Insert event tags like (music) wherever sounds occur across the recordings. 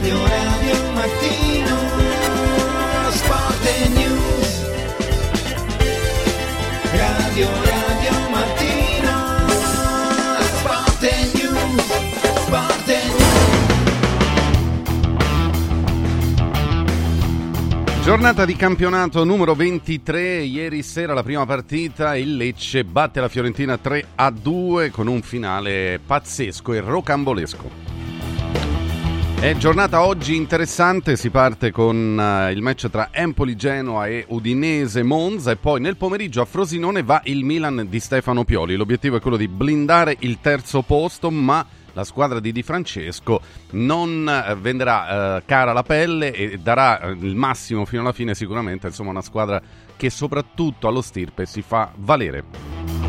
Radio Radio Mattino Sport e News. Radio Radio Mattino Sport e News Sport e News. Giornata di campionato numero 23, ieri sera la prima partita, il Lecce batte la Fiorentina 3 a 2 con un finale pazzesco e rocambolesco. È giornata oggi interessante, si parte con uh, il match tra Empoli Genoa e Udinese Monza e poi nel pomeriggio a Frosinone va il Milan di Stefano Pioli. L'obiettivo è quello di blindare il terzo posto, ma la squadra di Di Francesco non uh, venderà uh, cara la pelle e darà il massimo fino alla fine sicuramente, insomma una squadra che soprattutto allo stirpe si fa valere.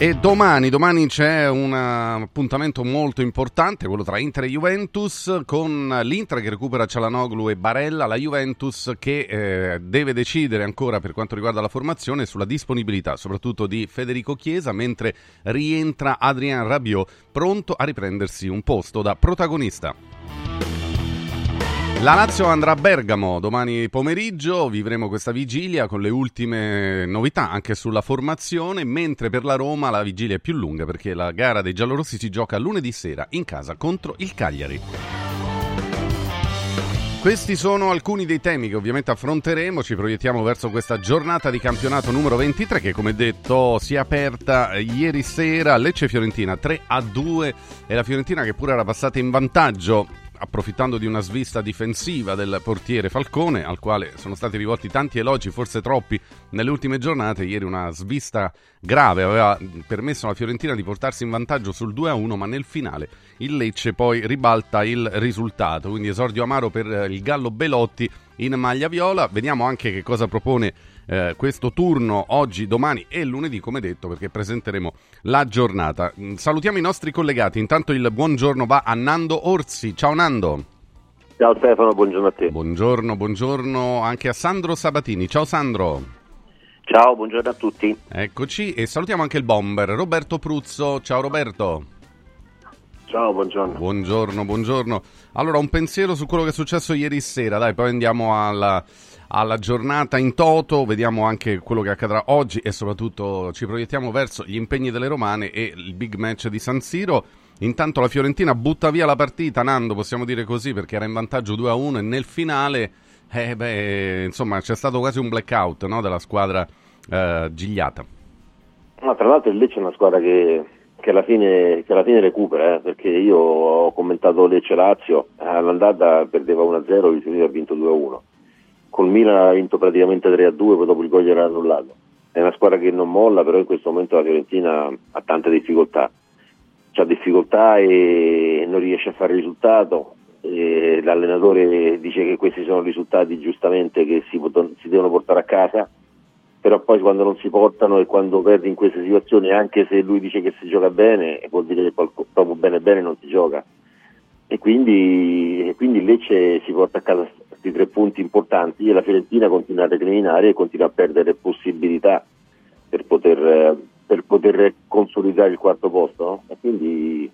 E domani, domani c'è un appuntamento molto importante, quello tra Inter e Juventus, con l'Inter che recupera Cialanoglu e Barella, la Juventus che eh, deve decidere ancora per quanto riguarda la formazione sulla disponibilità soprattutto di Federico Chiesa, mentre rientra Adrien Rabiot pronto a riprendersi un posto da protagonista. La Lazio andrà a Bergamo domani pomeriggio, vivremo questa vigilia con le ultime novità anche sulla formazione, mentre per la Roma la vigilia è più lunga perché la gara dei giallorossi si gioca lunedì sera in casa contro il Cagliari. Questi sono alcuni dei temi che ovviamente affronteremo, ci proiettiamo verso questa giornata di campionato numero 23 che come detto si è aperta ieri sera, Lecce Fiorentina 3 a 2 e la Fiorentina che pure era passata in vantaggio approfittando di una svista difensiva del portiere Falcone, al quale sono stati rivolti tanti elogi, forse troppi, nelle ultime giornate. Ieri una svista grave aveva permesso alla Fiorentina di portarsi in vantaggio sul 2-1, ma nel finale il Lecce poi ribalta il risultato. Quindi esordio amaro per il Gallo Belotti in maglia viola. Vediamo anche che cosa propone eh, questo turno oggi, domani e lunedì, come detto, perché presenteremo la giornata. Mm, salutiamo i nostri collegati. Intanto il buongiorno va a Nando Orsi. Ciao Nando. Ciao Stefano, buongiorno a te. Buongiorno, buongiorno anche a Sandro Sabatini. Ciao Sandro. Ciao, buongiorno a tutti. Eccoci e salutiamo anche il bomber Roberto Pruzzo. Ciao Roberto. Ciao, buongiorno. Buongiorno, buongiorno. Allora, un pensiero su quello che è successo ieri sera, dai, poi andiamo alla, alla giornata in toto, vediamo anche quello che accadrà oggi e soprattutto ci proiettiamo verso gli impegni delle romane e il big match di San Siro. Intanto la Fiorentina butta via la partita, Nando, possiamo dire così, perché era in vantaggio 2-1 e nel finale, eh, beh, insomma, c'è stato quasi un blackout no, della squadra eh, gigliata. Ma tra l'altro il Lecce è una squadra che, che, alla, fine, che alla, fine, recupera, eh, perché io ho commentato Lecce-Lazio, all'andata perdeva 1-0, il finito ha vinto 2-1 col Milan ha vinto praticamente 3 a 2, poi dopo il gol era annullato. È una squadra che non molla, però in questo momento la Fiorentina ha tante difficoltà. Ha difficoltà e non riesce a fare risultato. E l'allenatore dice che questi sono risultati giustamente che si, pot- si devono portare a casa, però poi quando non si portano e quando perdi in queste situazioni, anche se lui dice che si gioca bene, vuol dire che proprio bene bene non si gioca. E quindi, e quindi Lecce si porta a casa questi tre punti importanti e la Fiorentina continua a declinare e continua a perdere possibilità per poter, per poter consolidare il quarto posto. No? E quindi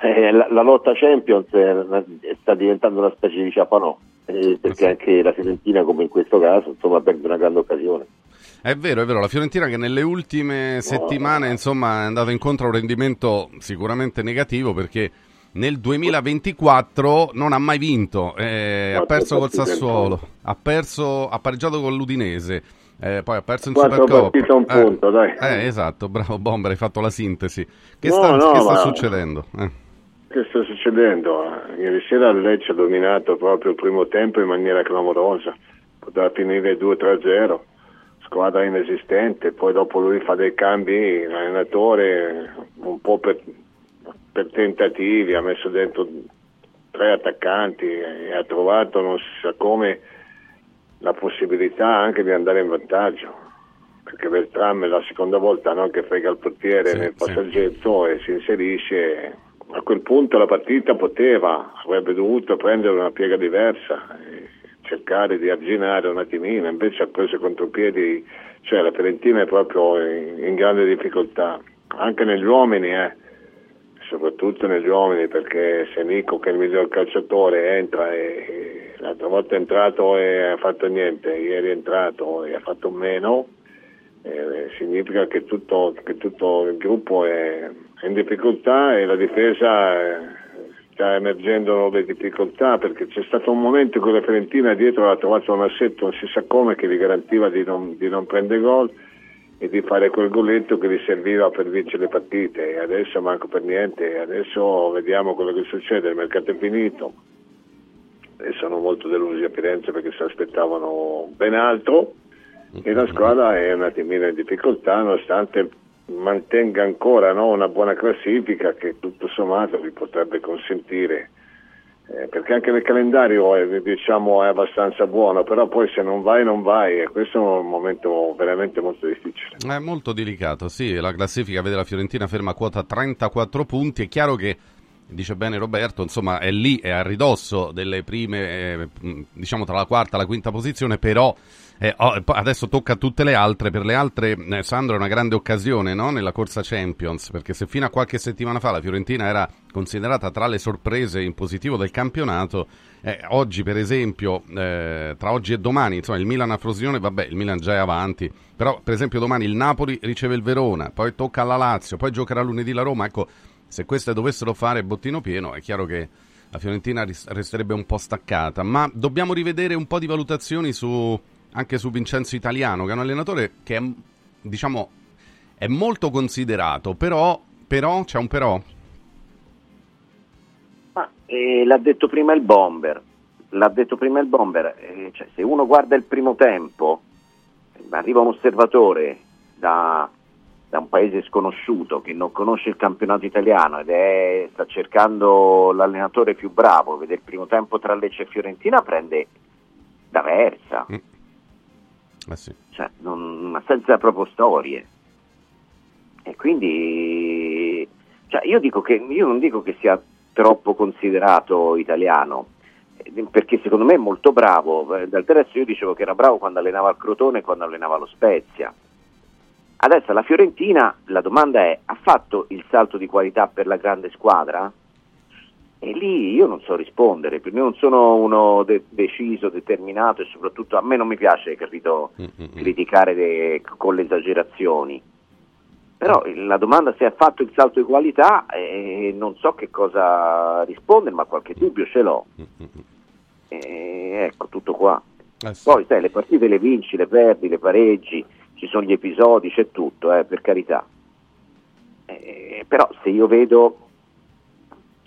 eh, la, la, lotta Champions è, sta diventando una specie di ciapanò, eh, perché anche la Fiorentina, come in questo caso, insomma, perde una grande occasione. È vero, è vero, la Fiorentina che nelle ultime settimane insomma, è andata incontro a un rendimento sicuramente negativo perché nel 2024 non ha mai vinto, eh, ha perso col Sassuolo, ha, perso, ha pareggiato con l'Udinese. Eh, poi ha perso in Supercoppa. un punto, eh, dai. Eh, esatto, bravo Bomber, hai fatto la sintesi. Che no, sta, no, che sta succedendo? Eh. Che sta succedendo? Ieri sera il Lecce ha dominato proprio il primo tempo in maniera clamorosa. Poteva finire 2-3-0, squadra inesistente, poi dopo lui fa dei cambi, l'allenatore un po' per per tentativi, ha messo dentro tre attaccanti e ha trovato non si sa come la possibilità anche di andare in vantaggio. Perché Beltram è la seconda volta no, che frega il portiere sì, nel passaggetto sì. e si inserisce a quel punto la partita poteva avrebbe dovuto prendere una piega diversa e cercare di arginare un attimino invece ha preso contropiedi cioè la Fiorentina è proprio in, in grande difficoltà. Anche negli uomini eh soprattutto negli uomini, perché se Nico che è il miglior calciatore entra e, e l'altra volta è entrato e ha fatto niente, ieri è entrato e ha fatto meno, eh, significa che tutto, che tutto, il gruppo è, è, in difficoltà e la difesa eh, sta emergendo nuove difficoltà perché c'è stato un momento in cui la Fiorentina dietro ha trovato un assetto, non si sa come, che gli garantiva di non, di non prendere gol e di fare quel golletto che gli serviva per vincere le partite. E adesso manco per niente, adesso vediamo quello che succede, il mercato è finito. E sono molto delusi a Firenze perché si aspettavano ben altro. E la squadra è un attimino in difficoltà nonostante mantenga ancora no, una buona classifica che tutto sommato gli potrebbe consentire eh, perché anche nel calendario è, diciamo, è, abbastanza buono, però poi se non vai non vai e questo è un momento veramente molto difficile. È molto delicato, sì, la classifica vede la Fiorentina ferma a quota 34 punti, è chiaro che dice bene Roberto, insomma è lì, è a ridosso delle prime, eh, diciamo tra la quarta e la quinta posizione, però eh, oh, adesso tocca a tutte le altre, per le altre eh, Sandro è una grande occasione no? nella corsa Champions, perché se fino a qualche settimana fa la Fiorentina era considerata tra le sorprese in positivo del campionato, eh, oggi per esempio, eh, tra oggi e domani, insomma il Milan a Frosinone, vabbè il Milan già è avanti, però per esempio domani il Napoli riceve il Verona, poi tocca alla Lazio, poi giocherà lunedì la Roma, ecco se queste dovessero fare bottino pieno, è chiaro che la Fiorentina resterebbe un po' staccata. Ma dobbiamo rivedere un po' di valutazioni su, anche su Vincenzo Italiano, che è un allenatore che è, diciamo, è molto considerato, però, però c'è un però. Ma, eh, l'ha detto prima il Bomber. L'ha detto prima il Bomber. Eh, cioè, se uno guarda il primo tempo, arriva un osservatore da da un paese sconosciuto che non conosce il campionato italiano ed è, sta cercando l'allenatore più bravo, vede il primo tempo tra Lecce e Fiorentina, prende da versa. Mm. Eh sì. cioè, non, senza proprio storie. E quindi cioè, io, che, io non dico che sia troppo considerato italiano, perché secondo me è molto bravo. Dal resto io dicevo che era bravo quando allenava il Crotone e quando allenava lo Spezia Adesso la Fiorentina, la domanda è, ha fatto il salto di qualità per la grande squadra? E lì io non so rispondere, perché non sono uno de- deciso, determinato e soprattutto a me non mi piace, capito, mm-hmm. criticare de- con le esagerazioni. Però la domanda se ha fatto il salto di qualità eh, non so che cosa rispondere, ma qualche dubbio ce l'ho. E, ecco, tutto qua. Eh sì. Poi sai, le partite le vinci, le perdi, le pareggi, ci sono gli episodi, c'è tutto, eh, per carità. Eh, però se io vedo,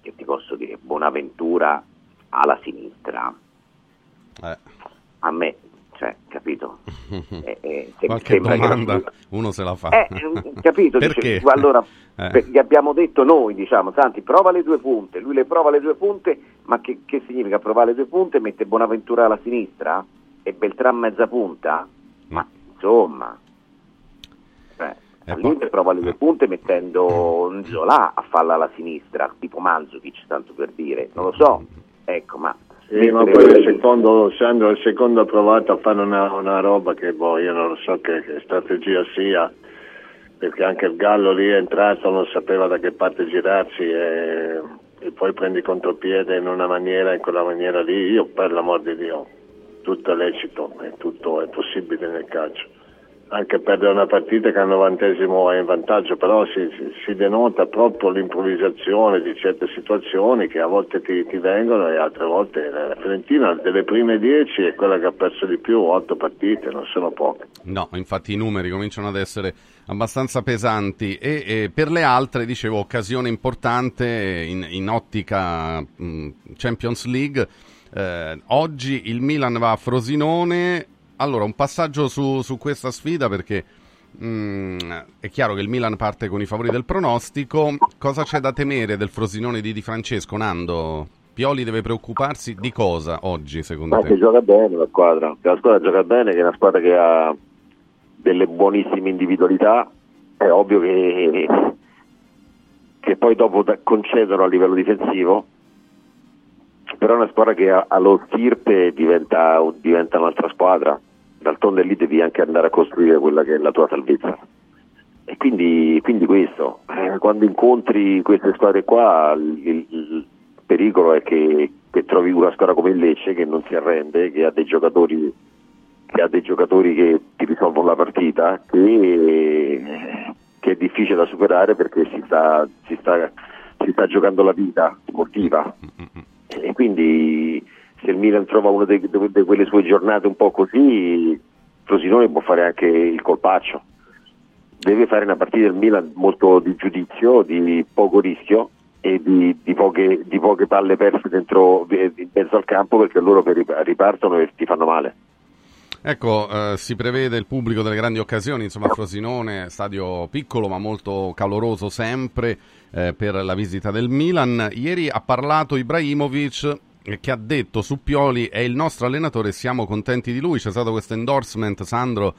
che ti posso dire, Bonaventura alla sinistra, eh. a me, cioè, capito? (laughs) Eh, eh, se, Qualche domanda che... uno se la fa. Eh, capito? Perché? Dice, allora, (laughs) eh. gli abbiamo detto noi, diciamo, Santi, prova le due punte, lui le prova le due punte, ma che, che significa provare le due punte? Mette Bonaventura alla sinistra e Beltran mezza punta? Ma insomma, All'Inter prova le due punte mettendo Zola a farla alla sinistra, tipo Manzukic, tanto per dire, non lo so, ecco, ma... Sì, ma poi il secondo, Sandro, il secondo ha provato a fare una, una roba che boh, io non so che, che, strategia sia, perché anche il Gallo lì è entrato, non sapeva da che parte girarsi e, e poi prendi contropiede in una maniera, in quella maniera lì, io per l'amor di Dio, tutto è lecito, e tutto è possibile nel calcio anche perdere una partita che al novantesimo è in vantaggio, però si, si, denota proprio l'improvvisazione di certe situazioni che a volte ti, ti, vengono e altre volte la Fiorentina delle prime dieci è quella che ha perso di più, otto partite, non sono poche. No, infatti i numeri cominciano ad essere abbastanza pesanti e, e per le altre, dicevo, occasione importante in, in ottica mh, Champions League. Eh, oggi il Milan va a Frosinone allora, un passaggio su, su questa sfida perché mh, mm, è chiaro che il Milan parte con i favori del pronostico. Cosa c'è da temere del Frosinone di Di Francesco, Nando? Pioli deve preoccuparsi di cosa oggi, secondo Ma te? Che gioca bene la squadra. La squadra gioca bene, che è una squadra che ha delle buonissime individualità. È ovvio che, che poi dopo concedono a livello difensivo però è una squadra che allo stirpe diventa, diventa un'altra squadra d'altronde lì devi anche andare a costruire quella che è la tua salvezza E quindi, quindi questo, eh, quando incontri queste squadre qua, il, il pericolo è che, che trovi una squadra come il Lecce che non si arrende, che ha dei giocatori che, ha dei giocatori che ti risolvono la partita, che, che è difficile da superare perché si sta, si sta, si sta giocando la vita sportiva. E quindi se il Milan trova una di quelle sue giornate un po' così, Frosinone può fare anche il colpaccio deve fare una partita del Milan molto di giudizio, di poco rischio e di, di, poche, di poche, palle perse dentro in mezzo al campo perché loro ripartono e ti fanno male. Ecco, eh, si prevede il pubblico delle grandi occasioni, insomma Frosinone, stadio piccolo ma molto caloroso sempre eh, per la visita del Milan. Ieri ha parlato Ibrahimovic che ha detto su Pioli è il nostro allenatore, siamo contenti di lui, c'è stato questo endorsement, Sandro,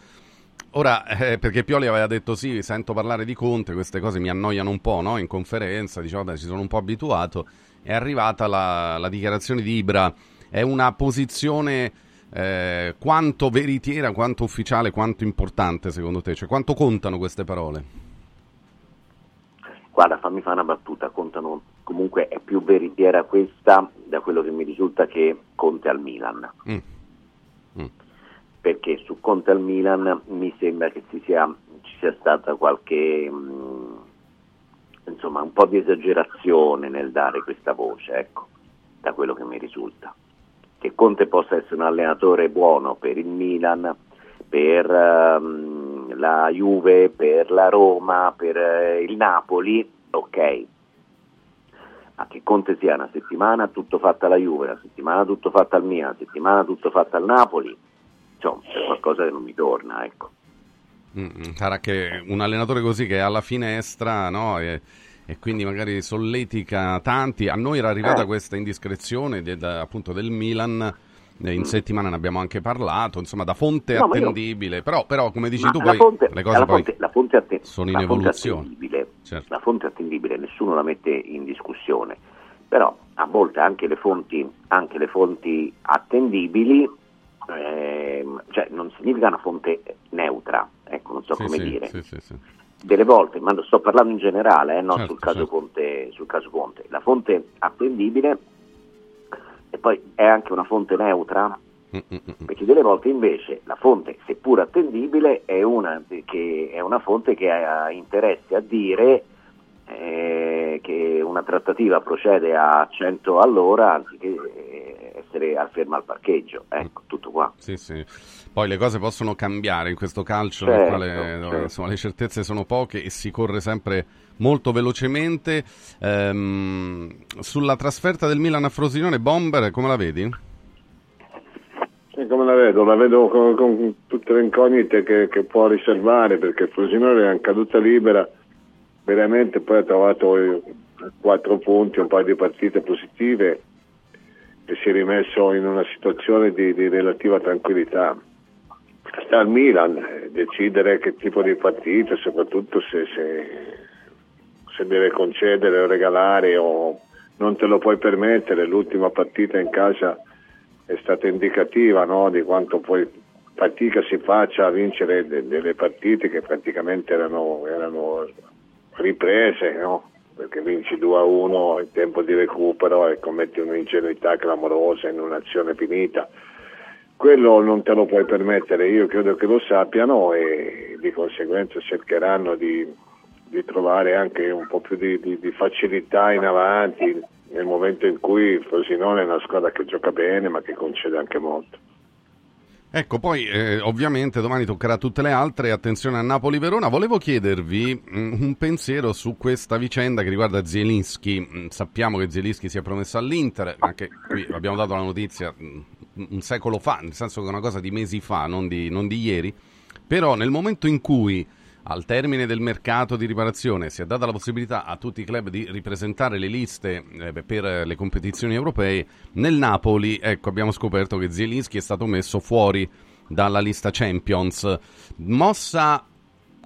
Ora, eh, perché Pioli aveva detto sì, sento parlare di Conte, queste cose mi annoiano un po', no? In conferenza, dicevo, vabbè, ci sono un po' abituato. È arrivata la, la dichiarazione di Ibra. È una posizione eh, quanto veritiera, quanto ufficiale, quanto importante secondo te? Cioè, quanto contano queste parole? Guarda, fammi fare una battuta, contano, comunque è più veritiera questa da quello che mi risulta che Conte al Milan. Mm. Mm perché su Conte al Milan mi sembra che ci sia, ci sia stata qualche mh, mm, insomma un po' di esagerazione nel dare questa voce, ecco, da quello che mi risulta. Che Conte possa essere un allenatore buono per il Milan, per um, la Juve, per la Roma, per uh, il Napoli, ok. Ma che Conte sia una settimana tutto fatta alla Juve, una settimana tutto fatta al Milan, una settimana tutto fatta al Napoli, insomma c'è qualcosa che non mi torna, ecco. Mm, sarà che un allenatore così che è alla finestra, no? E, e quindi magari solletica tanti. A noi era arrivata eh. questa indiscrezione de, da, appunto del Milan. In mm. settimana ne abbiamo anche parlato, insomma, da fonte no, attendibile. Io... Però, però, come dici ma tu, poi fonte, le cose poi fonte, la fonte atten- sono in evoluzione. Certo. La fonte attendibile, nessuno la mette in discussione. Però a volte anche le fonti, anche le fonti attendibili eh, cioè non significa una fonte neutra, ecco, non so sì, come sì, dire. Sì, Delle volte, ma sto parlando in generale, eh, non certo, sul, caso certo. Conte, sul caso Conte, la fonte attendibile e poi è anche una fonte neutra, Mm-mm. perché delle volte invece la fonte, seppur attendibile, è una, è una fonte che ha interesse a dire eh, che una trattativa procede a 100 all'ora anziché essere ferma al parcheggio. Ecco, tutto qua. Sì, sì. Poi le cose possono cambiare in questo calcio certo, nel quale certo. insomma, le certezze sono poche e si corre sempre molto velocemente. Ehm, sulla trasferta del Milan a Frosinone, Bomber, come la vedi? Sì, come la vedo? La vedo con, con tutte le incognite che, che, può riservare perché Frosinone è in caduta libera, veramente poi ha trovato quattro punti, un paio di partite positive e si è rimesso in una situazione di, di relativa tranquillità. Sta al Milan eh, decidere che tipo di partita, soprattutto se, se, se deve concedere o regalare o non te lo puoi permettere. L'ultima partita in casa è stata indicativa no, di quanto poi fatica si faccia a vincere de, delle partite che praticamente erano, erano riprese. No? perché vinci 2 a 1 in tempo di recupero e commetti un'ingenuità clamorosa in un'azione finita. Quello non te lo puoi permettere, io credo che lo sappiano e di conseguenza cercheranno di, di trovare anche un po' più di, di, di, facilità in avanti nel momento in cui Frosinone è una squadra che gioca bene ma che concede anche molto. Ecco, poi eh, ovviamente domani toccherà tutte le altre, attenzione a Napoli-Verona. Volevo chiedervi mh, mm, un pensiero su questa vicenda che riguarda Zielinski. Mh, mm, sappiamo che Zielinski si è promesso all'Inter, anche qui abbiamo dato la notizia mh, mm, un secolo fa, nel senso che è una cosa di mesi fa, non di, non di ieri. Però nel momento in cui al termine del mercato di riparazione si è data la possibilità a tutti i club di ripresentare le liste eh, per le competizioni europee. Nel Napoli, ecco, abbiamo scoperto che Zielinski è stato messo fuori dalla lista Champions. Mossa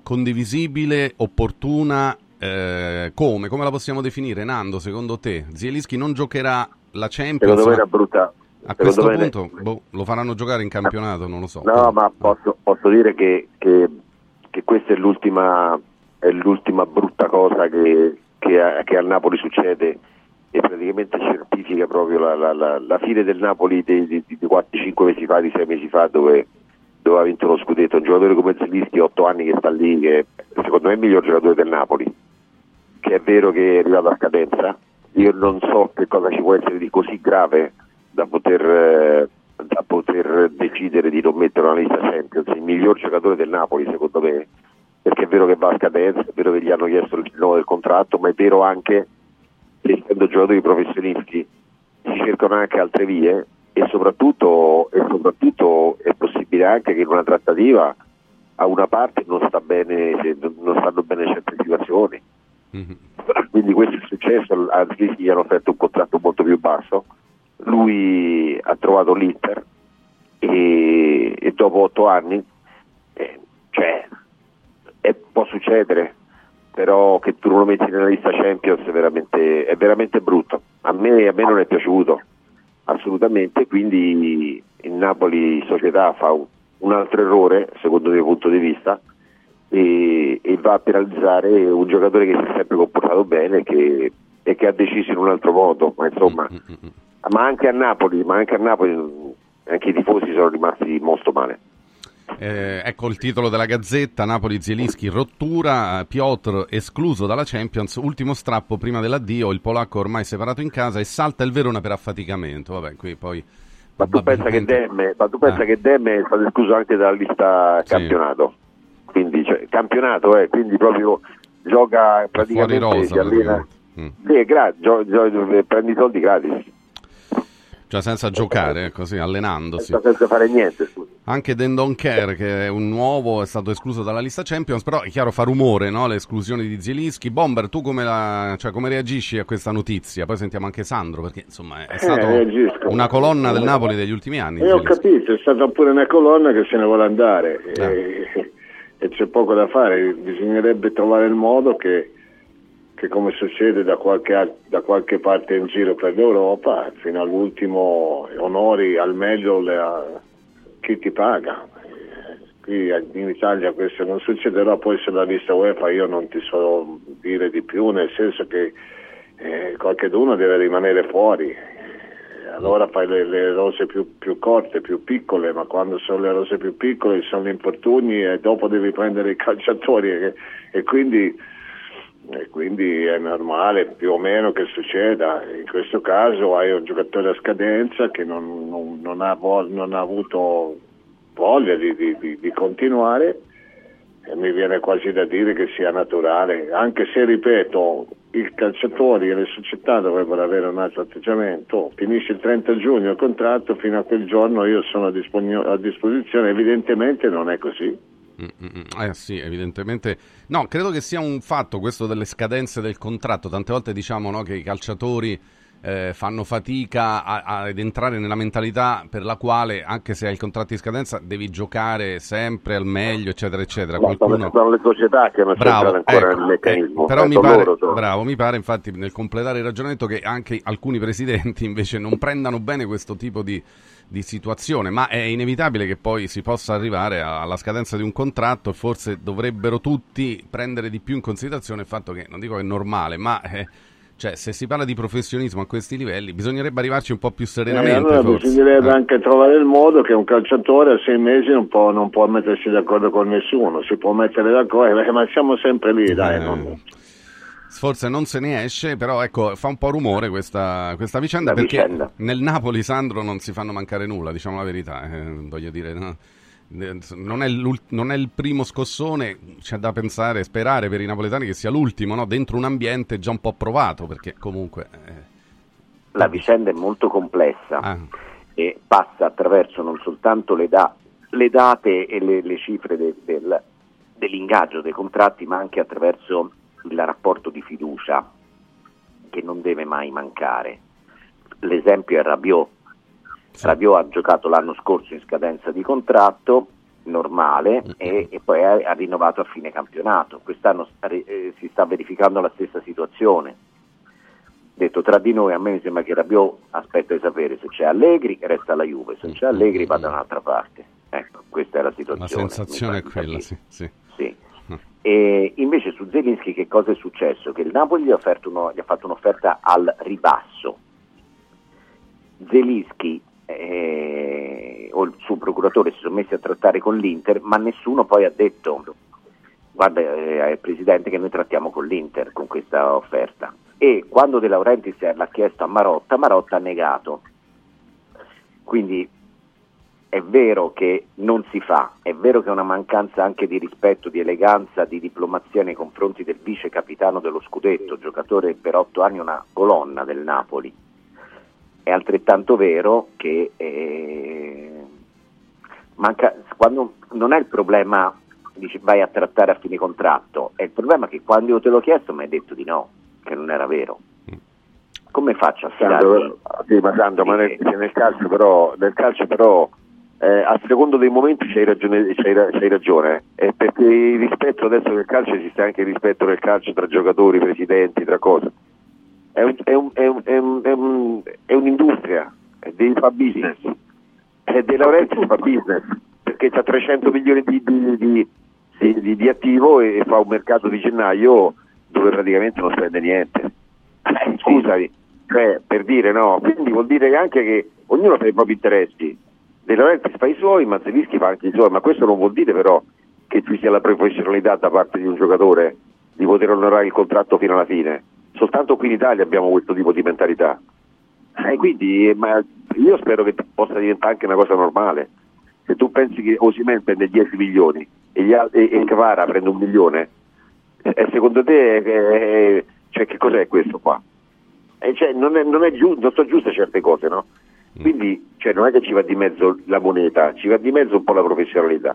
condivisibile, opportuna, eh, come? Come la possiamo definire, Nando, secondo te? Zielinski non giocherà la Champions? Secondo me era brutta. A questo punto boh, lo faranno giocare in campionato, non lo so. No, ma posso, posso dire che, che che questa è l'ultima, è l'ultima brutta cosa che, che, a, che al Napoli succede e praticamente certifica proprio la, la, la, la fine del Napoli di, di, di 4-5 mesi fa, di 6 mesi fa, dove, dove ha vinto lo scudetto. Un giocatore come Zelischi, 8 anni che sta lì, che secondo me è il miglior giocatore del Napoli, che è vero che è arrivato a scadenza. Io non so che cosa ci può essere di così grave da poter, eh, da poter decidere di non mettere una lista Champions. Il miglior giocatore del Napoli, secondo me, perché è vero che va a scadenza, è vero che gli hanno chiesto il rinnovo del contratto, ma è vero anche che essendo giocatori professionisti si cercano anche altre vie e soprattutto, e soprattutto è possibile anche che in una trattativa a una parte non, sta bene, non stanno bene certe situazioni. Mhm. Quindi questo è successo, a Zlischi gli hanno offerto un contratto molto più basso, lui ha trovato l'Inter e, e dopo otto anni, eh, cioè, eh, può succedere, però che tu non lo metti nella lista Champions è veramente, è veramente brutto. A me, a me non è piaciuto assolutamente, quindi il Napoli società fa un, un altro errore, secondo il mio punto di vista, e, e va a penalizzare un giocatore che si è sempre comportato bene che, e che ha deciso in un altro modo. Ma insomma, Mm, mm, mm. Ma anche a Napoli, ma anche a Napoli anche i tifosi sono rimasti molto male. Eh, ecco il titolo della Gazzetta, Napoli Zielinski rottura, Piotr escluso dalla Champions, ultimo strappo prima dell'addio, il polacco ormai separato in casa e salta il Verona per affaticamento. Vabbè, qui poi Ma tu pensa che Demme, ma tu pensa Ah. che Demme è stato escluso anche dalla lista Sì. campionato? Quindi cioè, campionato eh, quindi proprio gioca praticamente fuori rosa, si allena. Mm. Sì, gratis, gio- gio- prendi i soldi gratis, Cioè senza giocare, così, allenandosi. senza, fare niente. scusa. Anche Dendon Care, che è un nuovo, è stato escluso dalla lista Champions, però è chiaro fa rumore, no? L'esclusione di Zielinski. Bomber, tu come, la, cioè, come reagisci a questa notizia? Poi sentiamo anche Sandro, perché insomma è stato Eh, reagisco. una colonna del Napoli degli ultimi anni. E ho capito, è stata pure una colonna che se ne vuole andare Ah. e, e c'è poco da fare, bisognerebbe trovare il modo che, che come succede da qualche, al- da qualche parte in giro per l'Europa, fino all'ultimo onori al meglio le- chi ti paga. Qui in Italia questo non succederà, poi sulla lista UEFA io non ti so dire di più, nel senso che eh, qualcheduno deve rimanere fuori. Allora fai le, le rose più, più corte, più piccole, ma quando sono le rose più piccole sono gli infortuni e dopo devi prendere i calciatori e, e quindi, e quindi è normale più o meno che succeda. In questo caso hai un giocatore a scadenza che non, non- non ha, vo- non ha avuto voglia di, di- di- continuare e mi viene quasi da dire che sia naturale, anche se ripeto, i calciatori e le società dovrebbero avere un altro atteggiamento, finisce il 30 giugno il contratto, fino a quel giorno io sono a, disponi- a disposizione, evidentemente non è così. Eh sì, evidentemente. No, credo che sia un fatto questo delle scadenze del contratto. Tante volte diciamo no, che i calciatori eh, fanno fatica a- a- ad entrare nella mentalità per la quale, anche se hai il contratto di scadenza, devi giocare sempre al meglio, eccetera, eccetera. Sono, Qualcuno... sono le società che non Bravo, ancora ecco, nel meccanismo. eh, però mi Ecco, pare, loro bravo, mi pare infatti nel completare il ragionamento che anche alcuni presidenti invece non prendano bene questo tipo di, di situazione, ma è inevitabile che poi si possa arrivare alla scadenza di un contratto e forse dovrebbero tutti prendere di più in considerazione il fatto che, non dico che è normale, ma eh, cioè, se si parla di professionismo a questi livelli bisognerebbe arrivarci un po' più Eh, serenamente. allora forse. bisognerebbe Eh. anche trovare il modo che un calciatore a sei mesi non può, non può mettersi d'accordo con nessuno, si può mettere d'accordo, eh, ma siamo sempre lì, dai. Eh, non- Forse non se ne esce, però ecco, fa un po' rumore questa, questa vicenda La perché vicenda. nel Napoli, Sandro, non si fanno mancare nulla, diciamo la verità. eh, voglio dire, no? Non, è non è il primo scossone, c'è da pensare, sperare per i napoletani che sia l'ultimo, no? dentro un ambiente già un po' provato, perché comunque... eh, La vicenda è molto complessa ah, e passa attraverso non soltanto le, da- le date e le, le cifre de- del- dell'ingaggio dei contratti, ma anche attraverso il rapporto di fiducia che non deve mai mancare. L'esempio è Rabiot. sì. Rabiot ha giocato l'anno scorso in scadenza di contratto normale e, e poi ha, ha rinnovato a fine campionato. Quest'anno sta- eh, si sta verificando la stessa situazione. Detto tra di noi, a me mi sembra che Rabiot aspetta di sapere se c'è Allegri resta alla Juve, se c'è Allegri va da un'altra parte. Ecco, questa è la la situazione. sensazione è quella, sì. sì. Sì. E invece su Zelinski che cosa è successo? Che il Napoli gli ha, uno- gli ha fatto un'offerta al ribasso. Zelinski eh, o il suo procuratore si sono messi a trattare con l'Inter, ma nessuno poi ha detto guarda eh, Presidente che noi trattiamo con l'Inter con questa offerta. E quando De Laurentiis l'ha chiesto a Marotta, Marotta ha negato. Quindi è vero che non si fa, è vero che è una mancanza anche di rispetto, di eleganza, di diplomazia nei confronti del vice capitano dello scudetto, giocatore per otto anni una colonna del Napoli. È altrettanto vero che eh, manca, quando, non è il problema dici vai a trattare a fine contratto, è il problema che quando io te l'ho chiesto mi hai detto di no, che non era vero. Come faccio a Sandro, fidarmi? sì, ma Sandro, ma nel, nel calcio però, nel calcio però eh, a secondo dei momenti c'hai ragione, c'hai, c'hai ragione eh, perché il rispetto adesso del calcio esiste anche il rispetto del calcio tra giocatori, presidenti, tra cose. È, un- è un- è un- è un- è un- è un'industria, devi fare business. E De Laurentiis fa business perché ha 300 milioni di, di- di- di- attivo e fa un mercato di gennaio dove praticamente non spende niente. Eh, scusami, cioè, per dire no, quindi vuol dire anche che ognuno fa i propri interessi. De Laurentiis fa i suoi, Mazzelischi fa anche i suoi, ma questo non vuol dire però che ci sia la professionalità da parte di un giocatore di poter onorare il contratto fino alla fine. Soltanto qui in Italia abbiamo questo tipo di mentalità. E quindi io spero che possa diventare anche una cosa normale. Se tu pensi che Osimen prende 10 milioni e, gli e, e Cavara prende un milione, eh, eh, secondo te eh, eh, cioè, che cos'è questo qua? Cioè, non, è, non, è giu- non sono giuste certe cose, no? Quindi cioè, non è che ci va di mezzo la moneta, ci va di mezzo un po' la professionalità.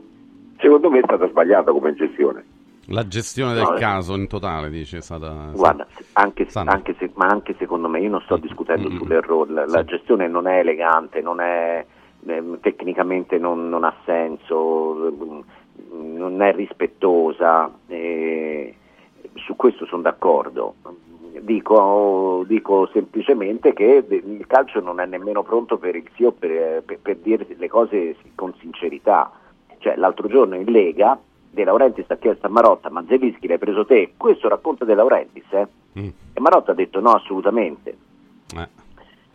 Secondo me è stata sbagliata come gestione. La gestione del No, eh. caso in totale, dice, è stata... Guarda, anche, anche se, ma anche secondo me, io non sto discutendo Mm, mm, sull'errore, la, la sì. gestione non è elegante, non è, ehm, tecnicamente non, non ha senso, non è rispettosa, eh, su questo sono d'accordo. Dico, dico semplicemente che il calcio non è nemmeno pronto per il sì o per, per- per dire le cose con sincerità. Cioè, l'altro giorno in Lega De Laurentiis ha chiesto a Marotta, ma Zelischi l'hai preso te? Questo racconta De Laurentiis, eh? Mm, E Marotta ha detto no, assolutamente. eh.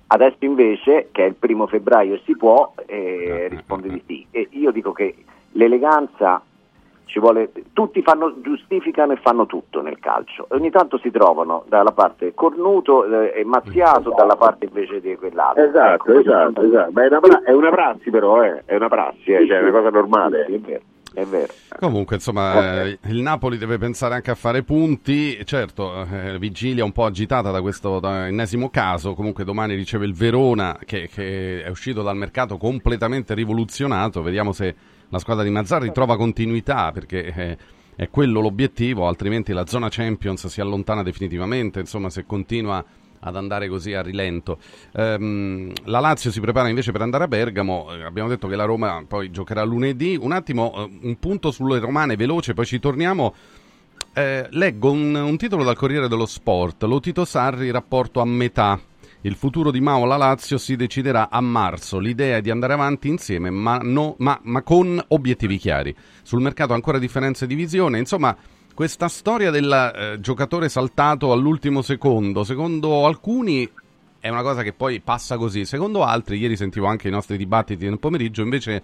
Adesso invece, che è il primo febbraio si può, eh, Eh, risponde eh, di sì. E io dico che l'eleganza vuole, tutti fanno, giustificano e fanno tutto nel calcio. E ogni tanto si trovano dalla parte cornuto eh, e mazziato, dalla parte invece di quell'altro. Esatto, Ecco, esatto, esatto. Ma è una, pra- è una prassi però, eh. è una prassi, eh, cioè è una cosa normale. Sì, è vero, è vero. Comunque, insomma, eh, il Napoli deve pensare anche a fare punti. Certo, eh, vigilia un po' agitata da questo da ennesimo caso. Comunque, domani riceve il Verona, che, che è uscito dal mercato completamente rivoluzionato. Vediamo se la squadra di Mazzarri trova continuità, perché eh, è quello l'obiettivo, altrimenti la zona Champions si allontana definitivamente. Insomma, se continua ad andare così a rilento. Ehm, la Lazio si prepara invece per andare a Bergamo. Eh, abbiamo detto che la Roma poi giocherà lunedì. Un attimo, eh, un punto sulle romane veloce, poi ci torniamo. Eh, leggo un, un titolo dal Corriere dello Sport. Lotito Sarri, rapporto a metà. Il futuro di Mao alla Lazio si deciderà a marzo. L'idea è di andare avanti insieme, ma, no- ma- ma con obiettivi chiari. Sul mercato ancora differenze di visione. Insomma, questa storia del eh, giocatore saltato all'ultimo secondo, secondo alcuni è una cosa che poi passa così, secondo altri, ieri sentivo anche i nostri dibattiti nel pomeriggio, invece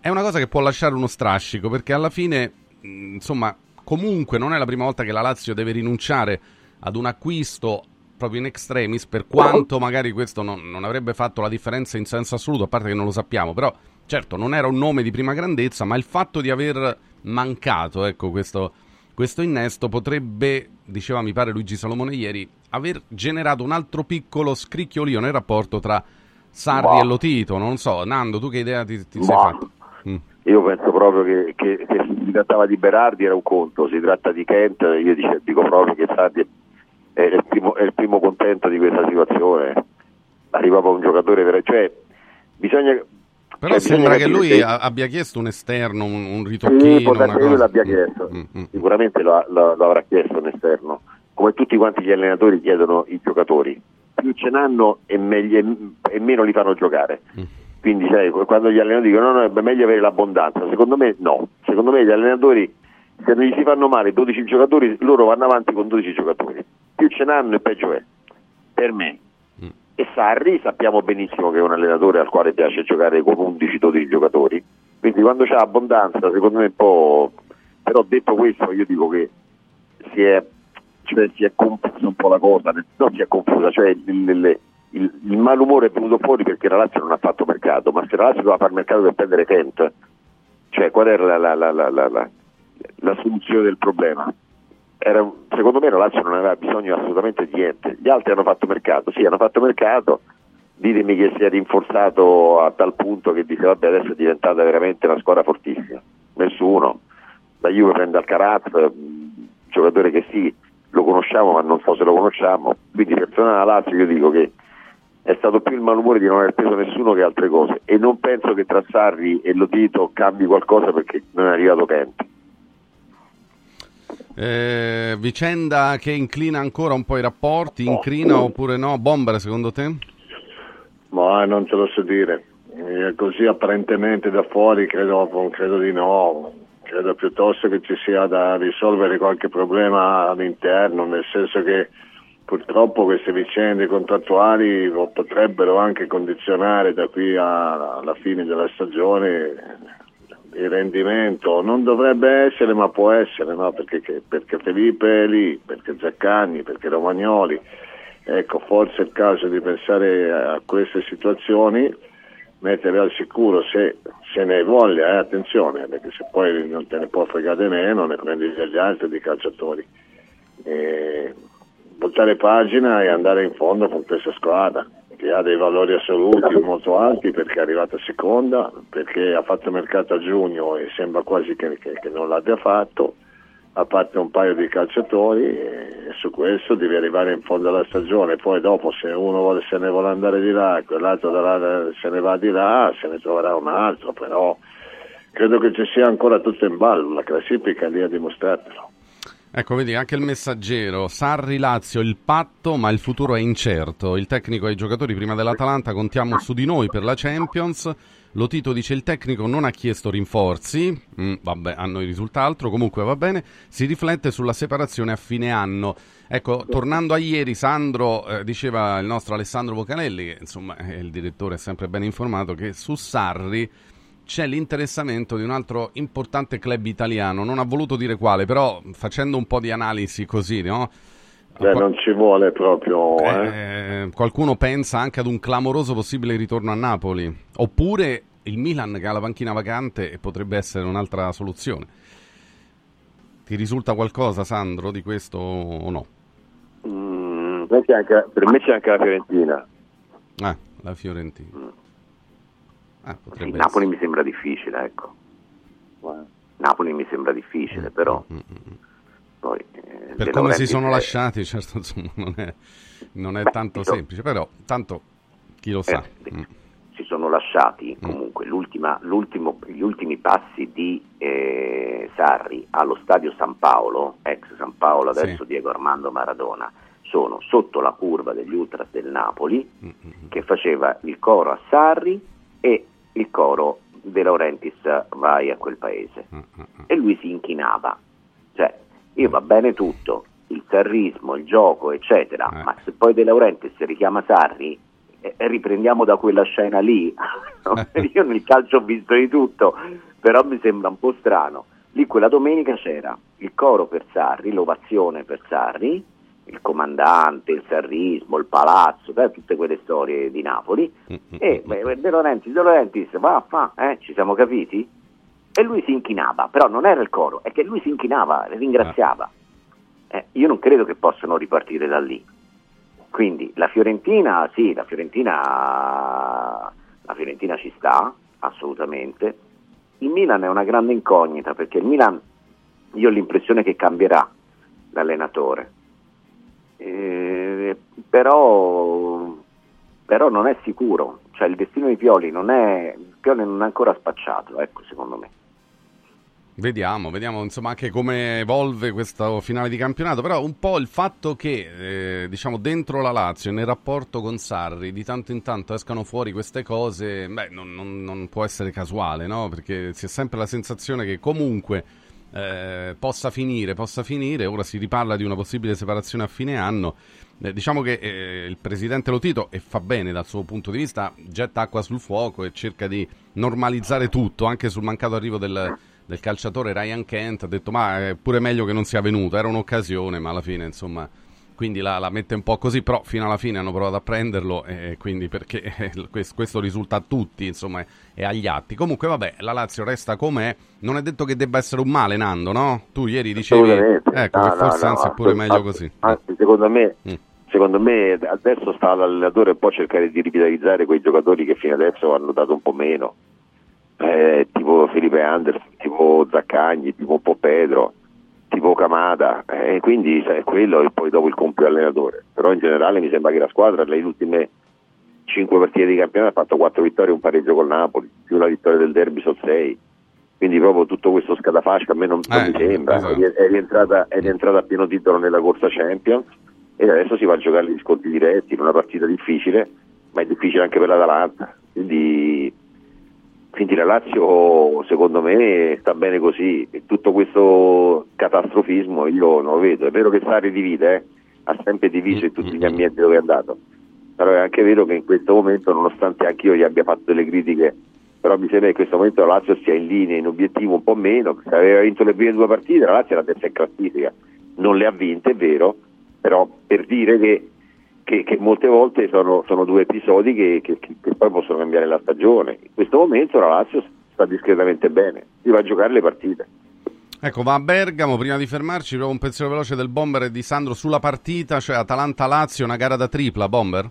è una cosa che può lasciare uno strascico, perché alla fine, mh, insomma, comunque non è la prima volta che la Lazio deve rinunciare ad un acquisto proprio in extremis, per quanto magari questo non, non avrebbe fatto la differenza in senso assoluto, a parte che non lo sappiamo, però certo non era un nome di prima grandezza, ma il fatto di aver mancato, ecco, questo, questo innesto potrebbe, diceva mi pare Luigi Salomone ieri, aver generato un altro piccolo scricchiolio nel rapporto tra Sarri Boh. e Lotito, non so, Nando, tu che idea ti, ti sei Boh. fatto? Mm. Io penso proprio che, che- se si trattava di Berardi era un conto, si tratta di Kent, io dice- dico proprio che Sardi è il, primo, è il primo contento di questa situazione. Arriva poi un giocatore vero, cioè bisogna Però cioè, sembra che lui se- abbia chiesto un esterno, un, un Sì, ritocchino, può darsi che lui l'abbia Mm, chiesto, mm, mm. sicuramente lo, lo- lo avrà chiesto un esterno, come tutti quanti gli allenatori chiedono i giocatori, più ce n'hanno e, meglio- e meno li fanno giocare. Mm. Quindi sai, quando gli allenatori dicono no, no, è meglio avere l'abbondanza, secondo me no, secondo me gli allenatori se non gli si fanno male 12 giocatori, loro vanno avanti con 12 giocatori. Più ce n'hanno e peggio è, per me. Mm. E Sarri sappiamo benissimo che è un allenatore al quale piace giocare con 11-12 giocatori, quindi quando c'è abbondanza, secondo me un po'... Però detto questo io dico che si è, cioè, si è confusa un po' la cosa, non si è confusa, cioè il, il- il- il malumore è venuto fuori perché la Lazio non ha fatto mercato, ma se la Lazio doveva fare mercato per prendere Kent, cioè qual era la, la- la- la- la- la soluzione del problema? Era, secondo me la Lazio non aveva bisogno assolutamente di niente, gli altri hanno fatto mercato, sì hanno fatto mercato, ditemi che si è rinforzato a tal punto che dice vabbè adesso è diventata veramente una squadra fortissima, nessuno, la Juve prende Alcaraz, giocatore che sì, lo conosciamo ma non so se lo conosciamo, quindi per tornare alla Lazio io dico che è stato più il malumore di non aver preso nessuno che altre cose. E non penso che tra Sarri e Lotito cambi qualcosa perché non è arrivato Kent. Eh, vicenda che inclina ancora un po' i rapporti, incrina oppure no? Bomber secondo te? Ma non te lo so dire. Eh, così apparentemente da fuori credo, credo di no. Credo piuttosto che ci sia da risolvere qualche problema all'interno, nel senso che purtroppo queste vicende contrattuali potrebbero anche condizionare da qui alla fine della stagione il rendimento. Non dovrebbe essere, ma può essere, no? perché, perché Felipe è lì, perché Zaccagni, perché Romagnoli. Ecco, forse è il caso di pensare a queste situazioni, mettere al sicuro se se ne hai voglia, eh, attenzione, perché se poi non te ne può fregare meno, ne prendi degli altri di calciatori. E voltare pagina e andare in fondo con questa squadra che ha dei valori assoluti molto alti perché è arrivata seconda, perché ha fatto mercato a giugno e sembra quasi che, che- che non l'abbia fatto, a parte un paio di calciatori e su questo devi arrivare in fondo alla stagione, poi dopo se uno vuole- se ne vuole andare di là quell'altro là se ne va di là, se ne troverà un altro, però credo che ci sia ancora tutto in ballo, la classifica lì a dimostrartelo. Ecco, vedi anche il messaggero. Sarri Lazio, il patto, ma il futuro è incerto. Il tecnico e i giocatori prima dell'Atalanta contiamo su di noi per la Champions. Lotito dice il tecnico non ha chiesto rinforzi, Mm, vabbè, a noi risulta altro, comunque va bene, si riflette sulla separazione a fine anno. Ecco, tornando a ieri, Sandro, eh, diceva il nostro Alessandro Vocalelli, che insomma il direttore sempre ben informato, che su Sarri c'è l'interessamento di un altro importante club italiano, non ha voluto dire quale, però facendo un po' di analisi così, no? Qua- non ci vuole proprio... eh. eh, qualcuno pensa anche ad un clamoroso possibile ritorno a Napoli, oppure il Milan che ha la panchina vacante e potrebbe essere un'altra soluzione. Ti risulta qualcosa, Sandro, di questo o no? Mm, per me c'è anche- per me c'è anche la Fiorentina. Ah, la Fiorentina. Ah, Sì, Napoli essere. mi sembra difficile, ecco. Napoli mi sembra difficile, però Mm, mm, mm. poi... eh, Per come si sono è- lasciati, certo, insomma, non è, non è Beh, tanto sono- semplice, però tanto chi lo sa. Eh, Mm. si sono lasciati comunque l'ultima- l'ultimo- gli ultimi passi di eh, Sarri allo stadio San Paolo, ex San Paolo, adesso Sì. Diego Armando Maradona, sono sotto la curva degli ultras del Napoli Mm, mm, mm. che faceva il coro a Sarri e il coro De Laurentiis vai a quel paese Mm, mm, mm. e lui si inchinava. Cioè, io va bene tutto, il sarrismo, il gioco, eccetera, Eh. ma se poi De Laurentiis richiama Sarri, eh, eh, riprendiamo da quella scena lì. (laughs) io nel calcio ho visto di tutto, però mi sembra un po' strano. Lì quella domenica c'era il coro per Sarri, l'ovazione per Sarri, il comandante, il sarrismo, il palazzo, beh, tutte quelle storie di Napoli. Mm, mm, E mm. beh, De Laurentiis, De Laurentiis, va, fa, eh, ci siamo capiti? E lui si inchinava, però non era il coro, è che lui si inchinava, ringraziava. Eh, io non credo che possano ripartire da lì. Quindi la Fiorentina, sì, la Fiorentina, la Fiorentina ci sta, assolutamente. Il Milan è una grande incognita perché il Milan, io ho l'impressione che cambierà l'allenatore. Eh, però, però non è sicuro, cioè il destino di Pioli non è, Pioli non è ancora spacciato, ecco, secondo me. Vediamo, vediamo insomma anche come evolve questo finale di campionato, però un po' il fatto che eh, diciamo dentro la Lazio, nel rapporto con Sarri, di tanto in tanto escano fuori queste cose, beh, non, non- non può essere casuale, no? Perché si ha sempre la sensazione che comunque eh, possa finire, possa finire. Ora si riparla di una possibile separazione a fine anno. Eh, diciamo che eh, il presidente Lotito, e fa bene dal suo punto di vista, getta acqua sul fuoco e cerca di normalizzare tutto, anche sul mancato arrivo del, del calciatore Ryan Kent. Ha detto: Ma è pure meglio che non sia venuto, era un'occasione, ma alla fine, insomma quindi la, la, mette un po' così, però fino alla fine hanno provato a prenderlo e quindi perché (laughs) eh, questo risulta a tutti, insomma, e agli atti. Comunque vabbè, la Lazio resta com'è, non è detto che debba essere un male Nando, no? Tu ieri dicevi ecco, no, che forse no, anzi no, è pure meglio così. Anzi, secondo me Mm. secondo me adesso sta l'allenatore un po' a cercare di rivitalizzare quei giocatori che fino adesso hanno dato un po' meno, eh, tipo Felipe Anderson, tipo Zaccagni, tipo un po' Pedro, tipo Camada, eh, quindi sai, quello e poi dopo il compito dell'allenatore. Però in generale mi sembra che la squadra nelle ultime 5 partite di campionato ha fatto 4 vittorie e un pareggio col Napoli, più la vittoria del derby sono 6. Quindi proprio tutto questo scatafascio a me non, non Eh, mi sembra, esatto. è, è rientrata, è rientrata a pieno titolo nella corsa Champions e adesso si va a giocare gli sconti diretti in una partita difficile, ma è difficile anche per l'Atalanta. Quindi, quindi la Lazio secondo me sta bene così. Tutto questo catastrofismo io non lo vedo. È vero che Sarri divide, eh? ha sempre diviso in tutti gli ambienti dove è andato. Però è anche vero che in questo momento, nonostante anche io gli abbia fatto delle critiche, però mi sembra che in questo momento la Lazio sia in linea, in obiettivo un po' meno, se aveva vinto le prime due partite, la Lazio era terza in classifica, non le ha vinte, è vero, però per dire che, che- che molte volte sono, sono due episodi che, che- che- poi possono cambiare la stagione. In questo momento la Lazio sta discretamente bene, si va a giocare le partite. Ecco, va a Bergamo, prima di fermarci, proprio un pensiero veloce del Bomber e di Sandro sulla partita, cioè Atalanta-Lazio, una gara da tripla, Bomber?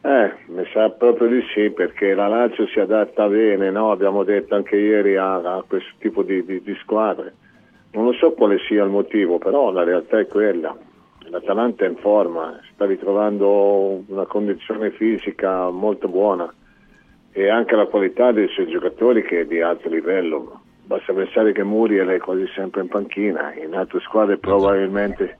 Eh, mi sa proprio di sì, perché la Lazio si adatta bene, no? abbiamo detto anche ieri a, a questo tipo di, di- di squadre. Non lo so quale sia il motivo, però la realtà è quella. L'Atalanta è in forma, sta ritrovando una condizione fisica molto buona e anche la qualità dei suoi giocatori che è di alto livello. Basta pensare che Muriel è quasi sempre in panchina, in altre squadre probabilmente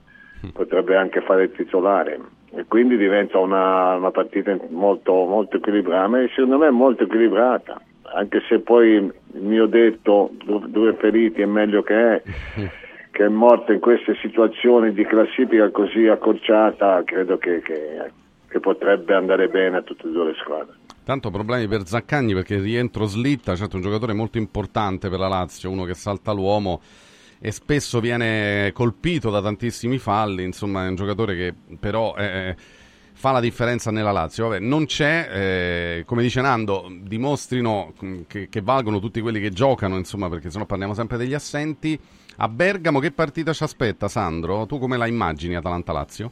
potrebbe anche fare il titolare e quindi diventa una, una partita molto, molto equilibrata, ma secondo me molto equilibrata, anche se poi il mio detto due feriti è meglio che è, (laughs) che è morto in queste situazioni di classifica così accorciata, credo che, che- che potrebbe andare bene a tutte e due le squadre. Tanto problemi per Zaccagni perché rientro slitta, certo un giocatore molto importante per la Lazio, uno che salta l'uomo e spesso viene colpito da tantissimi falli, insomma è un giocatore che però eh, fa la differenza nella Lazio. Vabbè, non c'è, eh, come dice Nando, dimostrino che, che valgono tutti quelli che giocano, insomma perché sennò parliamo sempre degli assenti. A Bergamo che partita ci aspetta Sandro? Tu come la immagini Atalanta-Lazio?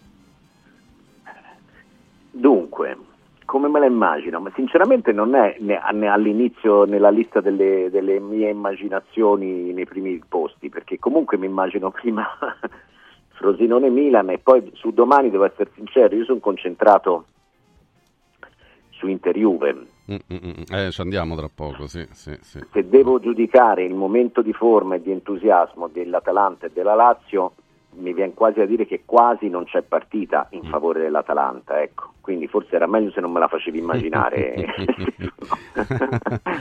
Dunque, come me la immagino? Ma sinceramente non è né- all'inizio nella lista delle, delle mie immaginazioni nei primi posti, perché comunque mi immagino prima (laughs) Frosinone Milan e poi su domani devo essere sincero, io sono concentrato su Inter Juve. Mm, mm, mm. Eh, ci andiamo tra poco, sì, sì, sì. Se devo giudicare il momento di forma e di entusiasmo dell'Atalanta e della Lazio, mi viene quasi a dire che quasi non c'è partita in favore dell'Atalanta, ecco. Quindi forse era meglio se non me la facevi immaginare. (laughs)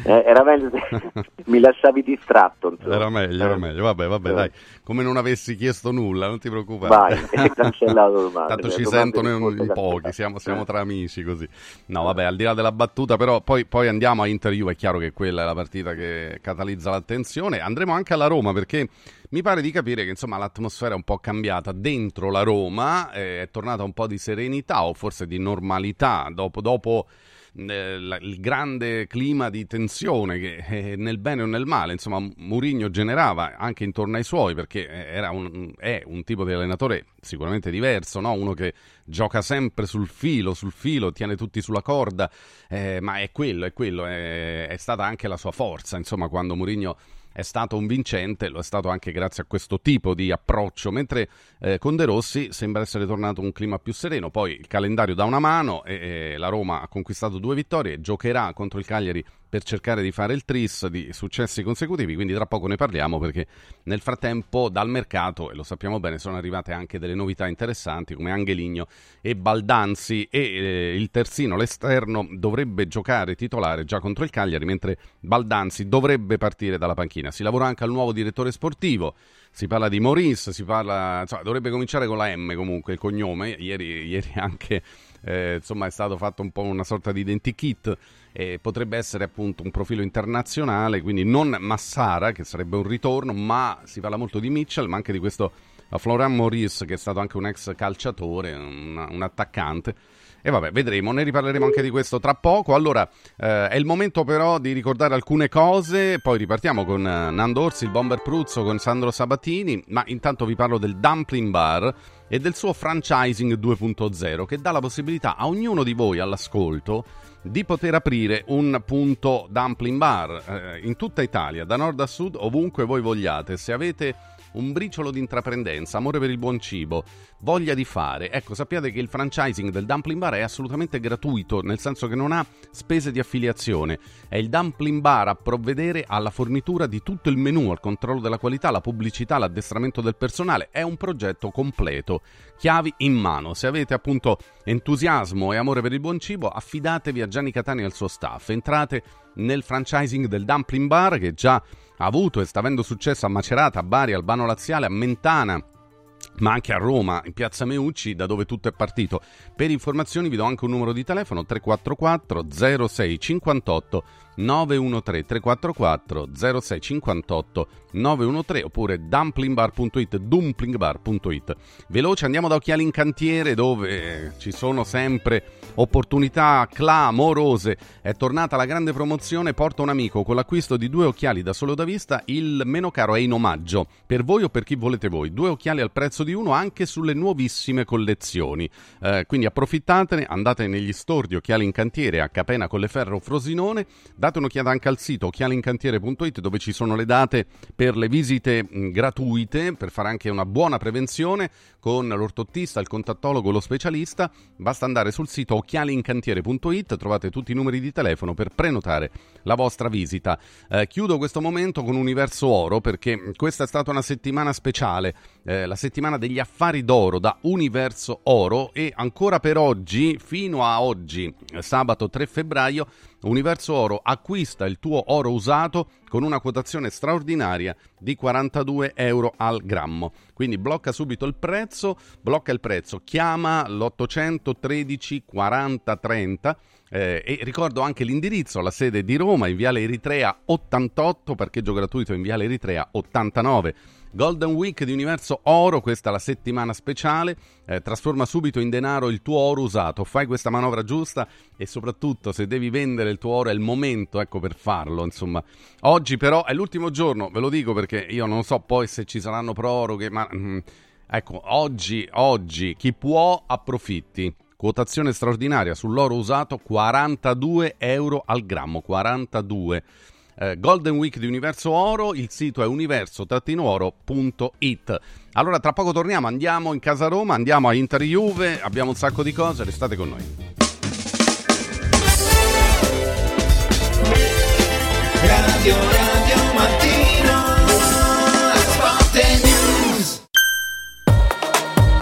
Eh, era meglio se (laughs) mi lasciavi distratto. insomma. Era meglio, era Eh. meglio. Vabbè, vabbè, Eh. dai. Come non avessi chiesto nulla, non ti preoccupare. Vai, (laughs) cancellato domande. Tanto Le ci sentono in, pochi, siamo, siamo tra amici così. No, vabbè, al di là della battuta, però poi, poi andiamo a Inter Juve, è chiaro che quella è la partita che catalizza l'attenzione. Andremo anche alla Roma perché mi pare di capire che insomma l'atmosfera è un po' cambiata dentro la Roma, eh, è tornata un po' di serenità o forse di normalità dopo, dopo eh, la- il grande clima di tensione che eh, nel bene o nel male, insomma, Mourinho generava anche intorno ai suoi perché eh, era un, è un tipo di allenatore sicuramente diverso, no? uno che gioca sempre sul filo, sul filo, tiene tutti sulla corda, eh, ma è quello, è quello, è, è stata anche la sua forza, insomma, quando Mourinho è stato un vincente, lo è stato anche grazie a questo tipo di approccio, mentre eh, con De Rossi sembra essere tornato un clima più sereno, poi il calendario dà una mano e, e la Roma ha conquistato due vittorie, giocherà contro il Cagliari per cercare di fare il tris di successi consecutivi, quindi tra poco ne parliamo perché nel frattempo dal mercato, e lo sappiamo bene, sono arrivate anche delle novità interessanti come Angeligno e Baldanzi e eh, il terzino, l'esterno, dovrebbe giocare titolare già contro il Cagliari, mentre Baldanzi dovrebbe partire dalla panchina. Si lavora anche al nuovo direttore sportivo si parla di Maurice, si parla, insomma, dovrebbe cominciare con la M comunque il cognome, ieri, ieri anche eh, insomma, è stato fatto un po' una sorta di identikit e potrebbe essere appunto un profilo internazionale, quindi non Massara che sarebbe un ritorno, ma si parla molto di Mitchell, ma anche di questo Florian Maurice che è stato anche un ex calciatore, un, un attaccante e vabbè, vedremo, ne riparleremo anche di questo tra poco. Allora, eh, è il momento però di ricordare alcune cose, poi ripartiamo con eh, Nando Orsi, il Bomber Pruzzo, con Sandro Sabatini, ma intanto vi parlo del Dumpling Bar e del suo franchising 2.0 che dà la possibilità a ognuno di voi all'ascolto di poter aprire un punto dumpling bar eh, in tutta Italia, da nord a sud, ovunque voi vogliate. Se avete un briciolo di intraprendenza, amore per il buon cibo, voglia di fare. Ecco, sappiate che il franchising del Dumpling Bar è assolutamente gratuito, nel senso che non ha spese di affiliazione. È il Dumpling Bar a provvedere alla fornitura di tutto il menù, al controllo della qualità, la pubblicità, l'addestramento del personale. È un progetto completo. Chiavi in mano. Se avete appunto entusiasmo e amore per il buon cibo, affidatevi a Gianni Catani e al suo staff. Entrate nel franchising del Dumpling Bar che già ha avuto e sta avendo successo a Macerata, a Bari, Albano Laziale, a Mentana, ma anche a Roma, in piazza Meucci, da dove tutto è partito. Per informazioni vi do anche un numero di telefono 344 0658 913 344 0658 913 oppure dumplingbar.it dumplingbar.it veloce andiamo da Occhiali in Cantiere dove ci sono sempre opportunità clamorose. È tornata la grande promozione porta un amico con l'acquisto di due occhiali da solo da vista il meno caro è in omaggio. Per voi o per chi volete voi due occhiali al prezzo di uno anche sulle nuovissime collezioni. Eh, quindi approfittatene andate negli store di Occhiali in Cantiere a Capena Colleferro Frosinone. Date un'occhiata anche al sito occhialincantiere.it dove ci sono le date per le visite mh, gratuite per fare anche una buona prevenzione con l'ortottista, il contattologo, lo specialista. Basta andare sul sito occhialincantiere.it, trovate tutti i numeri di telefono per prenotare la vostra visita. Eh, chiudo questo momento con Universo Oro perché questa è stata una settimana speciale, eh, la settimana degli affari d'oro da Universo Oro e ancora per oggi, fino a oggi, sabato 3 febbraio, Universo Oro acquista il tuo oro usato con una quotazione straordinaria di 42 euro al grammo. Quindi blocca subito il prezzo, blocca il prezzo, chiama l'813 40 30 eh, e ricordo anche l'indirizzo, la sede di Roma in Viale Eritrea 88, parcheggio gratuito in Viale Eritrea 89. Golden Week di Universo Oro, questa è la settimana speciale, eh, trasforma subito in denaro il tuo oro usato, fai questa manovra giusta e soprattutto se devi vendere il tuo oro è il momento ecco, per farlo. Insomma. Oggi però è l'ultimo giorno, ve lo dico perché io non so poi se ci saranno proroghe, ma mm, ecco, oggi, oggi chi può approfitti. Quotazione straordinaria sull'oro usato 42 euro al grammo, 42 eh, Golden Week di Universo Oro, il sito è universo-oro.it. Allora tra poco torniamo, andiamo in casa Roma, andiamo a Inter Juve, abbiamo un sacco di cose, restate con noi. Radio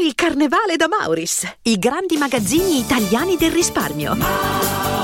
Il carnevale da Mauris, i grandi magazzini italiani del risparmio.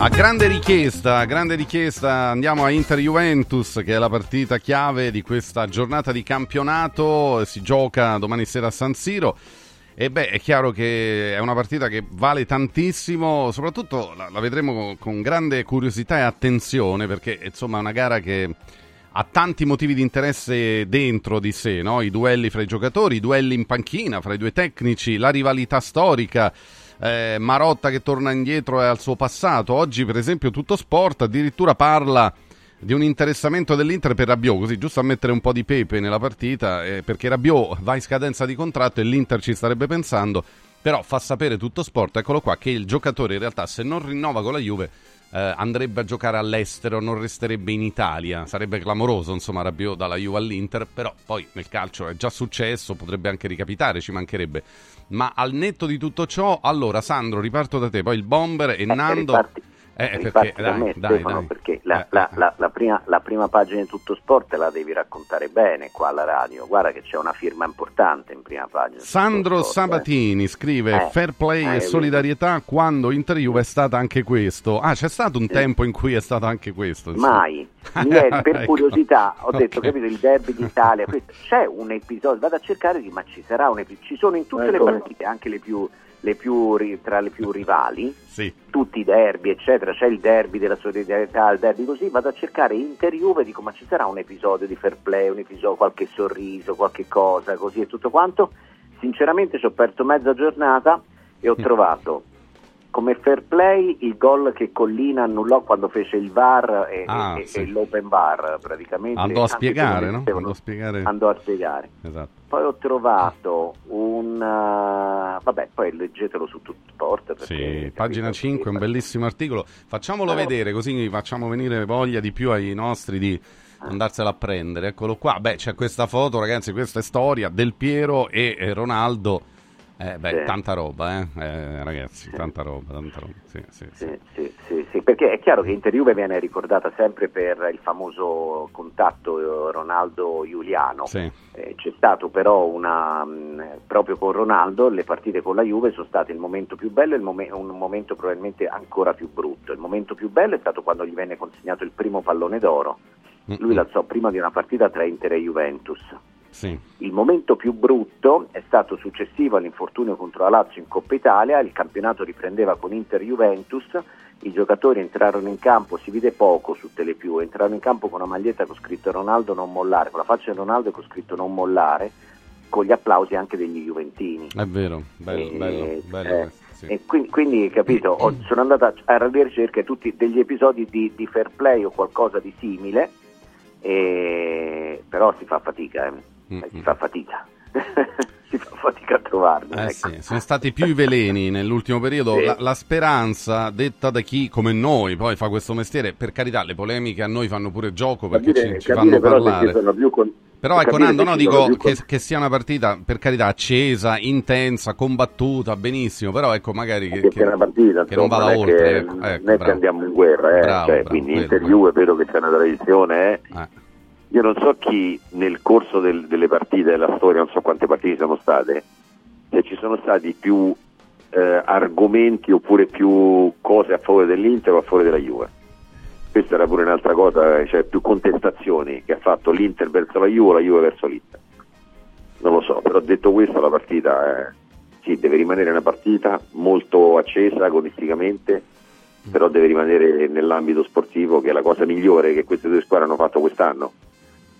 A grande richiesta, grande richiesta, andiamo a Inter-Juventus che è la partita chiave di questa giornata di campionato, si gioca domani sera a San Siro e beh è chiaro che è una partita che vale tantissimo, soprattutto la, la vedremo con grande curiosità e attenzione perché insomma è una gara che ha tanti motivi di interesse dentro di sé, no? i duelli fra i giocatori, i duelli in panchina fra i due tecnici, la rivalità storica eh, Marotta che torna indietro e al suo passato. Oggi, per esempio, tutto sport addirittura parla di un interessamento dell'Inter per Rabiot, così giusto a mettere un po' di pepe nella partita, eh, perché Rabiot va in scadenza di contratto e l'Inter ci starebbe pensando, però fa sapere tutto sport, eccolo qua, che il giocatore in realtà se non rinnova con la Juve eh, andrebbe a giocare all'estero, non resterebbe in Italia, sarebbe clamoroso insomma Rabiot dalla Juve all'Inter, però poi nel calcio è già successo, potrebbe anche ricapitare, ci mancherebbe. Ma al netto di tutto ciò, allora Sandro, riparto da te, poi il bomber e Nando... Riparti, Eh, riparti perché- da dai, me, dai, Stefano, dai. perché la, Eh, la- la- la prima, la prima pagina di tutto sport la devi raccontare bene qua alla radio. Guarda che c'è una firma importante in prima pagina. Sandro Sport, eh. Sabatini scrive Eh, fair play eh, e solidarietà quando Inter Juve è stata anche questo. Ah, c'è stato un tempo in cui è stato anche questo. insomma. Mai. Ieri, per (laughs) Ecco. curiosità ho (laughs) detto, Ok. capito, il derby d'Italia, questo- c'è un episodio, vado a cercare, di- ma ci sarà un episodio, ci sono in tutte le partite, anche le più, le più tra le più rivali, Sì. tutti i derby, eccetera, c'è il derby della solidarietà, il derby così, vado a cercare Inter Juve, dico ma ci sarà un episodio di fair play, un episodio, qualche sorriso, qualche cosa, così e tutto quanto. Sinceramente ci ho perso mezza giornata e ho trovato come fair play il gol che Collina annullò quando fece il VAR e, Ah, e- sì. e l'open bar praticamente. Andò a spiegare, no? Andò a spiegare. Andò a spiegare. Esatto. Poi ho trovato un... uh, vabbè, poi leggetelo su Tutsport. perché, Sì, pagina 5, un bellissimo articolo. Facciamolo vedere così facciamo venire voglia di più ai nostri di andarsela a prendere. Eccolo qua. Beh, c'è questa foto, ragazzi, questa è storia del Piero e eh, Ronaldo. Eh, beh, tanta roba, eh? Eh, ragazzi, tanta roba, tanta roba. Sì, sì, sì. Sì, perché è chiaro che Inter Juve viene ricordata sempre per il famoso contatto eh, Ronaldo-Giuliano. Sì. Eh, c'è stato però una mh, proprio con Ronaldo le partite con la Juve sono state il momento più bello e momen- un momento probabilmente ancora più brutto. Il momento più bello è stato quando gli venne consegnato il primo pallone d'oro. Lui l'alzò prima di una partita tra Inter e Juventus. Sì. Il momento più brutto è stato successivo all'infortunio contro la Lazio in Coppa Italia, il campionato riprendeva con Inter Juventus, i giocatori entrarono in campo, si vide poco su Telepiù, entrarono in campo con una maglietta con scritto Ronaldo non mollare, con la faccia di Ronaldo con scritto non mollare, con gli applausi anche degli Juventini. È vero, bello, Eh, bello, bello eh, sì. E quindi, quindi, capito, (clears throat) ho- sono andata a ricerca tutti degli episodi di, di fair play o qualcosa di simile, e- però si fa fatica, eh. Eh, si fa fatica. (laughs) si fa fatica a trovarli. Eh ecco. sì, sono stati più i veleni nell'ultimo periodo. Sì. La, la speranza, detta da chi come noi poi fa questo mestiere, per carità, le polemiche a noi fanno pure gioco perché Capire- ci, ci capire fanno però parlare. con- Però ecco, Nando, no, dico che, che sia una partita, per carità, accesa, intensa, combattuta, benissimo, però ecco, magari che, che partita che non vada oltre. che, ecco, ecco, andiamo in guerra eh, Bravo, cioè, bravo, quindi quello, Inter quello. Juve vedo che c'è una tradizione eh. Io non so chi nel corso del- delle partite della storia non so quante partite sono state se ci sono stati più eh, argomenti oppure più cose a favore dell'Inter o a favore della Juve. Questa era pure un'altra cosa cioè più contestazioni che ha fatto l'Inter verso la Juve o la Juve verso l'Inter. Non lo so, però detto questo la partita eh, sì, deve rimanere una partita molto accesa agonisticamente, però deve rimanere nell'ambito sportivo che è la cosa migliore che queste due squadre hanno fatto quest'anno,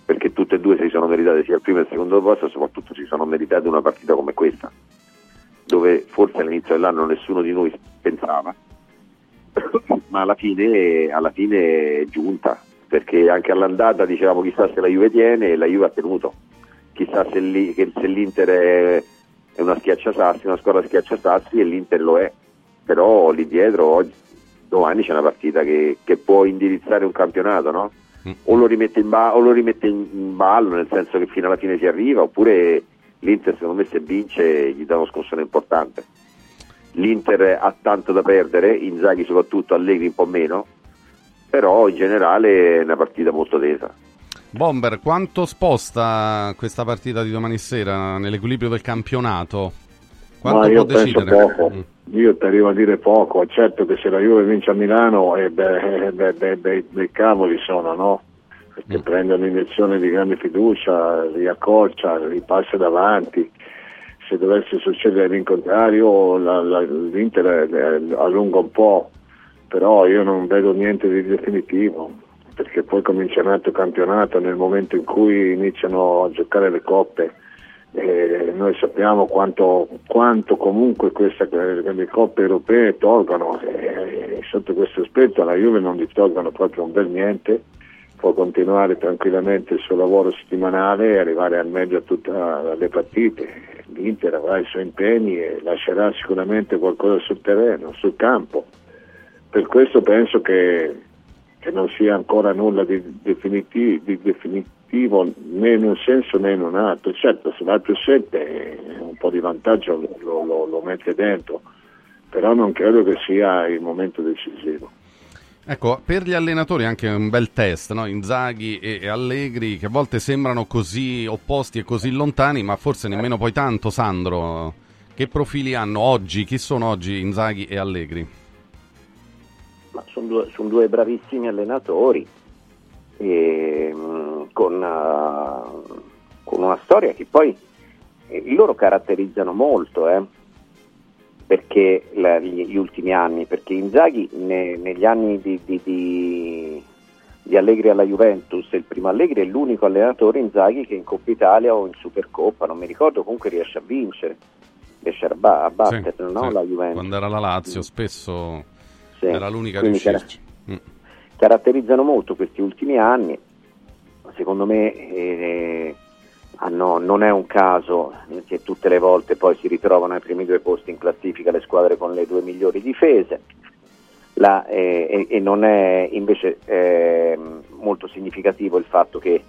perché tutte e due si sono meritate sia il primo che il secondo posto e soprattutto si sono meritate una partita come questa, dove forse all'inizio dell'anno nessuno di noi pensava, (coughs) ma alla fine, alla fine è giunta, perché anche all'andata dicevamo chissà se la Juve tiene e la Juve ha tenuto chissà se, lì- se l'Inter è, è una schiacciasassi, una squadra schiacciasassi e l'Inter lo è, però lì dietro oggi, domani c'è una partita che, che può indirizzare un campionato, no? O lo rimette, in, ba- o lo rimette in, in ballo, nel senso che fino alla fine si arriva, oppure l'Inter secondo me se vince gli dà uno scossone importante. L'Inter ha tanto da perdere, Inzaghi soprattutto, Allegri un po' meno, però in generale è una partita molto tesa. Bomber, quanto sposta questa partita di domani sera nell'equilibrio del campionato? Quanto Ma può decidere? poco. Mm. Io ti arrivo a dire poco, certo che se la Juve vince a Milano eh, beh, eh, beh, beh, beh, dei cavoli sono, no? Perché Mm. prende un'iniezione di grande fiducia, riaccorcia, ripassa davanti. Se dovesse succedere l'incontrario la- la- l'Inter allunga un po', però io non vedo niente di definitivo, perché poi comincia un altro campionato nel momento in cui iniziano a giocare le coppe. Eh, noi sappiamo quanto, quanto comunque queste, le coppe europee tolgono e sotto questo aspetto alla Juve non gli tolgono proprio un bel niente può continuare tranquillamente il suo lavoro settimanale e arrivare al meglio a tutte le partite. l'Inter avrà i suoi impegni e lascerà sicuramente qualcosa sul terreno, sul campo. Per questo penso che, che non sia ancora nulla di definiti- di definitivo né in un senso né in un altro. Certo, se va al più 7 un po' di vantaggio lo, lo- lo- mette dentro, però non credo che sia il momento decisivo. Ecco, per gli allenatori anche un bel test, no? Inzaghi e, e Allegri, che a volte sembrano così opposti e così lontani, ma forse nemmeno poi tanto, Sandro. Che profili hanno oggi? Chi sono oggi Inzaghi e Allegri? Ma sono due, sono due bravissimi allenatori e, mm, con, eh, con una storia che poi eh, loro caratterizzano molto eh, perché la- gli, gli ultimi anni perché Inzaghi ne- negli anni di, di- di- di Allegri alla Juventus il primo Allegri è l'unico allenatore Inzaghi che in Coppa Italia o in Supercoppa non mi ricordo comunque riesce a vincere riesce a, ba- a battere, Sì, no? sì. la Juventus. Quando era la Lazio spesso Sì, era l'unica a quindi riuscirci. Caratterizzano molto questi ultimi anni. Secondo me eh, hanno- non è un caso che tutte le volte poi si ritrovano ai primi due posti in classifica le squadre con le due migliori difese. La- eh, e, e non è invece eh, molto significativo il fatto che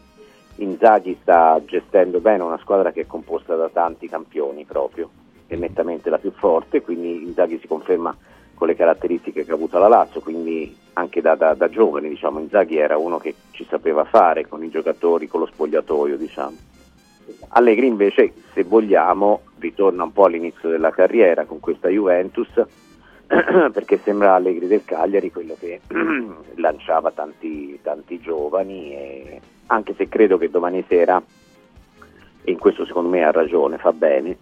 Inzaghi sta gestendo bene una squadra che è composta da tanti campioni proprio, è nettamente la più forte, quindi Inzaghi si conferma con le caratteristiche che ha avuto la Lazio, quindi anche da, da- da giovane diciamo, Inzaghi era uno che ci sapeva fare con i giocatori, con lo spogliatoio. Diciamo. Allegri invece, se vogliamo, ritorna un po' all'inizio della carriera con questa Juventus, (clears throat) perché sembra Allegri del Cagliari quello che (clears throat) lanciava tanti, tanti giovani, anche se credo che domani sera, e in questo secondo me ha ragione, fa bene,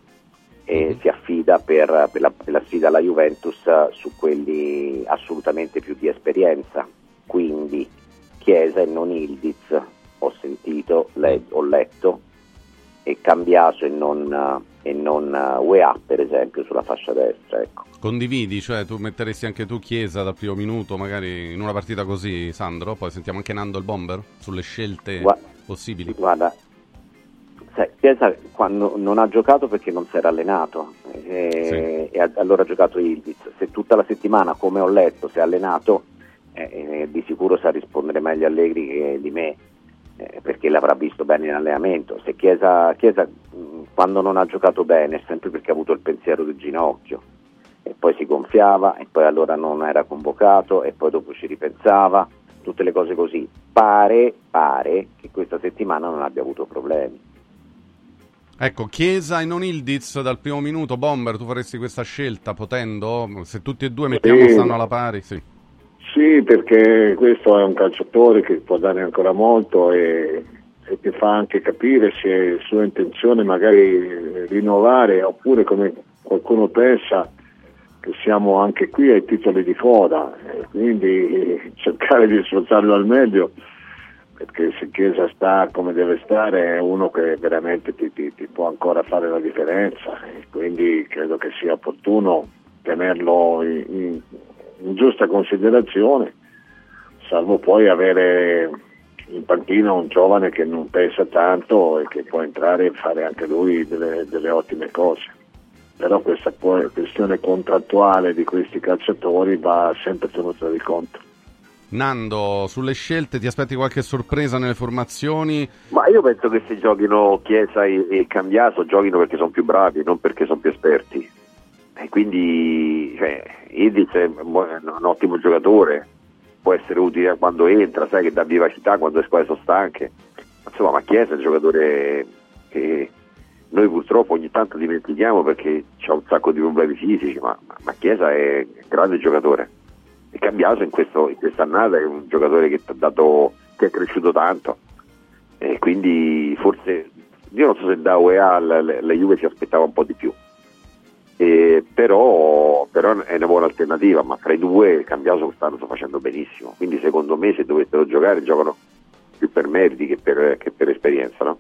e si affida per, per la, per la sfida alla Juventus eh, su quelli assolutamente più di esperienza, quindi Chiesa e non Ildiz, ho sentito, le- ho letto, e Cambiaso e non, eh, e non eh, UEA per esempio sulla fascia destra. Ecco. Condividi, cioè tu metteresti anche tu Chiesa dal primo minuto, magari in una partita così, Sandro? Poi sentiamo anche Nando il Bomber sulle scelte Gua- possibili. Guarda, Chiesa quando non ha giocato perché non si era allenato e a- allora ha giocato Ildiz. Se tutta la settimana, come ho letto, si è allenato, eh, eh, di sicuro sa rispondere meglio Allegri che di me, eh, perché l'avrà visto bene in allenamento. Se Chiesa, Chiesa mh, quando non ha giocato bene è sempre perché ha avuto il pensiero del ginocchio e poi si gonfiava e poi allora non era convocato e poi dopo ci ripensava, tutte le cose così. Pare, pare che questa settimana non abbia avuto problemi. Ecco, Chiesa e non Ildiz dal primo minuto, Bomber, tu faresti questa scelta potendo? Se tutti e due mettiamo Sì. stanno alla pari, sì. Sì, perché questo è un calciatore che può dare ancora molto e, e che fa anche capire se è sua intenzione magari rinnovare oppure come qualcuno pensa che siamo anche qui ai titoli di coda e quindi eh, cercare di sfruttarlo al meglio perché se Chiesa sta come deve stare è uno che veramente ti, ti- ti può ancora fare la differenza e quindi credo che sia opportuno tenerlo in, in- in giusta considerazione, salvo poi avere in panchina un giovane che non pensa tanto e che può entrare e fare anche lui delle, delle ottime cose. Però questa que- questione contrattuale di questi calciatori va sempre tenuta di conto. Nando, sulle scelte ti aspetti qualche sorpresa nelle formazioni? Ma io penso che se giochino Chiesa e, e Cambiaso giochino perché sono più bravi, non perché sono più esperti. E quindi cioè, Idiz è un ottimo giocatore, può essere utile quando entra, sai che dà vivacità quando le squadre sono stanche. Insomma, ma Chiesa è un giocatore che noi purtroppo ogni tanto dimentichiamo perché c'ha un sacco di problemi fisici, ma, ma Chiesa è un grande giocatore. E Cambiaso in, questo, in quest'annata è un giocatore che, dato, che è cresciuto tanto. E quindi forse io non so se da UEA la, la- la Juve si aspettava un po' di più. Eh, però, però è una buona alternativa ma fra i due Cambiaso quest'anno sta facendo benissimo. Quindi secondo me se dovessero giocare giocano più per meriti che per, che per esperienza no?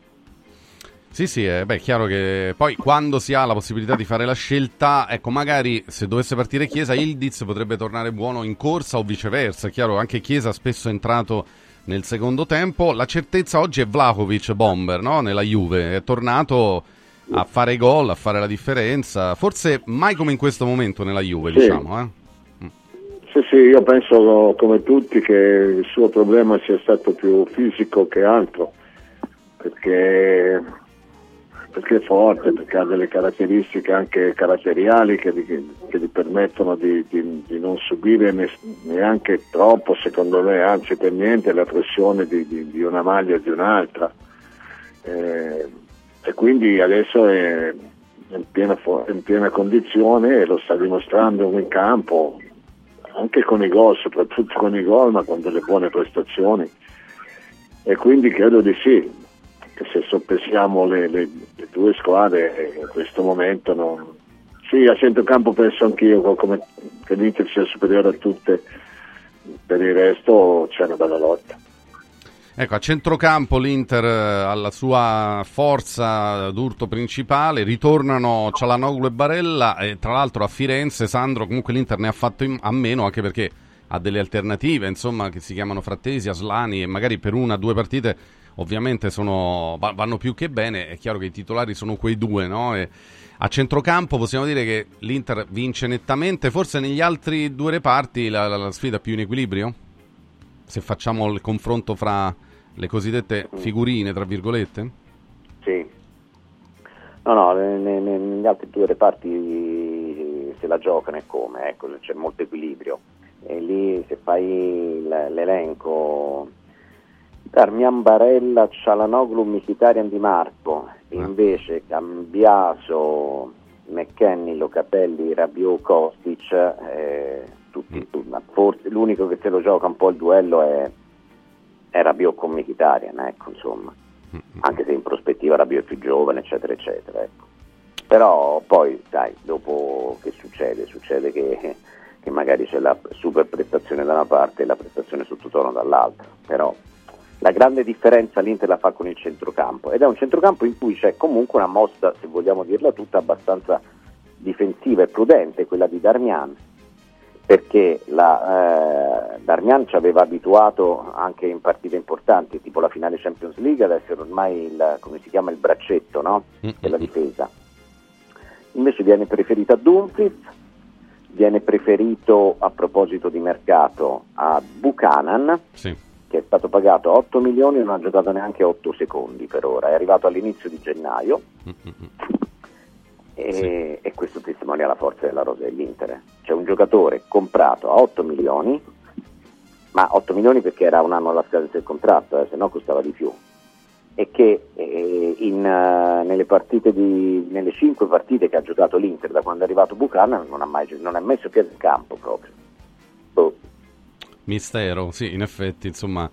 Sì, sì, è beh, è chiaro che poi quando si ha la possibilità di fare la scelta, ecco, magari se dovesse partire Chiesa, Ildiz potrebbe tornare buono in corsa o viceversa. È chiaro, anche Chiesa spesso è entrato nel secondo tempo. La certezza oggi è Vlahovic Bomber, no? Nella Juve, è tornato a fare gol, a fare la differenza. Forse mai come in questo momento nella Juve, Sì. diciamo, eh? Sì, sì, io penso come tutti che il suo problema sia stato più fisico che altro, perché, perché è forte, perché ha delle caratteristiche anche caratteriali che, gli- che gli permettono di, di- di non subire ne- neanche troppo, secondo me, anzi per niente, la pressione di, di- una maglia o di un'altra. Eh, e quindi adesso è in piena, in piena condizione e lo sta dimostrando in campo, anche con i gol, soprattutto con i gol, ma con delle buone prestazioni. E quindi credo di sì, che se soppesiamo le, le- le due squadre eh, in questo momento non... Sì, a centrocampo penso anch'io co- come che l'Inter sia superiore a tutte, per il resto c'è una bella lotta. Ecco, a centrocampo l'Inter eh, ha la sua forza d'urto principale, ritornano Cialanoglu e Barella e tra l'altro a Firenze Sandro comunque l'Inter ne ha fatto a meno anche perché ha delle alternative, insomma, che si chiamano Frattesi, Aslani e magari per una o due partite ovviamente sono, va- vanno più che bene, è chiaro che i titolari sono quei due, no? E a centrocampo possiamo dire che l'Inter vince nettamente, forse negli altri due reparti la, la- la sfida più in equilibrio? Se facciamo il confronto fra le cosiddette figurine, tra virgolette? Sì. No, no, ne- ne- ne- negli altri due reparti se la giocano e come, ecco, c'è molto equilibrio. E lì se fai l'elenco Darmian Barella, Cialanoglu, Mkhitaryan Di Marco, invece Cambiaso, McKenny, Locatelli, Rabiot, Kostic, eh, tutti, tu- ma forse l'unico che se lo gioca un po' il duello è, è Rabiot con Mkhitaryan, ecco, insomma. Anche se in prospettiva Rabiot è più giovane, eccetera, eccetera, ecco. Però poi, dai, dopo che succede? Succede che, che magari c'è la super prestazione da una parte e la prestazione sottotono dall'altra, però la grande differenza l'Inter la fa con il centrocampo ed è un centrocampo in cui c'è comunque una mossa, se vogliamo dirla tutta, abbastanza difensiva e prudente, quella di Darmian, perché la, eh, Darmian ci aveva abituato anche in partite importanti, tipo la finale Champions League, ad essere ormai il, come si chiama, il braccetto no? della difesa. Invece viene preferito a Dumfries, viene preferito a proposito di mercato a Buchanan, che è stato pagato 8 milioni e non ha giocato neanche 8 secondi per ora, è arrivato all'inizio di gennaio e, e questo testimonia la forza della rosa dell'Inter. C'è un giocatore comprato a 8 milioni, ma 8 milioni perché era un anno alla scadenza del contratto, eh, se no costava di più, e che eh, in, eh, nelle, partite di, nelle 5 partite che ha giocato l'Inter da quando è arrivato Buchanan non ha mai non ha messo piede in campo proprio. Mistero, sì, in effetti, insomma,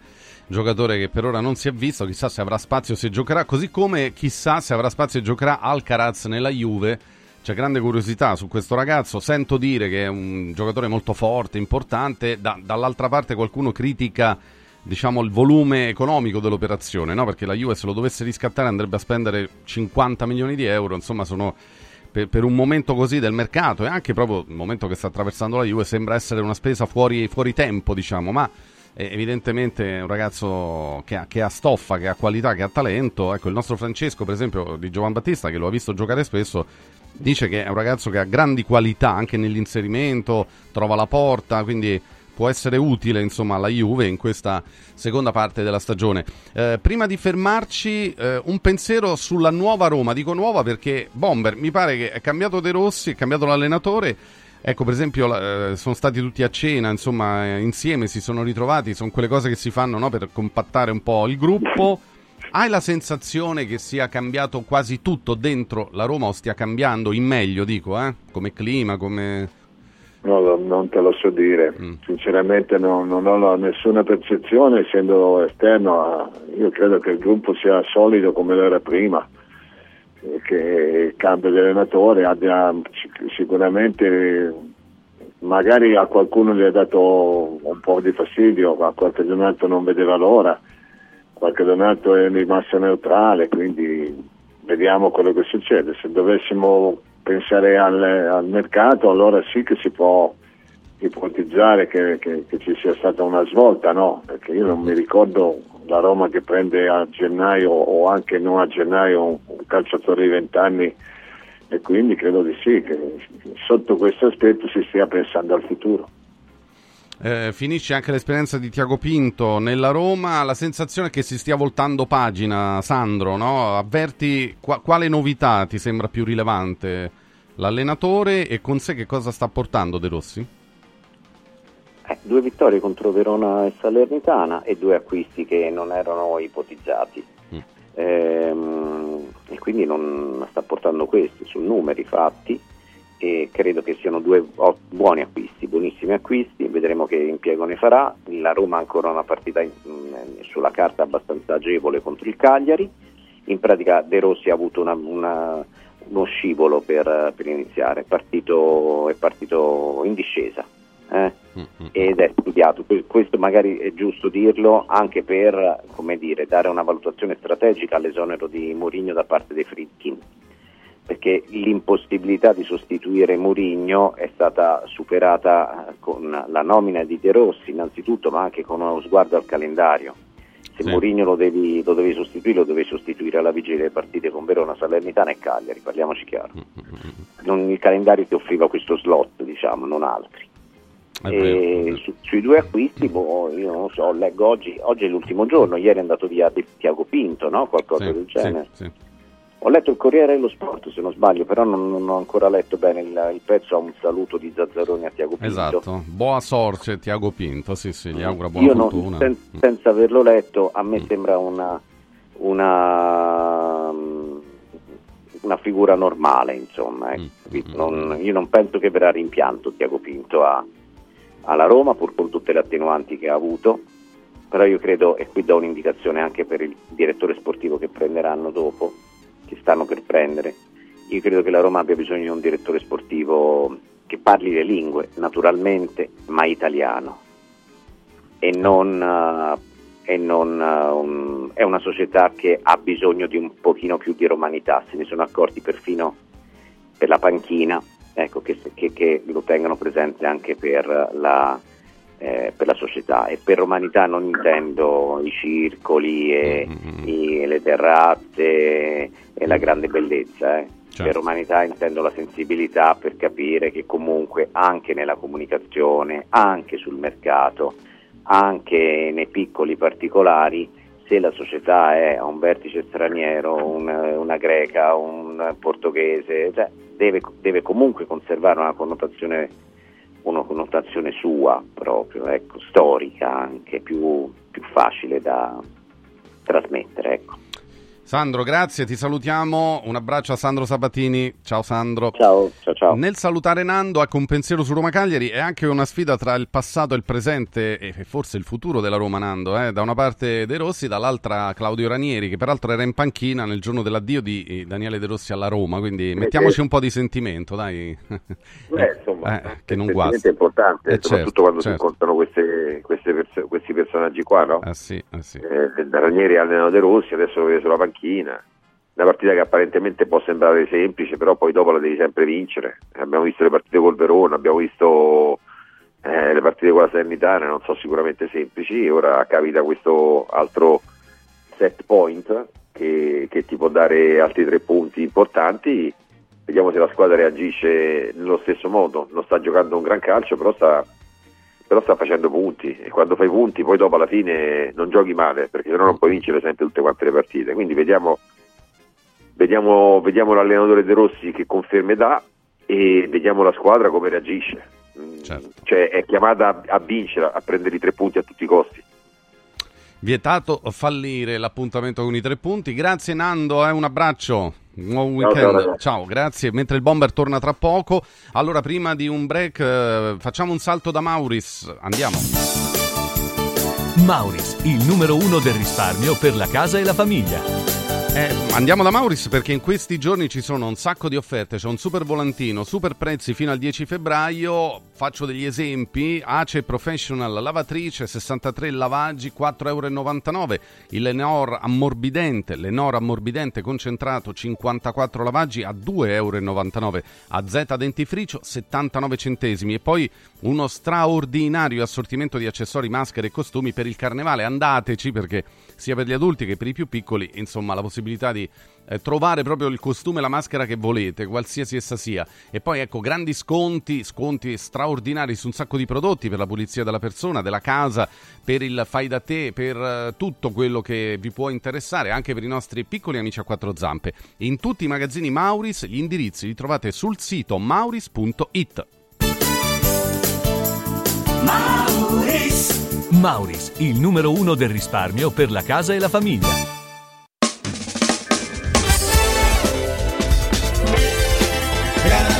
giocatore che per ora non si è visto, chissà se avrà spazio se giocherà, così come chissà se avrà spazio e giocherà Alcaraz nella Juve. C'è grande curiosità su questo ragazzo, sento dire che è un giocatore molto forte, importante, Da- dall'altra parte qualcuno critica diciamo il volume economico dell'operazione, no? perché la Juve se lo dovesse riscattare andrebbe a spendere 50 milioni di euro, insomma sono per, per un momento così del mercato e anche proprio il momento che sta attraversando la Juve sembra essere una spesa fuori, fuori tempo, diciamo, ma eh, evidentemente è un ragazzo che ha, che ha stoffa, che ha qualità, che ha talento. Ecco, il nostro Francesco, per esempio, di Giovan Battista, che lo ha visto giocare spesso, dice che è un ragazzo che ha grandi qualità anche nell'inserimento, trova la porta, quindi può essere utile insomma alla Juve in questa seconda parte della stagione. Eh, prima di fermarci, eh, un pensiero sulla nuova Roma. Dico nuova perché Bomber mi pare che è cambiato De Rossi, è cambiato l'allenatore. Ecco, per esempio, eh, sono stati tutti a cena, insomma, eh, insieme si sono ritrovati. Sono quelle cose che si fanno no, per compattare un po' il gruppo. Hai la sensazione che sia cambiato quasi tutto dentro la Roma o stia cambiando in meglio, dico, eh? Come clima, come... No, no, non te lo so dire, sinceramente no- non ho nessuna percezione, essendo esterno, a- io credo che il gruppo sia solido come lo era prima, che il cambio di allenatore abbia sic- sicuramente, magari a qualcuno gli ha dato un po' di fastidio, a qualche giornato non vedeva l'ora, qualche giornato è rimasto neutrale, quindi vediamo quello che succede. Se dovessimo pensare al, al mercato, allora sì che si può ipotizzare che, che- che ci sia stata una svolta, no? Perché io non mi ricordo la Roma che prende a gennaio o anche non a gennaio un, un calciatore di 20 anni e quindi credo di sì, che sotto questo aspetto si stia pensando al futuro. Eh, finisce anche l'esperienza di Tiago Pinto nella Roma. La sensazione è che si stia voltando pagina, Sandro. No? Avverti qua- quale novità ti sembra più rilevante? L'allenatore e con sé che cosa sta portando De Rossi? Eh, due vittorie contro Verona e Salernitana e due acquisti che non erano ipotizzati. Ehm, e quindi non sta portando questi su numeri fatti e credo che siano due buoni acquisti, buonissimi acquisti, vedremo che impiego ne farà. La Roma ha ancora una partita in- sulla carta abbastanza agevole contro il Cagliari. In pratica De Rossi ha avuto una- una- uno scivolo per, per iniziare, è partito, è partito in discesa eh, ed è studiato. Que- Questo magari è giusto dirlo anche per come dire, dare una valutazione strategica all'esonero di Mourinho da parte dei Fritkin, perché l'impossibilità di sostituire Mourinho è stata superata con la nomina di De Rossi innanzitutto, ma anche con uno sguardo al calendario. Se Mourinho lo devi, lo devi sostituire, lo devi sostituire alla vigilia delle partite con Verona, Salernitana e Cagliari, parliamoci chiaro. (laughs) Non- il calendario ti offriva questo slot, diciamo, non altri. E su- sui due acquisti, boh, io non lo so, leggo oggi, oggi è l'ultimo giorno, ieri è andato via Tiago Pinto, no? qualcosa del genere. Ho letto il Corriere dello Sport, se non sbaglio, però non, non ho ancora letto bene il, il pezzo. Ha un saluto di Zazzaroni a Tiago Pinto. Esatto, Boa sorte Tiago Pinto, sì sì, gli augura buona Io fortuna. sen- senza averlo letto, a me sembra una, una, mm, una figura normale, insomma. ecco, capito? Non- io non penso che verrà rimpianto Tiago Pinto a- alla Roma, pur con tutte le attenuanti che ha avuto. Però io credo, e qui do un'indicazione anche per il direttore sportivo che prenderanno dopo, che stanno per prendere, io credo che la Roma abbia bisogno di un direttore sportivo che parli le lingue, naturalmente, ma italiano. E non, eh, e non, un- è una società che ha bisogno di un pochino più di romanità, se ne sono accorti perfino per la panchina, ecco, che, che- che lo tengano presente anche per la, eh, per la società e per romanità non intendo i circoli e, i- le terrazze e la grande bellezza, eh. per romanità intendo la sensibilità per capire che comunque anche nella comunicazione, anche sul mercato, anche nei piccoli particolari, se la società è a un vertice straniero, un- una greca, un portoghese, cioè, deve, deve comunque conservare una connotazione, una connotazione sua proprio, ecco, storica anche, più, più facile da trasmettere. Ecco. Sandro, grazie, ti salutiamo. Un abbraccio a Sandro Sabatini. Ciao Sandro. Ciao, ciao, ciao. Nel salutare Nando, ecco un pensiero su Roma Cagliari è anche una sfida tra il passato e il presente e forse il futuro della Roma Nando. eh. Da una parte De Rossi, dall'altra Claudio Ranieri, che peraltro era in panchina nel giorno dell'addio di eh, Daniele De Rossi alla Roma. Quindi mettiamoci un po' di sentimento, dai. (laughs) Beh, insomma, Eh, che non guasta. è importante, Eh, soprattutto certo, quando certo. si incontrano queste, queste perso- questi personaggi qua, no? Eh sì, eh sì. Eh, Ranieri ha allenato De Rossi, adesso lo vede sulla panchina. Una partita che apparentemente può sembrare semplice, però poi dopo la devi sempre vincere. Abbiamo visto le partite col Verona, abbiamo visto eh, le partite con la Salernitana, non sono sicuramente semplici. Ora capita questo altro set point che, che ti può dare altri tre punti importanti. Vediamo se la squadra reagisce nello stesso modo. Non sta giocando un gran calcio, però sta, però sta facendo punti. E quando fai punti, poi dopo alla fine non giochi male, perché sennò non puoi vincere sempre tutte quante le partite. Quindi vediamo, vediamo, vediamo l'allenatore De Rossi che conferme dà e vediamo la squadra come reagisce. Mm, Cioè è chiamata a, a vincere, a prendere i tre punti a tutti i costi. Vietato fallire l'appuntamento con i tre punti. Grazie Nando, eh, un abbraccio. Buon weekend. ciao. Ciao, grazie. Mentre il bomber torna tra poco. Allora, prima di un break, eh, facciamo un salto da Mauris. Andiamo. Mauris, il numero uno del risparmio per la casa e la famiglia. Eh, andiamo da Mauris perché in questi giorni ci sono un sacco di offerte, c'è un super volantino, super prezzi fino al 10 febbraio, faccio degli esempi, Ace Professional lavatrice 63 lavaggi 4,99 euro, il Lenor ammorbidente, Lenor ammorbidente concentrato 54 lavaggi a 2,99 euro, AZ dentifricio 79 centesimi. E poi uno straordinario assortimento di accessori, maschere e costumi per il carnevale, andateci perché sia per gli adulti che per i più piccoli, insomma, la possibilità di eh, trovare proprio il costume la maschera che volete, qualsiasi essa sia. E poi ecco, grandi sconti, sconti straordinari su un sacco di prodotti per la pulizia della persona, della casa, per il fai da te, per eh, tutto quello che vi può interessare, anche per i nostri piccoli amici a quattro zampe. In tutti i magazzini Mauris, gli indirizzi li trovate sul sito mauris.it. Mauris. Mauris, il numero uno del risparmio per la casa e la famiglia.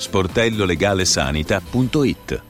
sportellolegalesanita.it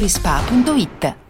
valorispa.it.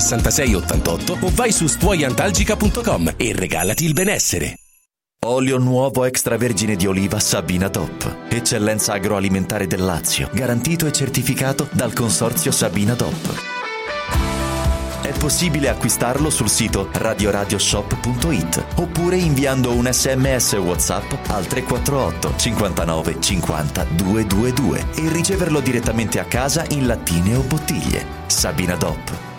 66 88 o vai su stuoiantalgica.com e regalati il benessere. Olio nuovo extravergine di oliva Sabina Top. Eccellenza agroalimentare del Lazio, garantito e certificato dal consorzio Sabina Top. È possibile acquistarlo sul sito radioradioshop.it oppure inviando un sms WhatsApp al 348 59 50 222 e riceverlo direttamente a casa in lattine o bottiglie. Sabina Dop.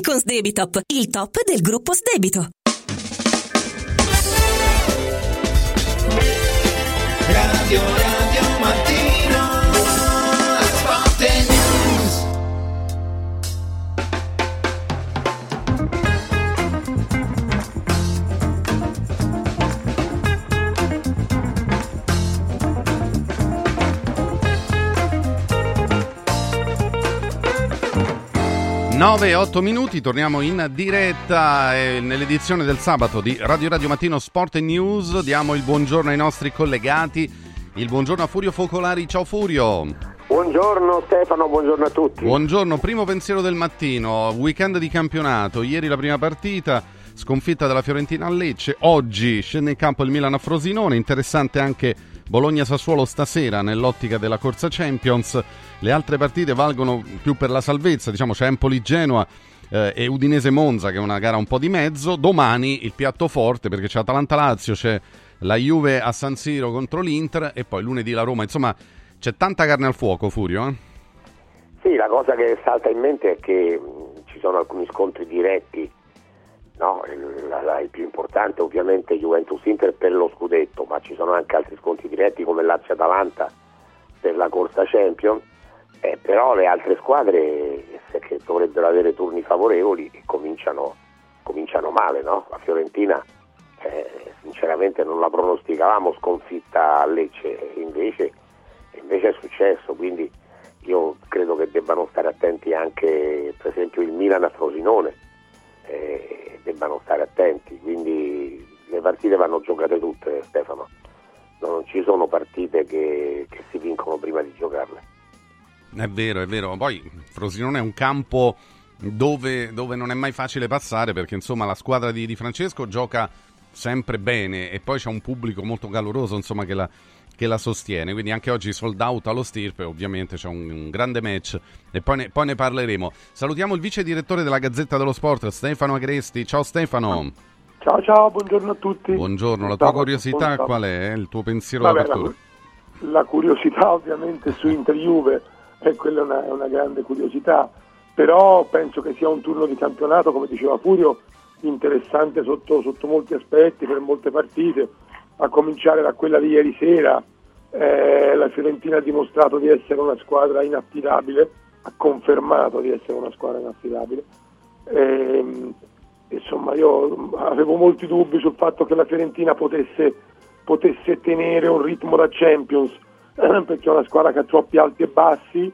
con Sdebitop, il top del gruppo Sdebito. Radio Radio Mattino 9 e 8 minuti, torniamo in diretta eh, nell'edizione del sabato di Radio Radio Mattino Sport e News. Diamo il buongiorno ai nostri collegati. Il buongiorno a Furio Focolari. Ciao Furio. Buongiorno Stefano, buongiorno a tutti. Buongiorno, primo pensiero del mattino, weekend di campionato, ieri la prima partita, sconfitta dalla Fiorentina a Lecce, oggi scende in campo il Milano a Frosinone, interessante anche Bologna-Sassuolo stasera nell'ottica della corsa Champions, le altre partite valgono più per la salvezza, diciamo c'è Empoli-Genoa eh, e Udinese Monza, che è una gara un po' di mezzo. Domani il piatto forte perché c'è Atalanta Lazio, c'è la Juve a San Siro contro l'Inter e poi lunedì la Roma. Insomma, c'è tanta carne al fuoco, Furio. Eh? Sì, la cosa che salta in mente è che mh, ci sono alcuni scontri diretti. No, la- la- il più importante ovviamente Juventus-Inter per lo scudetto, ma ci sono anche altri scontri diretti come Lazio-Atalanta per la corsa Champions. Eh, però le altre squadre che dovrebbero avere turni favorevoli cominciano, cominciano male. No? La Fiorentina eh, sinceramente non la pronosticavamo sconfitta a Lecce, invece, invece è successo, quindi io credo che debbano stare attenti anche per esempio il Milan a Frosinone, eh, debbano stare attenti, quindi le partite vanno giocate tutte Stefano, non ci sono partite che, che si vincono prima di giocarle. È vero, è vero. Poi Frosinone è un campo dove, dove non è mai facile passare perché insomma la squadra di, di Francesco gioca sempre bene e poi c'è un pubblico molto caloroso insomma che la, che la sostiene. Quindi anche oggi sold out allo Stirpe, ovviamente c'è un, un grande match e poi ne, poi ne parleremo. Salutiamo il vice direttore della Gazzetta dello Sport, Stefano Agresti. Ciao Stefano. Ciao ciao, buongiorno a tutti. Buongiorno, la tua curiosità qual è? Il tuo pensiero Vabbè, d'apertura? la, la curiosità ovviamente su Inter Juve, e quella è una, è una grande curiosità, però penso che sia un turno di campionato, come diceva Furio, interessante sotto, sotto molti aspetti, per molte partite, a cominciare da quella di ieri sera. Eh, la Fiorentina ha dimostrato di essere una squadra inaffidabile, ha confermato di essere una squadra inaffidabile. Ehm, insomma, io avevo molti dubbi sul fatto che la Fiorentina potesse, potesse tenere un ritmo da Champions, (clears throat) perché è una squadra che ha troppi alti e bassi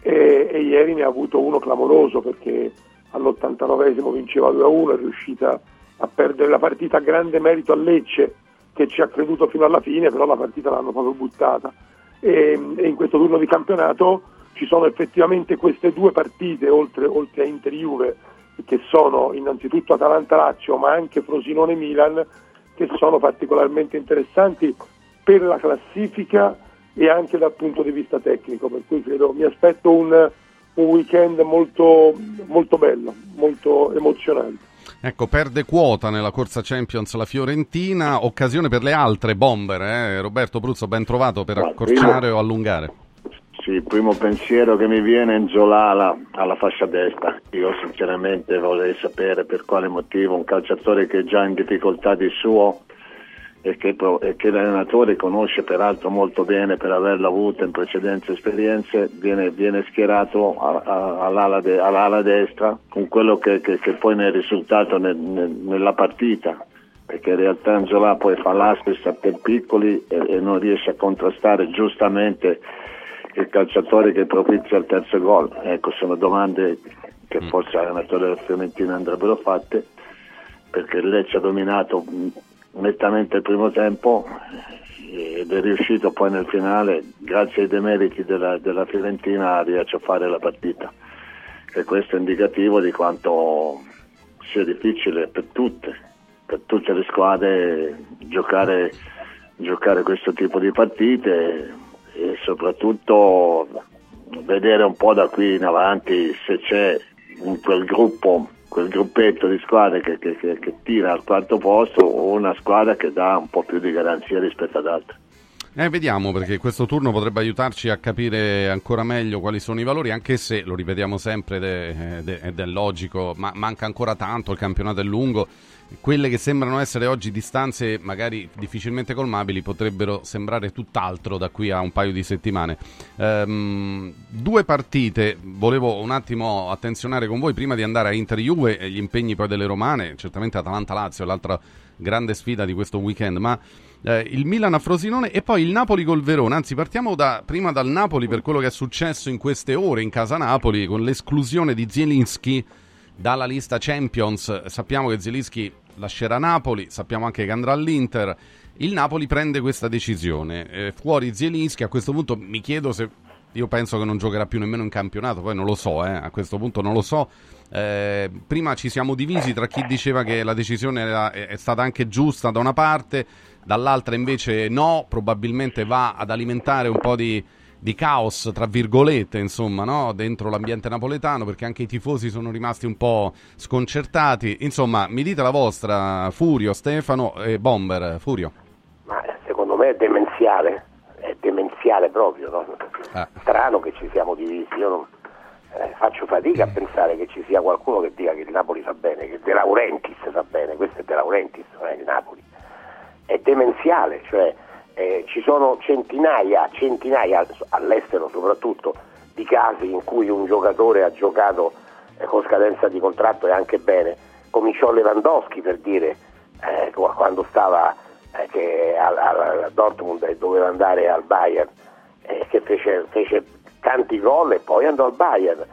e, e ieri ne ha avuto uno clamoroso perché all'89esimo vinceva 2-1, è riuscita a perdere la partita, grande merito a Lecce che ci ha creduto fino alla fine, però la partita l'hanno proprio buttata. E, e in questo turno di campionato ci sono effettivamente queste due partite, oltre, oltre a Inter-Juve, che sono innanzitutto Atalanta-Lazio, ma anche Frosinone-Milan, che sono particolarmente interessanti per la classifica e anche dal punto di vista tecnico, per cui credo, mi aspetto un, un weekend molto, molto bello, molto emozionante. Ecco, perde quota nella corsa Champions la Fiorentina, occasione per le altre bomber, eh? Roberto Bruzzo, ben trovato per accorciare o allungare. Sì, il primo pensiero che mi viene è Nzola alla, alla fascia destra. Io sinceramente vorrei sapere per quale motivo un calciatore che è già in difficoltà di suo e che, e che l'allenatore conosce peraltro molto bene per averlo avuto in precedenti esperienze, viene, viene schierato a- a- all'ala, de- all'ala destra con quello che, che- che poi ne è risultato nel- nel- nella partita perché in realtà Nzola poi fa l'assist a per piccoli e, e non riesce a contrastare giustamente il calciatore che propizia il terzo gol. Ecco, sono domande che forse l'allenatore della Fiorentina andrebbero fatte perché il Lecce ha dominato mh, nettamente il primo tempo ed è riuscito poi nel finale, grazie ai demeriti della, della Fiorentina, a riacciaffare la partita. E questo è indicativo di quanto sia difficile per tutte, per tutte le squadre giocare, giocare questo tipo di partite e soprattutto vedere un po' da qui in avanti se c'è in quel gruppo, quel gruppetto di squadre che, che- che- che tira al quarto posto o una squadra che dà un po' più di garanzia rispetto ad altre. Eh, vediamo perché questo turno potrebbe aiutarci a capire ancora meglio quali sono i valori, anche se lo ripetiamo sempre ed è, ed è- logico, ma manca ancora tanto, il campionato è lungo. Quelle che sembrano essere oggi distanze magari difficilmente colmabili potrebbero sembrare tutt'altro da qui a un paio di settimane. Ehm, due partite, volevo un attimo attenzionare con voi prima di andare a Inter-Juve e gli impegni poi delle romane, certamente Atalanta-Lazio l'altra grande sfida di questo weekend, ma eh, il Milan a Frosinone e poi il Napoli col Verona. Anzi, partiamo da, prima dal Napoli per quello che è successo in queste ore in casa Napoli con l'esclusione di Zielinski dalla lista Champions. Sappiamo che Zielinski lascerà Napoli, sappiamo anche che andrà all'Inter. Il Napoli prende questa decisione. Eh, fuori Zielinski, a questo punto mi chiedo se io penso che non giocherà più nemmeno in campionato, poi non lo so, eh, a questo punto non lo so. Eh, prima ci siamo divisi tra chi diceva che la decisione era- è stata anche giusta da una parte, dall'altra invece no, probabilmente va ad alimentare un po' di, di caos, tra virgolette, insomma, no? dentro l'ambiente napoletano, perché anche i tifosi sono rimasti un po' sconcertati. Insomma, mi dite la vostra, Furio, Stefano e Bomber. Furio. Ma secondo me è demenziale, è demenziale proprio, no? Ah. Strano che ci siamo divisi, io non- eh, faccio fatica a pensare che ci sia qualcuno che dica che il Napoli fa bene, che De Laurentiis fa bene, questo è De Laurentiis, non è il Napoli. È demenziale, cioè eh, ci sono centinaia, centinaia, all'estero soprattutto, di casi in cui un giocatore ha giocato eh, con scadenza di contratto e anche bene. Cominciò Lewandowski per dire, eh, quando stava eh, al Dortmund e doveva andare al Bayern, eh, che fece, fece tanti gol e poi andò al Bayern.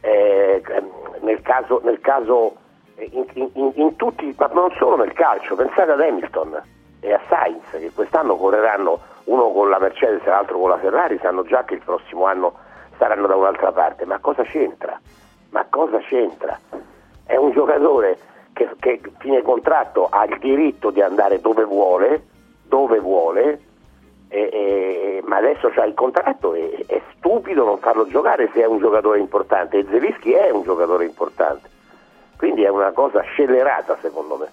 Eh, ehm, nel caso, nel caso in, in- in tutti, ma non solo nel calcio, pensate ad Hamilton e a Sainz che quest'anno correranno uno con la Mercedes e l'altro con la Ferrari, sanno già che il prossimo anno saranno da un'altra parte, ma cosa c'entra? Ma cosa c'entra? È un giocatore che, che fine contratto ha il diritto di andare dove vuole, dove vuole, e- e- ma adesso c'ha il contratto e è stupido non farlo giocare se è un giocatore importante e Zelischi è un giocatore importante quindi è una cosa scellerata secondo me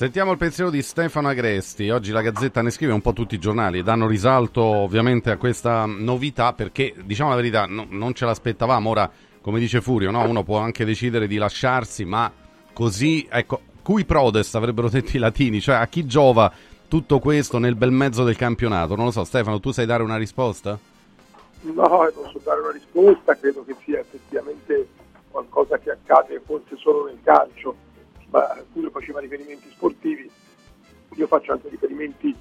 Sentiamo il pensiero di Stefano Agresti. Oggi la Gazzetta ne scrive un po' tutti i giornali danno risalto ovviamente a questa novità perché, diciamo la verità, no- non ce l'aspettavamo. Ora, come dice Furio, no? uno può anche decidere di lasciarsi, ma così, ecco, cui prodest avrebbero detto i latini, cioè a chi giova tutto questo nel bel mezzo del campionato? Non lo so, Stefano, tu sai dare una risposta? No, e posso dare una risposta, credo che sia effettivamente qualcosa che accade forse solo nel calcio, ma Fulvio faceva riferimenti sportivi, io faccio anche riferimenti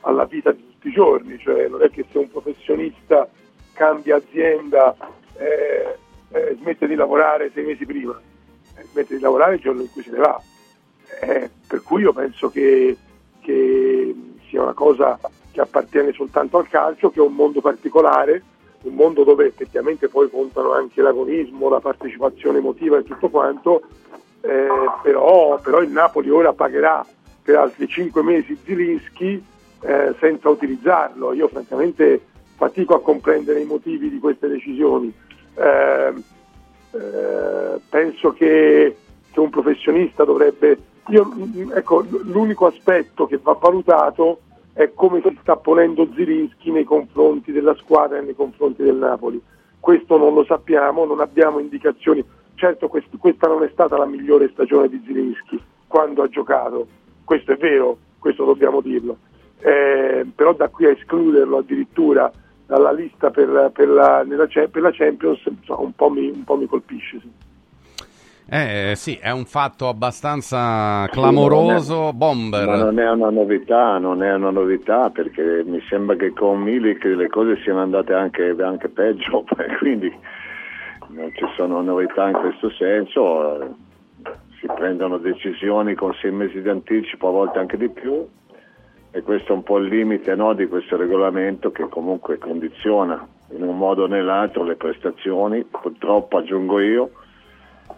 alla vita di tutti i giorni, cioè non è che se un professionista cambia azienda eh, eh, smette di lavorare sei mesi prima, eh, smette di lavorare il giorno in cui se ne va. Eh, per cui io penso che, che sia una cosa che appartiene soltanto al calcio, che è un mondo particolare, un mondo dove effettivamente poi contano anche l'agonismo, la partecipazione emotiva e tutto quanto, eh, però, però il Napoli ora pagherà per altri 5 mesi Zilinski eh, senza utilizzarlo. Io francamente fatico a comprendere i motivi di queste decisioni. Eh, eh, penso che, che un professionista dovrebbe... Io, ecco, l'unico aspetto che va valutato è come si sta ponendo Zilinski nei confronti della squadra e nei confronti del Napoli. Questo non lo sappiamo, non abbiamo indicazioni. Certo quest- questa non è stata la migliore stagione di Zilinski quando ha giocato, questo è vero, questo dobbiamo dirlo. Eh, però da qui a escluderlo addirittura dalla lista per, per la, nella, per la Champions un, po mi, un po' mi colpisce. sì. Eh sì, è un fatto abbastanza clamoroso. Bomber. Ma non è una novità, non è una novità perché mi sembra che con Milik le cose siano andate anche, anche peggio, (laughs) quindi ci sono novità in questo senso, si prendono decisioni con sei mesi di anticipo, a volte anche di più e questo è un po' il limite no, di questo regolamento che comunque condiziona in un modo o nell'altro le prestazioni, purtroppo aggiungo io,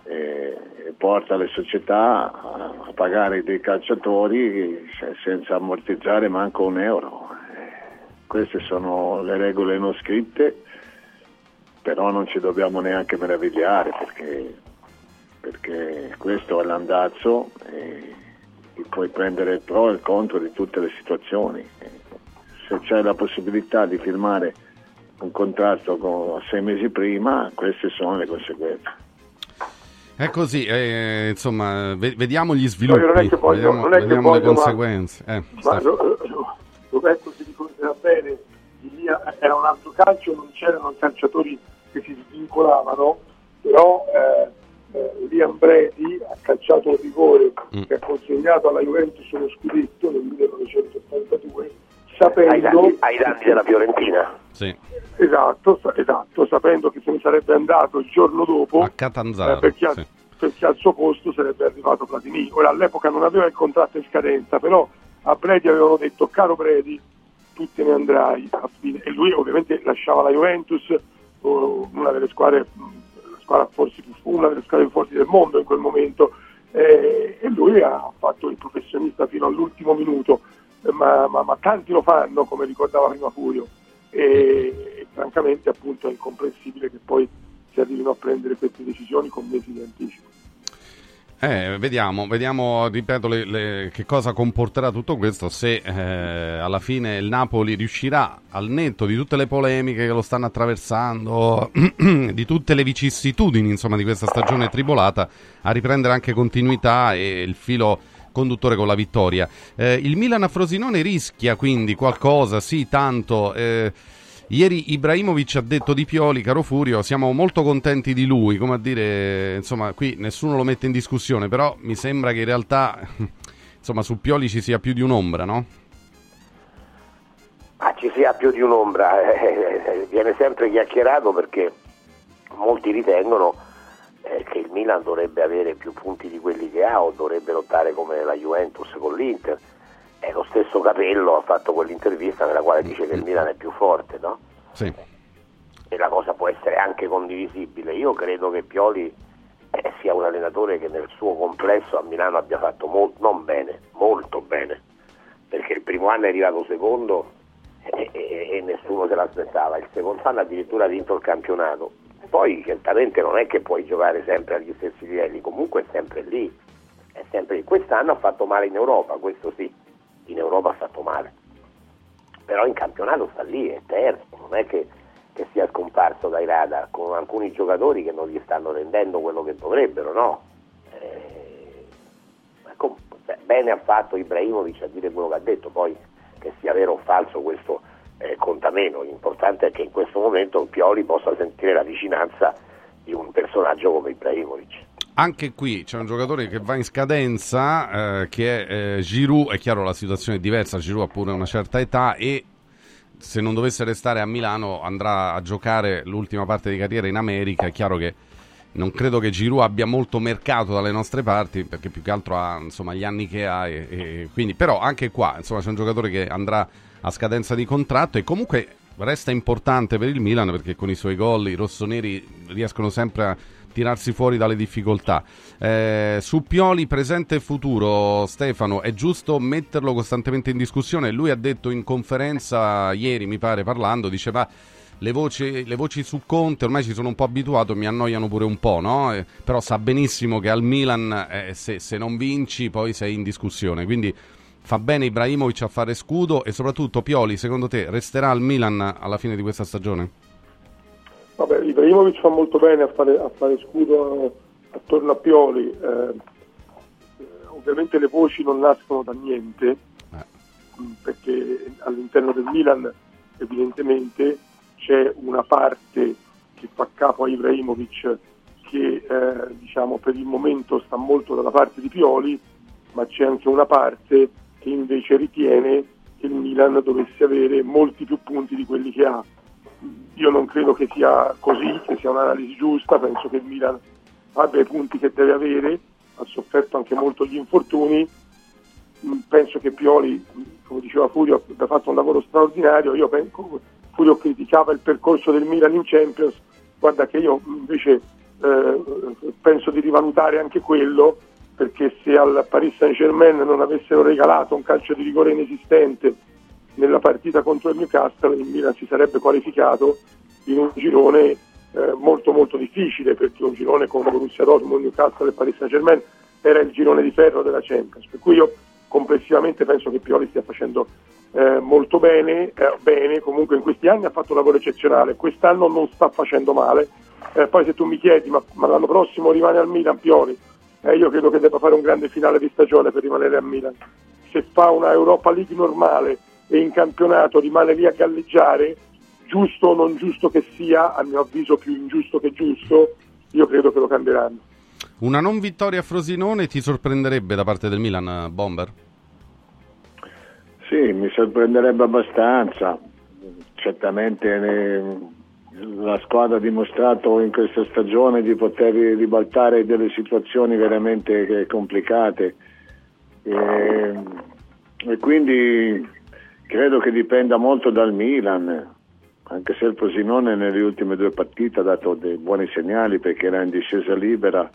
e, e porta le società a, a pagare dei calciatori se- senza ammortizzare manco un euro. Eh, Queste sono le regole non scritte, però non ci dobbiamo neanche meravigliare perché, perché questo è l'andazzo e, puoi prendere il pro e il contro di tutte le situazioni. Se c'è la possibilità di firmare un contratto con- sei mesi prima, queste sono le conseguenze. È così, eh, insomma, ve- vediamo gli sviluppi, non è che voglio- vediamo, non è che vediamo le voglio, ma- conseguenze. Eh, Ma Roberto si ricorderà bene, era un altro calcio, non c'erano calciatori che si svincolavano, però eh, eh, Liam Bredi ha calciato un rigore Mm. che ha consegnato alla Juventus uno scudetto nel 1982, ai sapendo, danni, ai danni della Fiorentina Sì, esatto, sa- esatto, sapendo che se ne sarebbe andato il giorno dopo a Catanzaro. eh, perché, sì. perché al suo posto sarebbe arrivato Platini. Ora all'epoca non aveva il contratto in scadenza, però a Bredi avevano detto caro Bredi, tu te ne andrai a fine. E lui ovviamente lasciava la Juventus, una delle squadre, forse più una delle squadre più forti del mondo in quel momento. Eh, e lui ha fatto il professionista fino all'ultimo minuto, eh, ma, ma- ma tanti lo fanno, come ricordava prima Furio. E, francamente appunto è incomprensibile che poi si arrivino a prendere queste decisioni con mesi di anticipo. Eh, vediamo, vediamo ripeto, le- le- che cosa comporterà tutto questo se eh, alla fine il Napoli riuscirà, al netto di tutte le polemiche che lo stanno attraversando, (clears throat) di tutte le vicissitudini insomma, di questa stagione tribolata, a riprendere anche continuità e il filo conduttore con la vittoria. Eh, il Milan a Frosinone rischia quindi qualcosa, sì, tanto. eh, Ieri Ibrahimovic ha detto di Pioli, caro Furio, siamo molto contenti di lui, come a dire, insomma, qui nessuno lo mette in discussione, però mi sembra che in realtà, (laughs) insomma, su Pioli ci sia più di un'ombra, no? Ma ci sia più di un'ombra, (laughs) eh, eh, viene sempre chiacchierato perché molti ritengono eh, che il Milan dovrebbe avere più punti di quelli che ha o dovrebbe lottare come la Juventus con l'Inter. E lo stesso Capello ha fatto quell'intervista nella quale dice che il Milan è più forte, no? Sì. E la cosa può essere anche condivisibile. Io credo che Pioli eh, sia un allenatore che nel suo complesso a Milano abbia fatto mol- non bene, molto bene, perché il primo anno è arrivato secondo e, e- e nessuno se l'aspettava, il secondo anno addirittura ha vinto il campionato. Poi certamente non è che puoi giocare sempre agli stessi livelli, comunque è sempre lì, è sempre lì. Quest'anno ha fatto male in Europa, questo sì, in Europa ha fatto male, però in campionato sta lì, è terzo, non è che, che sia scomparso dai radar, con alcuni giocatori che non gli stanno rendendo quello che dovrebbero, no? Eh, com- cioè, bene ha fatto Ibrahimovic a dire quello che ha detto, poi che sia vero o falso questo eh, conta meno, l'importante è che in questo momento Pioli possa sentire la vicinanza di un personaggio come Ibrahimovic. Anche qui c'è un giocatore che va in scadenza, eh, che è eh, Giroud, è chiaro la situazione è diversa, Giroud ha pure una certa età e se non dovesse restare a Milano andrà a giocare l'ultima parte di carriera in America, è chiaro che non credo che Giroud abbia molto mercato dalle nostre parti perché più che altro ha insomma, gli anni che ha e, e quindi, però anche qua insomma, c'è un giocatore che andrà a scadenza di contratto e comunque resta importante per il Milan perché con i suoi gol i rossoneri riescono sempre a tirarsi fuori dalle difficoltà. Eh, su Pioli presente e futuro, Stefano, è giusto metterlo costantemente in discussione? Lui ha detto in conferenza ieri, mi pare, parlando, diceva le voci, le voci su Conte ormai ci sono un po' abituato, mi annoiano pure un po', no? Eh, però sa benissimo che al Milan eh, se, se non vinci poi sei in discussione, quindi fa bene Ibrahimovic a fare scudo e soprattutto Pioli, secondo te, resterà al Milan alla fine di questa stagione? Vabbè, Ibrahimovic fa molto bene a fare, a fare scudo eh, attorno a Pioli. eh, eh, ovviamente le voci non nascono da niente, mh, perché all'interno del Milan evidentemente c'è una parte che fa capo a Ibrahimovic che eh, diciamo, per il momento sta molto dalla parte di Pioli, ma c'è anche una parte che invece ritiene che il Milan dovesse avere molti più punti di quelli che ha. Io non credo che sia così, che sia un'analisi giusta, penso che il Milan abbia i punti che deve avere, ha sofferto anche molto gli infortuni, Mm, penso che Pioli, come diceva Furio, abbia fatto un lavoro straordinario, io penso, Furio criticava il percorso del Milan in Champions, guarda che io invece eh, penso di rivalutare anche quello, perché se al Paris Saint Germain non avessero regalato un calcio di rigore inesistente nella partita contro il Newcastle, il Milan si sarebbe qualificato in un girone eh, molto molto difficile, perché un girone con Borussia Dortmund, Newcastle e Paris Saint Germain era il girone di ferro della Champions, per cui io complessivamente penso che Pioli stia facendo eh, molto bene, eh, bene, comunque in questi anni ha fatto un lavoro eccezionale, quest'anno non sta facendo male, Eh, poi se tu mi chiedi ma, ma l'anno prossimo rimane al Milan Pioli, eh, io credo che debba fare un grande finale di stagione per rimanere a Milan, se fa una Europa League normale e in campionato rimane lì a galleggiare, giusto o non giusto che sia, a mio avviso più ingiusto che giusto, io credo che lo cambieranno. Una non vittoria a Frosinone ti sorprenderebbe da parte del Milan, Bomber? Sì, mi sorprenderebbe abbastanza. Certamente eh, la squadra ha dimostrato in questa stagione di poter ribaltare delle situazioni veramente complicate e, e quindi credo che dipenda molto dal Milan, anche se il Frosinone nelle ultime due partite ha dato dei buoni segnali perché era in discesa libera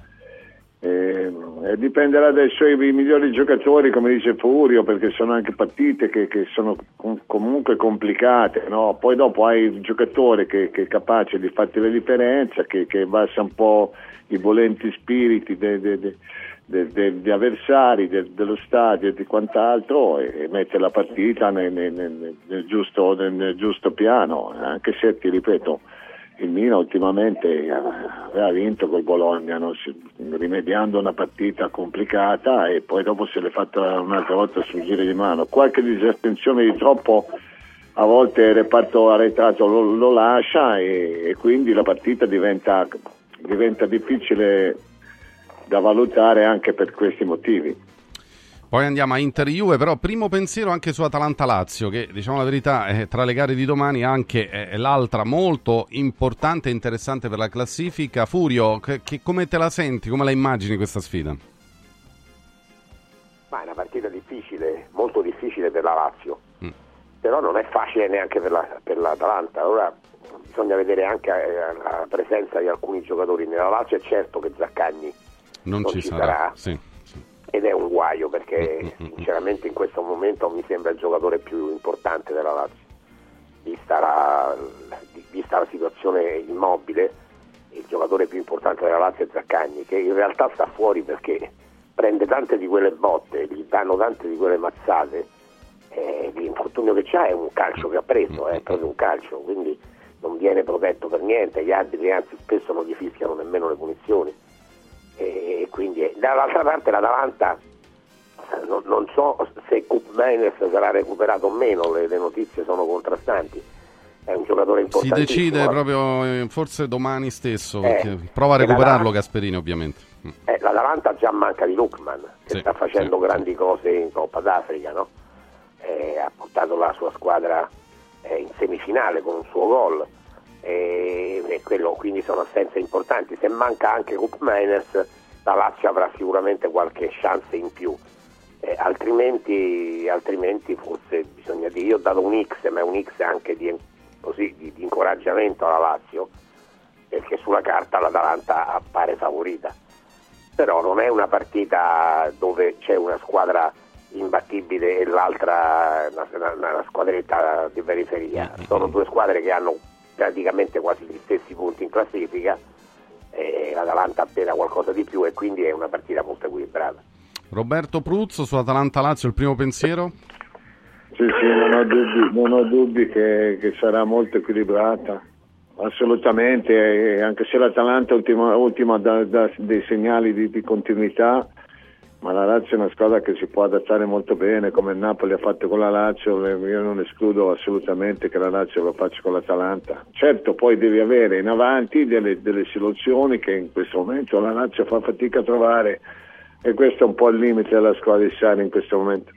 Eh, eh, dipenderà dai suoi migliori giocatori, come dice Furio, perché sono anche partite che, che sono com- comunque complicate. No? Poi dopo hai il giocatore che, che è capace di farti la differenza, che, che bassa un po' i volenti spiriti dei de, de, de, de avversari de- dello stadio e di quant'altro e, e mette la partita nel, nel, nel, giusto, nel giusto piano, anche se ti ripeto il Milan ultimamente eh, aveva vinto col Bologna, no? rimediando una partita complicata e poi dopo se l'è fatta un'altra volta sul giro di mano. Qualche disattenzione di troppo a volte il reparto arretrato lo, lo lascia e, e, quindi la partita diventa, diventa difficile da valutare anche per questi motivi. Poi andiamo a Inter-Juve, però primo pensiero anche su Atalanta-Lazio, che diciamo la verità è tra le gare di domani anche è l'altra molto importante e interessante per la classifica. Furio, che, che, come te la senti, come la immagini questa sfida? Ma è una partita difficile, molto difficile per la Lazio, mm. però non è facile neanche per, la, per l'Atalanta. Ora bisogna vedere anche eh, la presenza di alcuni giocatori nella Lazio, è certo che Zaccagni non, non ci, ci sarà. sarà. Sì ed è un guaio perché mm, mm, mm, sinceramente in questo momento mi sembra il giocatore più importante della Lazio. Vista la, vista la situazione immobile il giocatore più importante della Lazio è Zaccagni che in realtà sta fuori perché prende tante di quelle botte gli danno tante di quelle mazzate. Eh, l'infortunio che c'ha è un calcio che ha preso è proprio un calcio quindi non viene protetto per niente. Gli arbitri anzi spesso non gli fischiano nemmeno le punizioni e quindi dall'altra parte l'Atalanta non, non so se Cup Mainers sarà recuperato o meno, le, le, notizie sono contrastanti. È un giocatore importante. Si decide proprio eh, forse domani stesso. Eh, prova a recuperarlo Gasperini, ovviamente. Mm. Eh, L'Atalanta già manca di Lukman, che sì, sta facendo sì, grandi sì. cose in Coppa d'Africa, no? eh, ha portato la sua squadra eh, in semifinale con un suo gol e, e quello, quindi sono assenze importanti. Se manca anche Cup Miners, la Lazio avrà sicuramente qualche chance in più. Eh, altrimenti, altrimenti, forse bisogna dire, io ho dato un X, ma è un X anche di, così, di, di incoraggiamento alla Lazio, perché sulla carta l'Atalanta appare favorita. Però non è una partita dove c'è una squadra imbattibile e l'altra una, una, una squadretta di periferia. Sono due squadre che hanno praticamente quasi gli stessi punti in classifica, e l'Atalanta appena qualcosa di più e quindi è una partita molto equilibrata. Roberto Pruzzo su Atalanta-Lazio, il primo pensiero? Sì, sì, non ho dubbi, non ho dubbi che, che, sarà molto equilibrata, assolutamente, anche se l'Atalanta ultima, ultima dà, dà dei segnali di, di continuità, ma la Lazio è una squadra che si può adattare molto bene come il Napoli ha fatto con la Lazio io non escludo assolutamente che la Lazio lo faccia con l'Atalanta. Certo poi devi avere in avanti delle, delle soluzioni che in questo momento la Lazio fa fatica a trovare e questo è un po' il limite della squadra di Sari in questo momento.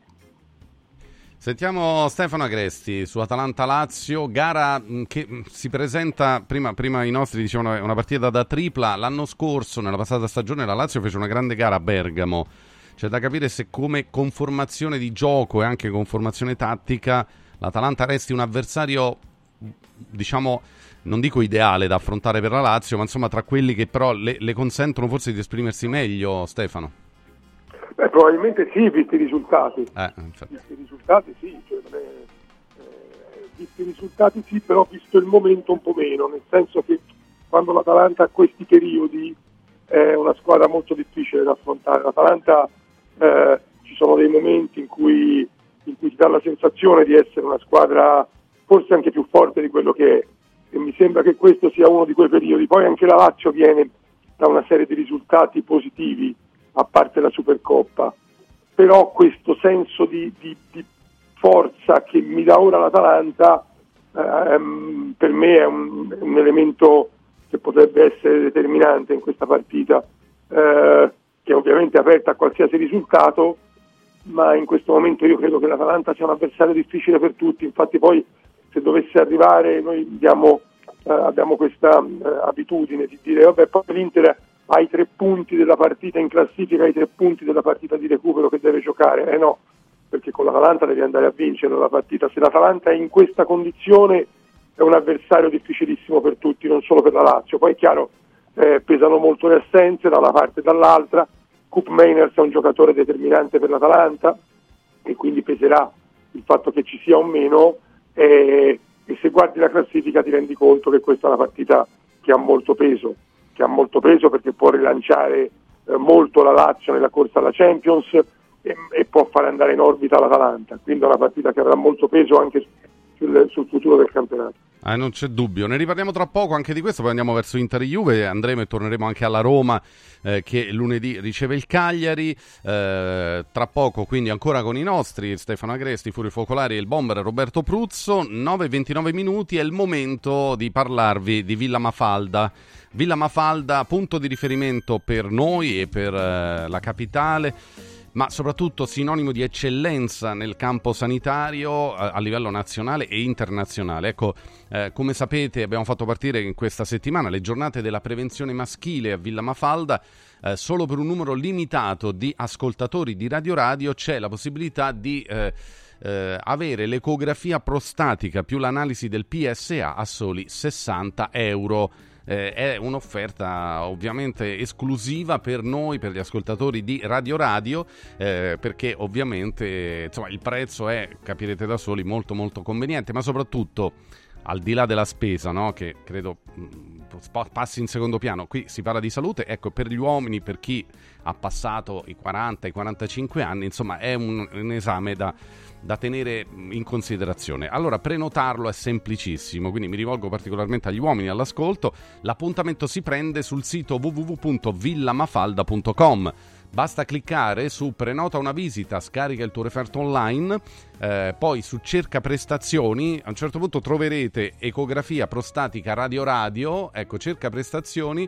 Sentiamo Stefano Agresti su Atalanta-Lazio, gara mm, che mm, si presenta, prima, prima i nostri dicevano una partita da tripla, l'anno scorso, nella passata stagione, la Lazio fece una grande gara a Bergamo, c'è da capire se come conformazione di gioco e anche conformazione tattica l'Atalanta resti un avversario, diciamo, non dico ideale da affrontare per la Lazio, ma insomma tra quelli che però le, le consentono forse di esprimersi meglio, Stefano. Beh, probabilmente sì, visti i risultati. Eh, visti i risultati sì, cioè, eh, visti i risultati sì, però visto il momento un po' meno, nel senso che quando l'Atalanta ha questi periodi è una squadra molto difficile da affrontare. L'Atalanta eh, ci sono dei momenti in cui, in cui si dà la sensazione di essere una squadra forse anche più forte di quello che è e mi sembra che questo sia uno di quei periodi. Poi anche la Lazio viene da una serie di risultati positivi, a parte la Supercoppa, però questo senso di, di, di forza che mi dà ora l'Atalanta ehm, per me è un, un, elemento che potrebbe essere determinante in questa partita. Eh, che ovviamente è aperta a qualsiasi risultato, ma in questo momento io credo che l'Atalanta sia un avversario difficile per tutti, infatti poi se dovesse arrivare noi diamo, eh, abbiamo questa eh, abitudine di dire vabbè poi l'Inter ha i tre punti della partita in classifica, i tre punti della partita di recupero che deve giocare, eh no, perché con l'Atalanta devi andare a vincere la partita, se l'Atalanta è in questa condizione è un avversario difficilissimo per tutti, non solo per la Lazio, poi è chiaro eh, pesano molto le assenze da una parte e dall'altra, Coop Mainers è un giocatore determinante per l'Atalanta e quindi peserà il fatto che ci sia o meno. Eh, e se guardi la classifica ti rendi conto che questa è una partita che ha molto peso, che ha molto peso perché può rilanciare eh, molto la Lazio nella corsa alla Champions e, e, può fare andare in orbita l'Atalanta, quindi è una partita che avrà molto peso anche sul, sul futuro del campionato. Eh, non c'è dubbio, ne riparliamo tra poco anche di questo, poi andiamo verso Inter Juve, andremo e torneremo anche alla Roma eh, che lunedì riceve il Cagliari, eh, tra poco quindi ancora con i nostri, Stefano Agresti, Furio Focolari e il bomber Roberto Pruzzo, 9-29 minuti, è il momento di parlarvi di Villa Mafalda. Villa Mafalda, punto di riferimento per noi e per eh, la capitale ma soprattutto sinonimo di eccellenza nel campo sanitario a, a livello nazionale e internazionale. Ecco, eh, come sapete abbiamo fatto partire in questa settimana le giornate della prevenzione maschile a Villa Mafalda. Eh, solo per un numero limitato di ascoltatori di Radio Radio c'è la possibilità di... Eh, eh, avere l'ecografia prostatica più l'analisi del PSA a soli 60 euro eh, è un'offerta ovviamente esclusiva per noi, per gli ascoltatori di Radio Radio, eh, perché ovviamente insomma, il prezzo è, capirete da soli, molto molto conveniente, ma soprattutto al di là della spesa, no? che credo mm, passi in secondo piano, qui si parla di salute, ecco per gli uomini, per chi ha passato i 40, i 45 anni, insomma è un, un esame da da tenere in considerazione. Allora, prenotarlo è semplicissimo, quindi mi rivolgo particolarmente agli uomini all'ascolto. L'appuntamento si prende sul sito www.villamafalda.com. Basta cliccare su prenota una visita, scarica il tuo referto online, eh, poi su cerca prestazioni, a un certo punto troverete ecografia prostatica radio radio, ecco cerca prestazioni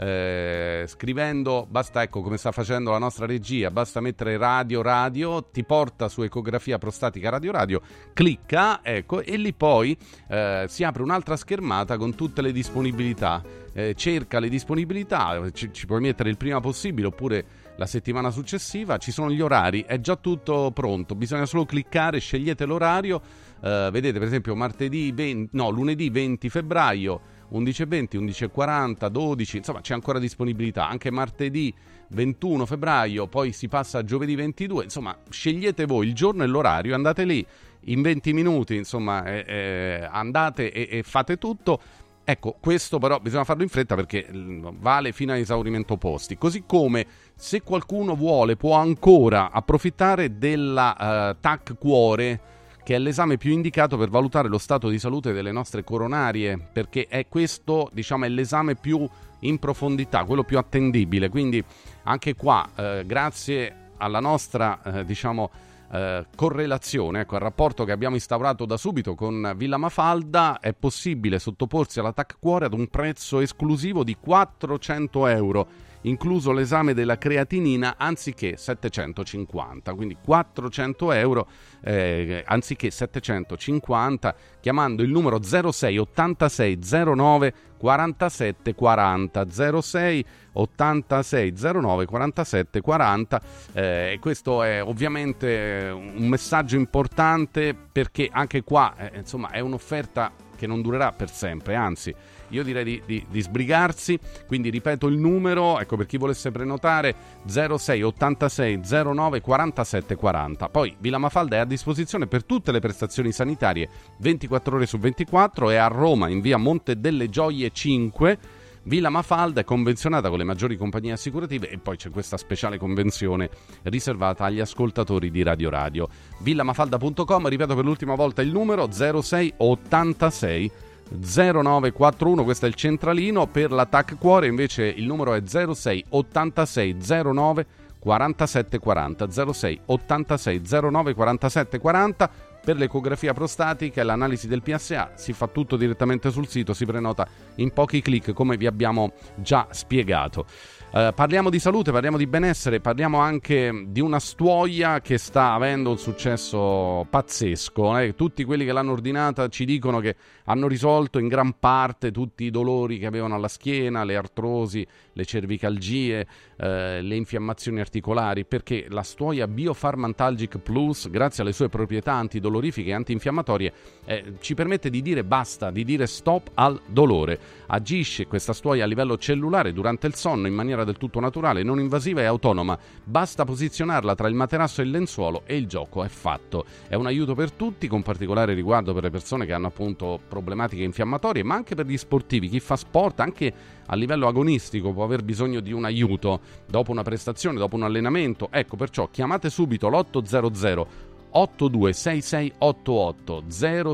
eh, scrivendo, basta ecco come sta facendo la nostra regia, basta mettere radio radio, ti porta su ecografia prostatica radio radio, clicca ecco e lì poi eh, si apre un'altra schermata con tutte le disponibilità, eh, cerca le disponibilità, ci, ci puoi mettere il prima possibile oppure la settimana successiva, ci sono gli orari, è già tutto pronto, bisogna solo cliccare, scegliete l'orario, eh, vedete per esempio martedì 20, no, lunedì 20 febbraio 11.20, 11.40, 12, insomma c'è ancora disponibilità, anche martedì 21 febbraio, poi si passa a giovedì 22, insomma scegliete voi il giorno e l'orario, andate lì in 20 minuti, insomma eh, eh, andate e, e fate tutto. Ecco, questo però bisogna farlo in fretta perché mm, vale fino a esaurimento posti. Così come se qualcuno vuole può ancora approfittare della uh, TAC Cuore che è l'esame più indicato per valutare lo stato di salute delle nostre coronarie, perché è questo, diciamo, è l'esame più in profondità, quello più attendibile. Quindi anche qua, eh, grazie alla nostra, eh, diciamo, eh, correlazione, ecco, al rapporto che abbiamo instaurato da subito con Villa Mafalda, è possibile sottoporsi all'attack cuore ad un prezzo esclusivo di 400 euro incluso l'esame della creatinina anziché 750, quindi 400 euro eh, anziché 750 chiamando il numero 06 86 09 47 40 06 86 09 47 40 eh, questo è ovviamente un messaggio importante perché anche qua eh, insomma è un'offerta che non durerà per sempre anzi io direi di, di, di, sbrigarsi, quindi ripeto il numero, ecco per chi volesse prenotare 06 86 09 47 40. Poi Villa Mafalda è a disposizione per tutte le prestazioni sanitarie 24 ore su 24, è a Roma in via Monte delle Gioie 5. Villa Mafalda è convenzionata con le maggiori compagnie assicurative e poi c'è questa speciale convenzione riservata agli ascoltatori di Radio Radio. villamafalda.com, ripeto per l'ultima volta il numero 06 86 0941, questo è il centralino, per l'attack cuore invece il numero è 06 86 09 47 40 06 86 09 47 40 per l'ecografia prostatica e l'analisi del PSA si fa tutto direttamente sul sito, si prenota in pochi clic come vi abbiamo già spiegato. Uh, parliamo di salute, parliamo di benessere, parliamo anche di una stuoia che sta avendo un successo pazzesco. Eh? Tutti quelli che l'hanno ordinata ci dicono che hanno risolto in gran parte tutti i dolori che avevano alla schiena, le artrosi, le cervicalgie, eh, le infiammazioni articolari, perché la stuoia Biofarmantalgic Plus, grazie alle sue proprietà antidolorifiche e antinfiammatorie, eh, ci permette di dire basta, di dire stop al dolore. Agisce questa stuoia a livello cellulare durante il sonno in maniera del tutto naturale, non invasiva e autonoma. Basta posizionarla tra il materasso e il lenzuolo e il gioco è fatto. È un aiuto per tutti, con particolare riguardo per le persone che hanno appunto problematiche infiammatorie, ma anche per gli sportivi, chi fa sport anche a livello agonistico può aver bisogno di un aiuto dopo una prestazione, dopo un allenamento. Ecco, perciò chiamate subito l'800 826688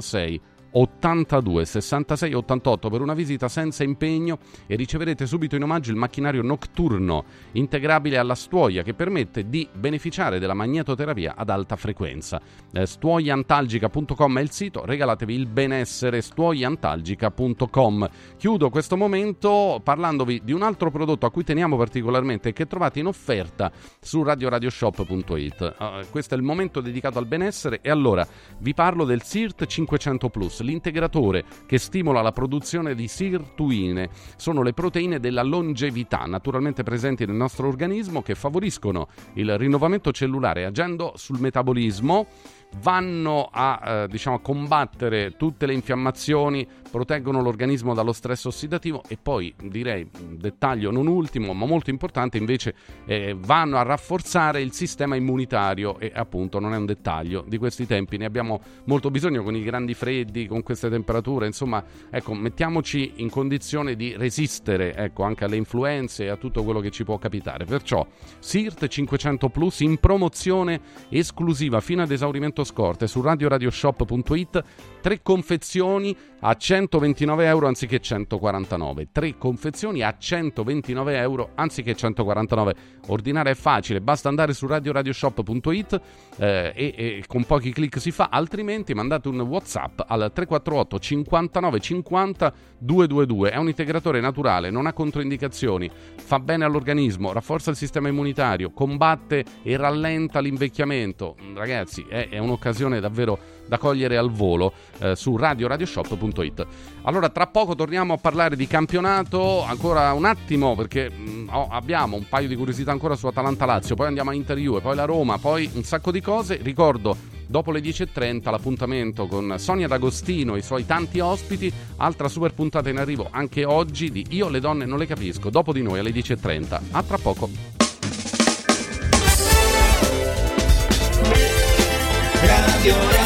06 82 66 88 per una visita senza impegno e riceverete subito in omaggio il macchinario nocturno integrabile alla stuoia che permette di beneficiare della magnetoterapia ad alta frequenza. Eh, stuoiantalgica.com è il sito, regalatevi il benessere stuoiantalgica.com. Chiudo questo momento parlandovi di un altro prodotto a cui teniamo particolarmente e che trovate in offerta su radioradioshop.it. Uh, questo è il momento dedicato al benessere e allora vi parlo del SIRT 500 Plus l'integratore che stimola la produzione di sirtuine. Sono le proteine della longevità, naturalmente presenti nel nostro organismo, che favoriscono il rinnovamento cellulare agendo sul metabolismo vanno a eh, diciamo, combattere tutte le infiammazioni, proteggono l'organismo dallo stress ossidativo e poi direi, dettaglio non ultimo ma molto importante, invece eh, vanno a rafforzare il sistema immunitario e appunto non è un dettaglio di questi tempi, ne abbiamo molto bisogno con i grandi freddi, con queste temperature, insomma, ecco, mettiamoci in condizione di resistere ecco, anche alle influenze e a tutto quello che ci può capitare. Perciò SIRT 500 Plus in promozione esclusiva fino ad esaurimento scorte su radioradioshop.it tre confezioni a 129 euro anziché 149 tre confezioni a 129 euro anziché 149 ordinare è facile basta andare su radioradioshop.it eh, e, e con pochi clic si fa altrimenti mandate un whatsapp al 348 59 50 222 è un integratore naturale non ha controindicazioni fa bene all'organismo rafforza il sistema immunitario combatte e rallenta l'invecchiamento. Ragazzi è, è un'occasione davvero da cogliere al volo eh, su radioradioshop.it. Allora, tra poco torniamo a parlare di campionato, ancora un attimo perché mh, oh, abbiamo un paio di curiosità ancora su Atalanta-Lazio, poi andiamo a Inter-Juve, poi la Roma, poi un sacco di cose. Ricordo dopo le 10.30 l'appuntamento con Sonia D'Agostino e i suoi tanti ospiti, altra super puntata in arrivo anche oggi di Io le donne non le capisco, dopo di noi alle 10.30. A tra poco. Radio Radio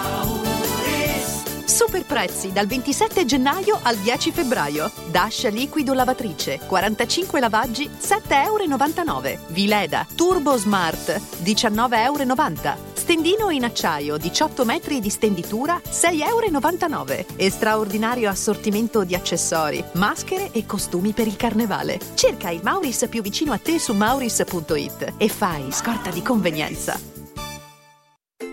Super prezzi dal 27 gennaio al 10 febbraio. Dash liquido lavatrice, 45 lavaggi, 7,99 euro. Vileda Turbo Smart, 19,90 euro. Stendino in acciaio, 18 metri di stenditura, 6,99 euro. E straordinario assortimento di accessori, maschere e costumi per il carnevale. Cerca il Mauris più vicino a te su mauris.it e fai scorta di convenienza.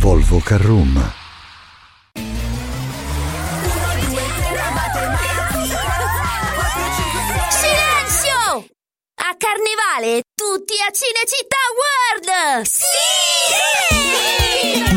Volvo Carroom. Silenzio! A Carnevale tutti a Cinecittà World! Sì!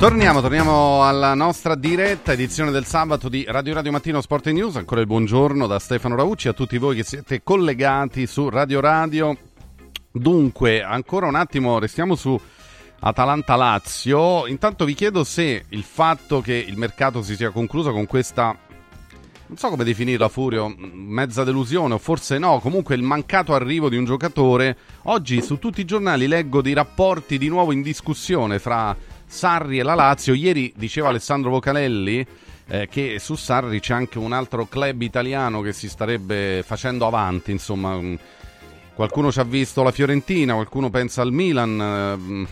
Torniamo, torniamo alla nostra diretta edizione del sabato di Radio Radio Mattino Sport News. Ancora il buongiorno da Stefano Raucci a tutti voi che siete collegati su Radio Radio. Dunque, ancora un attimo, restiamo su Atalanta-Lazio. Intanto vi chiedo se il fatto che il mercato si sia concluso con questa non so come definirla Furio, mezza delusione o forse no, comunque il mancato arrivo di un giocatore. Oggi su tutti i giornali leggo dei rapporti di nuovo in discussione fra Sarri e la Lazio. Ieri diceva Alessandro Vocalelli eh, che su Sarri c'è anche un altro club italiano che si starebbe facendo avanti, insomma. mm, Qualcuno ci ha visto la Fiorentina, qualcuno pensa al Milan, ehm,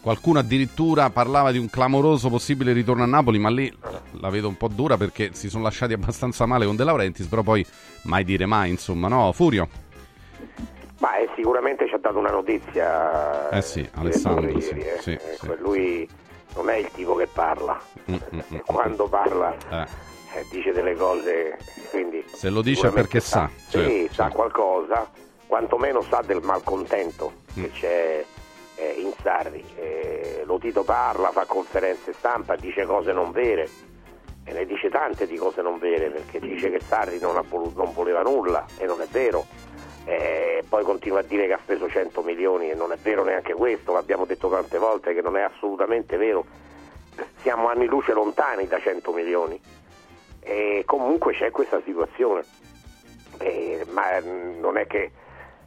qualcuno addirittura parlava di un clamoroso possibile ritorno a Napoli, ma lì la vedo un po' dura perché si sono lasciati abbastanza male con De Laurentiis, però poi mai dire mai, insomma, no? Furio? Ma eh, sicuramente ci ha dato una notizia. Eh sì, il Alessandro, direttore sì, ieri, eh. sì, Ecco, sì. Lui non è il tipo che parla. E quando parla Eh, eh, dice delle cose, quindi se lo dice perché sa. Sì, certo, sa certo. qualcosa, quantomeno sa del malcontento Mm. che c'è eh, in Sarri. Eh, lo Tito parla, fa conferenze stampa, dice cose non vere. E ne dice tante di cose non vere perché dice che Sarri non, ha voluto- non voleva nulla e non è vero. Eh, poi continua a dire che ha speso 100 milioni e non è vero neanche questo, l'abbiamo detto tante volte che non è assolutamente vero. Siamo anni luce lontani da 100 milioni. E comunque c'è questa situazione. Eh, ma mm, non è, che,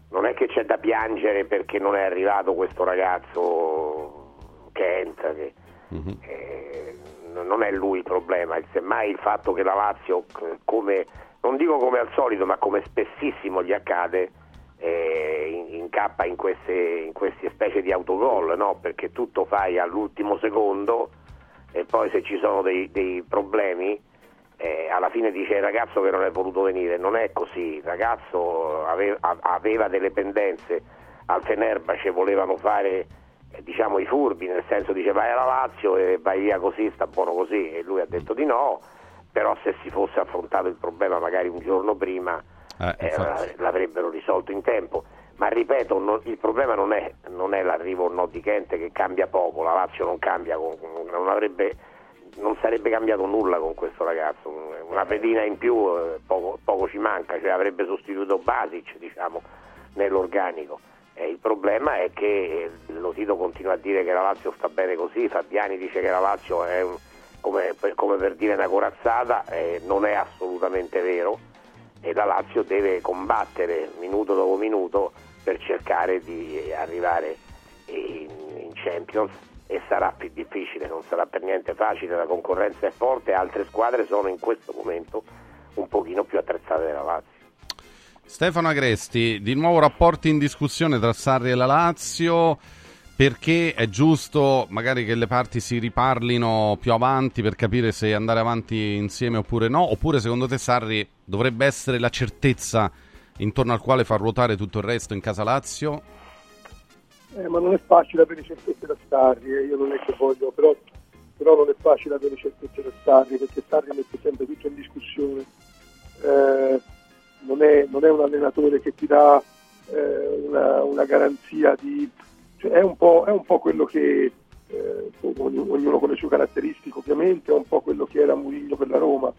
non è che c'è da piangere perché non è arrivato questo ragazzo Kent, che eh, n- non è lui il problema, semmai il fatto che la Lazio, come, non dico come al solito, ma come spessissimo gli accade, eh, in- incappa in queste, in queste specie di autogol, no? perché tutto fai all'ultimo secondo e poi se ci sono dei, dei problemi eh, alla fine dice il ragazzo che non è voluto venire, non è così, il ragazzo aveva, aveva delle pendenze. Al Fenerbahce, volevano fare eh, diciamo i furbi, nel senso dice vai alla Lazio e vai via così, sta buono così. E lui ha detto di no, però se si fosse affrontato il problema magari un giorno prima Eh, eh, l'avrebbero risolto in tempo. Ma ripeto, non- il problema non è, non è l'arrivo o no di Kent che cambia poco, la Lazio non cambia, non, avrebbe, non sarebbe cambiato nulla con questo ragazzo, una pedina in più eh, poco, poco ci manca, cioè avrebbe sostituito Basic diciamo, nell'organico. Eh, il problema è che eh, Lotito continua a dire che la Lazio sta bene così, Fabiani dice che la Lazio è un, come, come, per dire una corazzata, eh, non è assolutamente vero e la Lazio deve combattere minuto dopo minuto per cercare di arrivare in, in Champions e sarà più difficile, non sarà per niente facile, la concorrenza è forte, altre squadre sono in questo momento un pochino più attrezzate della Lazio. Stefano Agresti, di nuovo rapporti in discussione tra Sarri e la Lazio perché è giusto magari che le parti si riparlino più avanti per capire se andare avanti insieme oppure no, oppure secondo te Sarri dovrebbe essere la certezza intorno al quale far ruotare tutto il resto in casa Lazio? Eh, ma non è facile avere certezze da Sarri, eh. io non è che voglio, però, però, non è facile avere certezze da Sarri perché Sarri mette sempre tutto in discussione. Eh, non, è, non, è, un allenatore che ti dà eh, una, una garanzia di cioè, è, un è, un po', quello che, eh, ognuno con le sue caratteristiche ovviamente, è un po' quello che era Murigno per la Roma.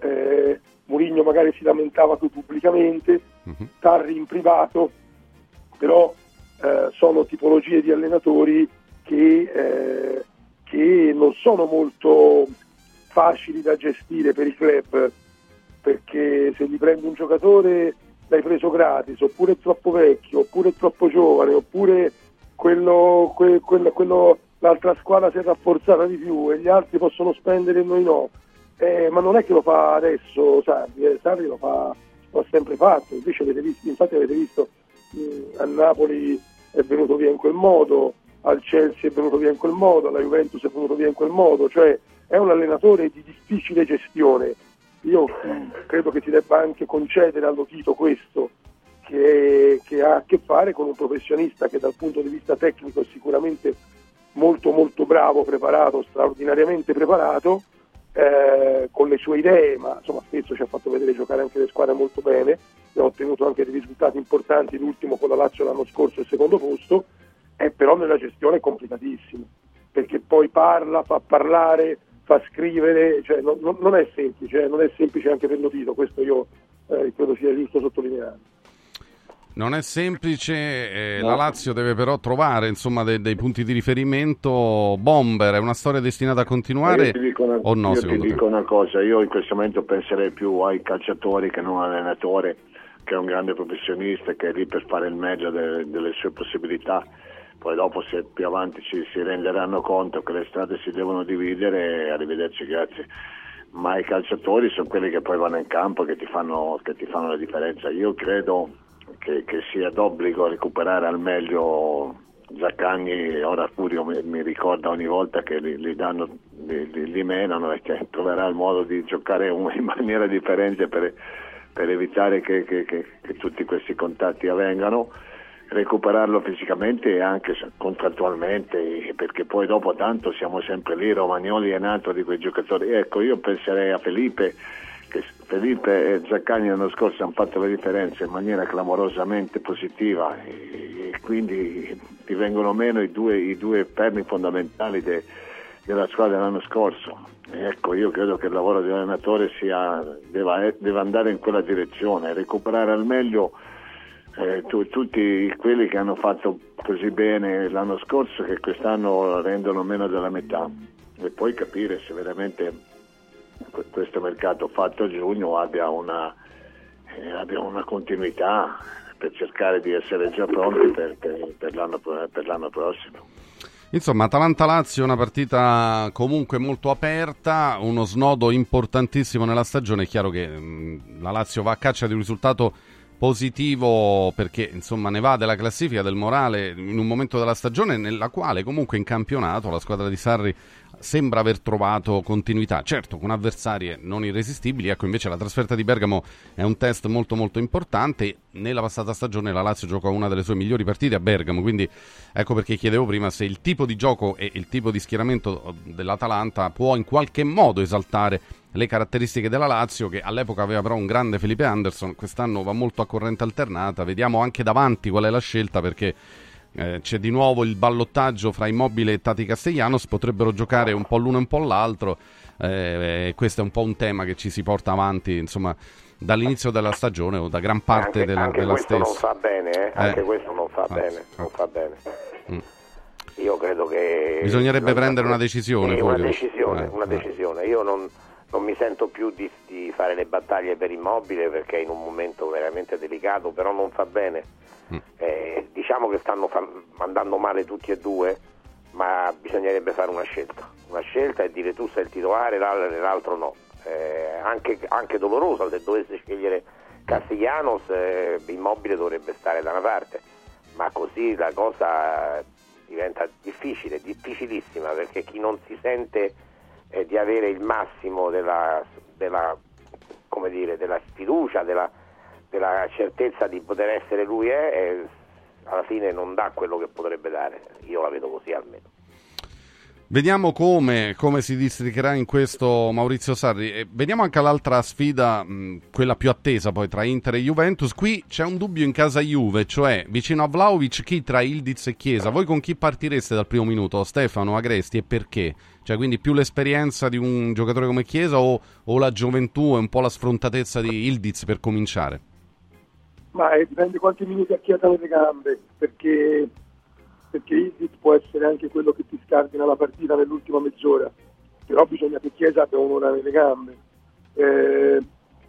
Eh, Murigno magari si lamentava più pubblicamente, uh-huh. Tarri in privato, però eh, sono tipologie di allenatori che, eh, che non sono molto facili da gestire per i club, perché se gli prendi un giocatore l'hai preso gratis, oppure è troppo vecchio, oppure è troppo giovane, oppure quello, que, quello, quello, l'altra squadra si è rafforzata di più e gli altri possono spendere e noi no. Eh, ma non è che lo fa adesso Sarri, eh, Sarri lo, fa, lo ha sempre fatto, invece avete visto, infatti avete visto mh, a Napoli è venuto via in quel modo, al Chelsea è venuto via in quel modo, alla Juventus è venuto via in quel modo, cioè è un allenatore di difficile gestione. Io credo che si debba anche concedere allo Tito questo, che, che, ha a che fare con un professionista che dal punto di vista tecnico è sicuramente molto molto bravo, preparato, straordinariamente preparato, eh, con le sue idee, ma insomma spesso ci ha fatto vedere giocare anche le squadre molto bene, e ha ottenuto anche dei risultati importanti, l'ultimo con la Lazio l'anno scorso il secondo posto, eh, però nella gestione è complicatissimo, perché poi parla, fa parlare, fa scrivere, cioè, non, non, è semplice, eh, non è semplice anche per Lotito, questo io eh, credo sia giusto sottolineare. Non è semplice, eh, no. la Lazio deve però trovare insomma, dei, dei, punti di riferimento. Bomber è una storia destinata a continuare una, o no? Io ti dico te? una cosa, io in questo momento penserei più ai calciatori che non all'allenatore, che è un grande professionista, che è lì per fare il meglio de, delle sue possibilità. Poi dopo se più avanti ci, si renderanno conto che le strade si devono dividere, arrivederci, grazie ma i calciatori sono quelli che poi vanno in campo e che ti fanno, che ti fanno la differenza. Io credo che, che sia d'obbligo recuperare al meglio Zaccagni, ora Furio mi, mi, ricorda ogni volta che li, li, danno, li, li, menano e che troverà il modo di giocare in maniera differente per, per evitare che, che, che, tutti questi contatti avvengano, recuperarlo fisicamente e anche contrattualmente, perché poi dopo tanto siamo sempre lì, Romagnoli è nato di quei giocatori. Ecco, io penserei a Felipe che Felipe e Zaccagni l'anno scorso hanno fatto la differenza in maniera clamorosamente positiva e, quindi ti vengono meno i due, i due perni fondamentali de, della squadra dell'anno scorso. E ecco, io credo che il lavoro dell'allenatore sia, deve, deve andare in quella direzione, recuperare al meglio eh, tu, tutti quelli che hanno fatto così bene l'anno scorso che quest'anno rendono meno della metà e poi capire se veramente questo mercato fatto a giugno abbia una, eh, abbia una continuità per cercare di essere già pronti per, per, per, l'anno, per l'anno prossimo. Insomma, Atalanta-Lazio è una partita comunque molto aperta, uno snodo importantissimo nella stagione. È chiaro che mh, la Lazio va a caccia di un risultato positivo perché insomma ne va della classifica del morale in un momento della stagione nella quale comunque in campionato la squadra di Sarri sembra aver trovato continuità, certo con avversarie non irresistibili, ecco invece la trasferta di Bergamo è un test molto molto importante, nella passata stagione la Lazio giocò una delle sue migliori partite a Bergamo, quindi ecco perché chiedevo prima se il tipo di gioco e il tipo di schieramento dell'Atalanta può in qualche modo esaltare le caratteristiche della Lazio che all'epoca aveva però un grande Felipe Anderson, quest'anno va molto a corrente alternata, vediamo anche davanti qual è la scelta perché eh, c'è di nuovo il ballottaggio fra Immobile e Tati Castellanos, potrebbero giocare un po' l'uno e un po' l'altro. Eh, questo è un po' un tema che ci si porta avanti, insomma, dall'inizio della stagione o da gran parte anche, della, anche della questo stessa. non fa bene, eh? anche Eh. questo non fa Ah, bene, non fa bene. Mm. Io credo che... Bisognerebbe prendere una decisione, Sì, una decisione, Eh, una eh. decisione. Io non, non mi sento più di, di fare le battaglie per immobile perché è in un momento veramente delicato, però non fa bene. Mm. Eh, diciamo che stanno fa- andando male tutti e due, ma bisognerebbe fare una scelta. Una scelta e dire tu sei il titolare, l'al- l'altro no. Eh, anche, anche dolorosa se dovesse scegliere Castellanos, eh, immobile dovrebbe stare da una parte, ma così la cosa diventa difficile, difficilissima, perché chi non si sente eh, di avere il massimo della, della, dire, della fiducia, della, della certezza di poter essere lui è, eh, alla fine non dà quello che potrebbe dare. Io la vedo così almeno. Vediamo come, come si districherà in questo Maurizio Sarri. E vediamo anche l'altra sfida, mh, quella più attesa poi tra Inter e Juventus. Qui c'è un dubbio in casa Juve, cioè vicino a Vlaovic chi tra Ildiz e Chiesa. Voi con chi partireste dal primo minuto? Stefano, Agresti e perché? Cioè quindi più l'esperienza di un giocatore come Chiesa o, o la gioventù e un po' la sfrontatezza di Ildiz per cominciare? Ma eh, dipende quanti minuti acchiatano le gambe, perché, perché Isis può essere anche quello che ti scardina la partita nell'ultima mezz'ora, però bisogna che Chiesa abbia un'ora nelle gambe. Eh,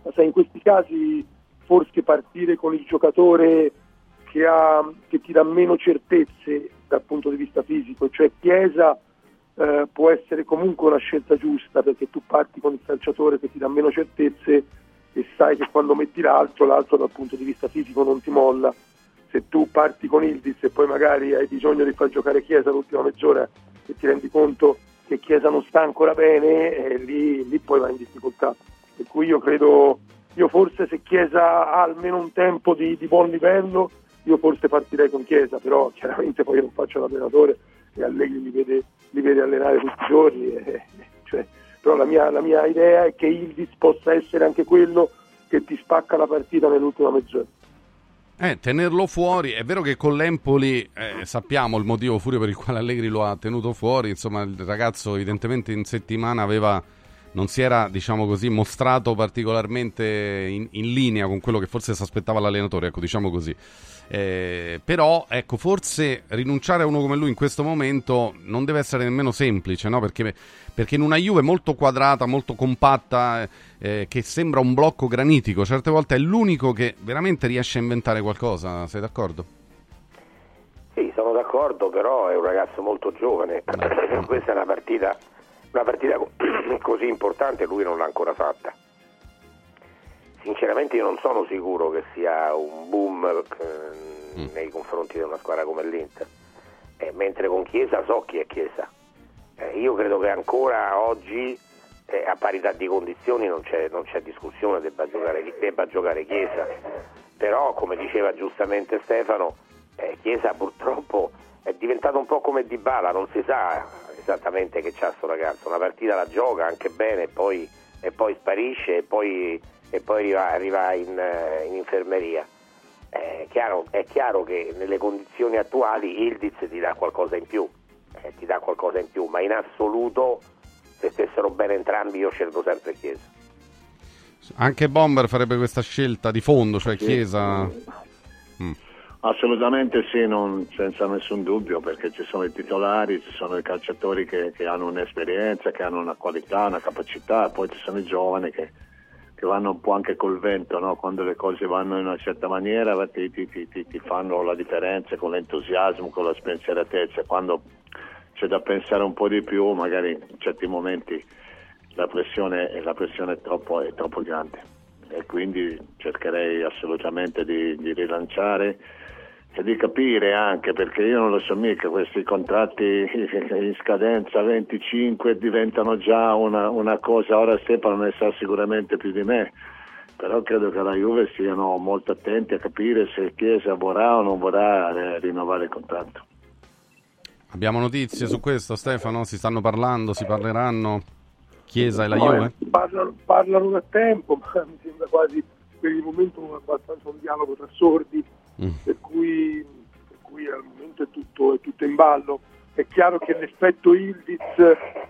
ma sai, in questi casi forse partire con il giocatore che, ha, che ti dà meno certezze dal punto di vista fisico, cioè Chiesa eh, può essere comunque una scelta giusta perché tu parti con il calciatore che ti dà meno certezze e sai che quando metti l'altro, l'altro dal punto di vista fisico non ti molla. Se tu parti con Ildiz e poi magari hai bisogno di far giocare Chiesa l'ultima mezz'ora e ti rendi conto che Chiesa non sta ancora bene, eh, lì, lì poi vai in difficoltà. Per cui io credo, io forse se Chiesa ha almeno un tempo di, di buon livello, io forse partirei con Chiesa, però chiaramente poi io non faccio l'allenatore e Allegri li vede, li vede allenare tutti i giorni. e- (laughs) cioè, però la mia, la mia idea è che Ildiz possa essere anche quello che ti spacca la partita nell'ultima mezz'ora. Eh, tenerlo fuori, è vero che con l'Empoli eh, sappiamo il motivo furio per il quale Allegri lo ha tenuto fuori, insomma il ragazzo evidentemente in settimana aveva, non si era diciamo così mostrato particolarmente in, in linea con quello che forse si aspettava l'allenatore, ecco diciamo così. Eh, però ecco forse rinunciare a uno come lui in questo momento non deve essere nemmeno semplice, no? perché, perché in una Juve molto quadrata, molto compatta, eh, che sembra un blocco granitico, certe volte è l'unico che veramente riesce a inventare qualcosa, sei d'accordo? Sì, sono d'accordo, però è un ragazzo molto giovane. (coughs) Questa è una partita, una partita co- (clears throat) così importante lui non l'ha ancora fatta. Sinceramente io non sono sicuro che sia un boom eh, nei confronti di una squadra come l'Inter. Eh, mentre con Chiesa so chi è Chiesa. Eh, io credo che ancora oggi eh, a parità di condizioni non c'è, non c'è discussione, debba giocare, debba giocare Chiesa. Però come diceva giustamente Stefano, eh, Chiesa purtroppo è diventato un po' come Dybala, non si sa esattamente che c'ha sto ragazzo, una partita la gioca anche bene e poi, e poi sparisce e poi, e poi arriva, arriva in, eh, in infermeria. È chiaro, è chiaro che nelle condizioni attuali Ildiz ti dà qualcosa in più, eh, ti dà qualcosa in più, ma in assoluto se stessero bene entrambi io scelgo sempre Chiesa. Anche Bomber farebbe questa scelta di fondo, cioè Chiesa... Assolutamente sì, non- senza nessun dubbio, perché ci sono i titolari, ci sono i calciatori che, che hanno un'esperienza, che hanno una qualità, una capacità, poi ci sono i giovani che, che vanno un po' anche col vento, no? quando le cose vanno in una certa maniera ti, ti- ti- ti- ti fanno la differenza con l'entusiasmo, con la spensieratezza, quando c'è da pensare un po' di più, magari in certi momenti la pressione, la pressione è, troppo, è troppo grande e quindi cercherei assolutamente di, di rilanciare e di capire anche perché io non lo so mica questi contratti (laughs) in scadenza 25 diventano già una, una cosa ora Stefano ne sa sicuramente più di me però credo che la Juve siano molto attenti a capire se Chiesa vorrà o non vorrà eh, rinnovare il contratto Abbiamo notizie su questo Stefano? Si stanno parlando, si parleranno? Chiesa e la No, Juve? Parlano, parlano da tempo, ma (laughs) mi sembra quasi per il momento abbastanza un dialogo tra sordi, Mm. per cui, per cui al momento è tutto, è tutto in ballo. È chiaro che l'effetto Ildiz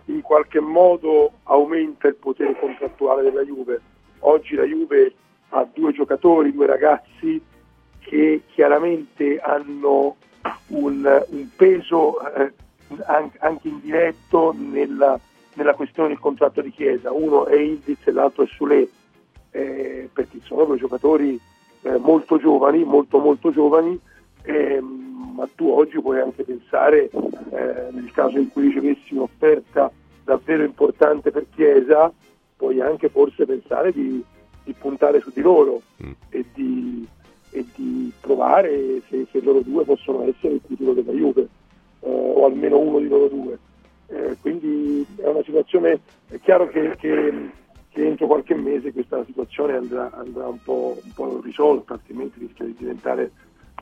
in qualche modo aumenta il potere contrattuale della Juve. Oggi la Juve ha due giocatori, due ragazzi che chiaramente hanno un, un peso eh, anche indiretto nella, nella, questione del contratto di Chiesa. Uno è Ildiz e l'altro è Sule, eh, perché sono due giocatori eh, molto giovani, molto molto giovani, ehm, ma tu oggi puoi anche pensare, eh, nel caso in cui ricevessi un'offerta davvero importante per Chiesa, puoi anche forse pensare di, di puntare su di loro mm. e, di, e, di, provare se, se, loro due possono essere il futuro della Juve, eh, o almeno uno di loro due. Eh, quindi è una situazione, è chiaro che, che, che, entro qualche mese questa situazione andrà, andrà un, po', un po' risolta, altrimenti rischia di diventare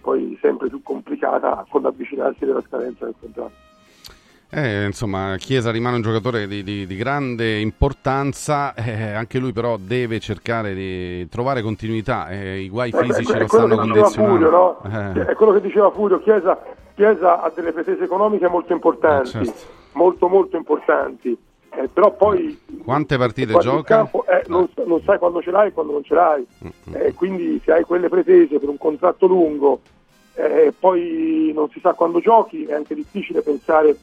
poi sempre più complicata con l'avvicinarsi della scadenza del contratto. Eh, insomma, Chiesa rimane un giocatore di, di, di grande importanza, eh, anche lui però deve cercare di trovare continuità, eh, i guai fisici eh, lo stanno condizionando. Furio, no? Eh. È quello che diceva Furio, Chiesa, Chiesa, ha delle pretese economiche molto importanti, certo. molto molto importanti, eh, però poi... Quante partite gioca? Campo, non, non, sai quando ce l'hai e quando non ce l'hai, mm-hmm. quindi se hai quelle pretese per un contratto lungo, poi non si sa quando giochi, è anche difficile pensare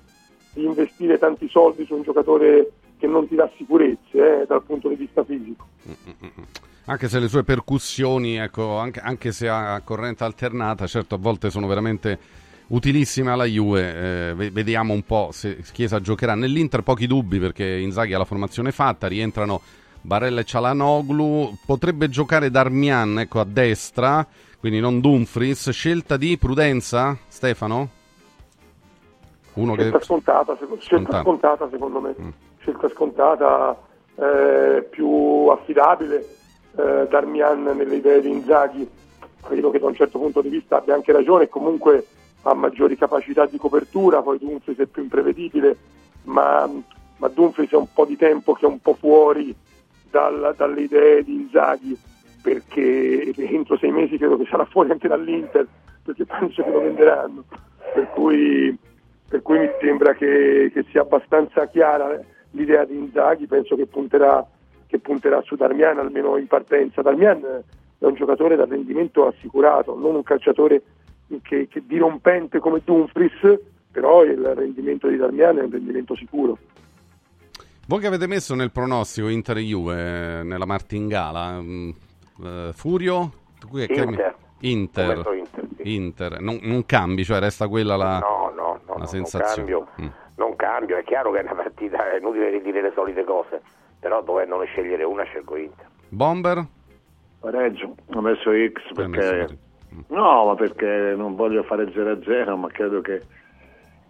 di investire tanti soldi su un giocatore che non ti dà sicurezze eh, dal punto di vista fisico. Anche se le sue percussioni, ecco, anche, anche, se a corrente alternata, certo a volte sono veramente utilissime alla Juve. Eh, vediamo un po' se Chiesa giocherà nell'Inter, pochi dubbi perché Inzaghi ha la formazione fatta, rientrano Barella e Cialanoglu, potrebbe giocare Darmian ecco, a destra, quindi non Dumfries, scelta di prudenza, Stefano? Uno scelta, che... scontata, secondo, scelta scontata secondo me, mm. scelta scontata eh, più affidabile, eh, Darmian nelle idee di Inzaghi, credo che da un certo punto di vista abbia anche ragione, comunque ha maggiori capacità di copertura, poi Dumfries è più imprevedibile, ma, ma Dumfries è un po' di tempo che è un po' fuori dal, dalle idee di Inzaghi, perché entro sei mesi credo che sarà fuori anche dall'Inter, perché penso che lo venderanno. Per cui per cui mi sembra che, che sia abbastanza chiara l'idea di Inzaghi, penso che punterà, che punterà, su Darmian almeno in partenza. Darmian è un giocatore da rendimento assicurato, non un calciatore che, che dirompente come Dumfries, però il rendimento di Darmian è un rendimento sicuro. Voi che avete messo nel pronostico Inter-Juve, nella martingala, mh, uh, Furio? Inter. Inter. Inter, sì. Inter. Non, non, cambi, cioè resta quella la, no, no, no, la sensazione. Non cambio, mm. non cambio, è chiaro che è una partita, è inutile ridire le solite cose, però dovendone scegliere una scelgo Inter. Bomber? Pareggio, ho messo X perché... No, ma perché non voglio fare 0-0, ma credo che,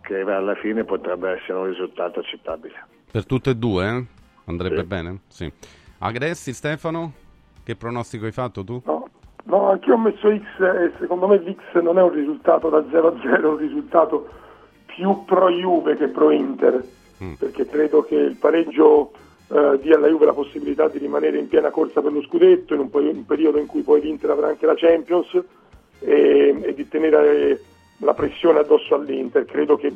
che, alla fine potrebbe essere un risultato accettabile. Per tutte e due? Eh? Andrebbe sì. bene? Sì. Agresti, Stefano? Che pronostico hai fatto tu? No, No, anche io ho messo X e secondo me l'X non è un risultato da 0 a 0, è un risultato più pro Juve che pro Inter, mm. perché credo che il pareggio eh, dia alla Juve la possibilità di rimanere in piena corsa per lo scudetto in un, un periodo in cui poi l'Inter avrà anche la Champions e, e di tenere la pressione addosso all'Inter. Credo che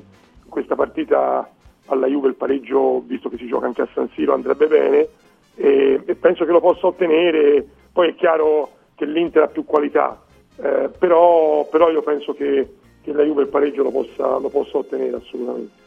questa partita alla Juve il pareggio, visto che si gioca anche a San Siro, andrebbe bene e, e penso che lo possa ottenere. Poi è chiaro che l'Inter ha più qualità, eh, però, però, io penso che, che, la Juve il pareggio lo possa, lo possa ottenere assolutamente.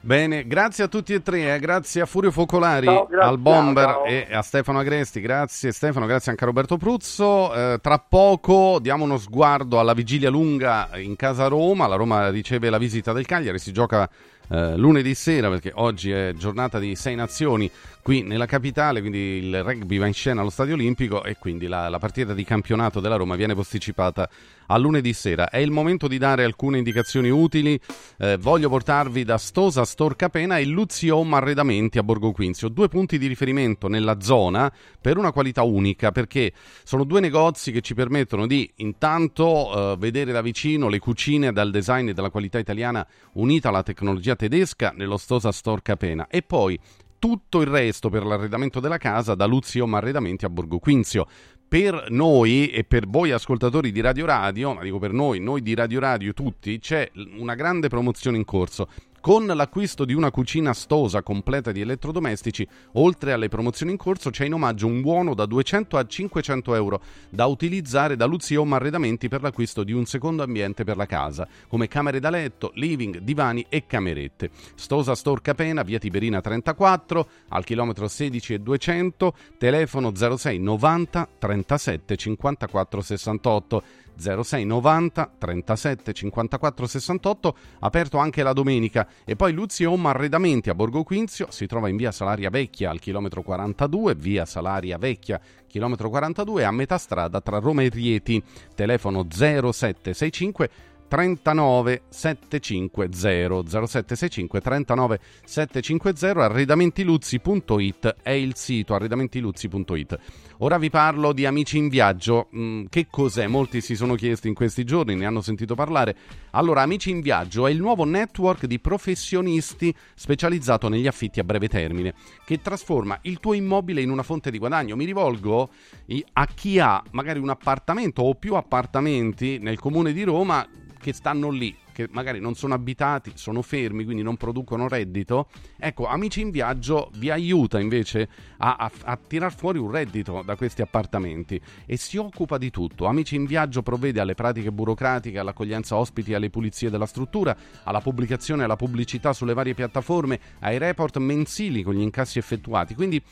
Bene, grazie a tutti e tre, eh. grazie a Furio Focolari, ciao, al Bomber ciao. e a Stefano Agresti, grazie Stefano, grazie anche a Roberto Pruzzo. Eh, tra poco diamo uno sguardo alla vigilia lunga in casa Roma, la Roma riceve la visita del Cagliari, si gioca eh, lunedì sera perché oggi è giornata di sei nazioni qui nella capitale, quindi il rugby va in scena allo Stadio Olimpico e quindi la, la partita di campionato della Roma viene posticipata a lunedì sera. È il momento di dare alcune indicazioni utili. Eh, voglio portarvi da Stosa Storcapena e Luzio Home Arredamenti a Borgo Quinzio, due punti di riferimento nella zona per una qualità unica, perché sono due negozi che ci permettono di intanto eh, vedere da vicino le cucine dal design e dalla qualità italiana unita alla tecnologia tedesca nello Stosa Storcapena e poi tutto il resto per l'arredamento della casa da Luzio Arredamenti a Borgo Quinzio. Per noi e per voi ascoltatori di Radio Radio, ma dico per noi, noi di Radio Radio tutti, c'è una grande promozione in corso. Con l'acquisto di una cucina stosa completa di elettrodomestici, oltre alle promozioni in corso, c'è in omaggio un buono da 200 a 500 euro da utilizzare da Luzzi Home Arredamenti per l'acquisto di un secondo ambiente per la casa, come camere da letto, living, divani e camerette. Stosa Store Capena, via Tiberina 34, al chilometro 16 e 200, telefono 06 90 37 54 68. 06 90 37 54 68, aperto anche la domenica. E poi Luzzi Home Arredamenti a Borgo Quinzio si trova in via Salaria Vecchia al chilometro 42, via Salaria Vecchia chilometro 42 a metà strada tra Roma e Rieti. Telefono 0765 39 750 0765 39 750 arredamentiluzzi.it è il sito arredamentiluzzi.it ora vi parlo di Amici in Viaggio. Mm, che cos'è? molti si sono chiesti in questi giorni ne hanno sentito parlare. Allora Amici in Viaggio è il nuovo network di professionisti specializzato negli affitti a breve termine che trasforma il tuo immobile in una fonte di guadagno. Mi rivolgo a chi ha magari un appartamento o più appartamenti nel comune di Roma che stanno lì, che magari non sono abitati, sono fermi, quindi non producono reddito. Ecco, Amici in Viaggio vi aiuta invece a, a, a tirar fuori un reddito da questi appartamenti e si occupa di tutto. Amici in Viaggio provvede alle pratiche burocratiche, all'accoglienza ospiti, alle pulizie della struttura, alla pubblicazione alla pubblicità sulle varie piattaforme, ai report mensili con gli incassi effettuati. Quindi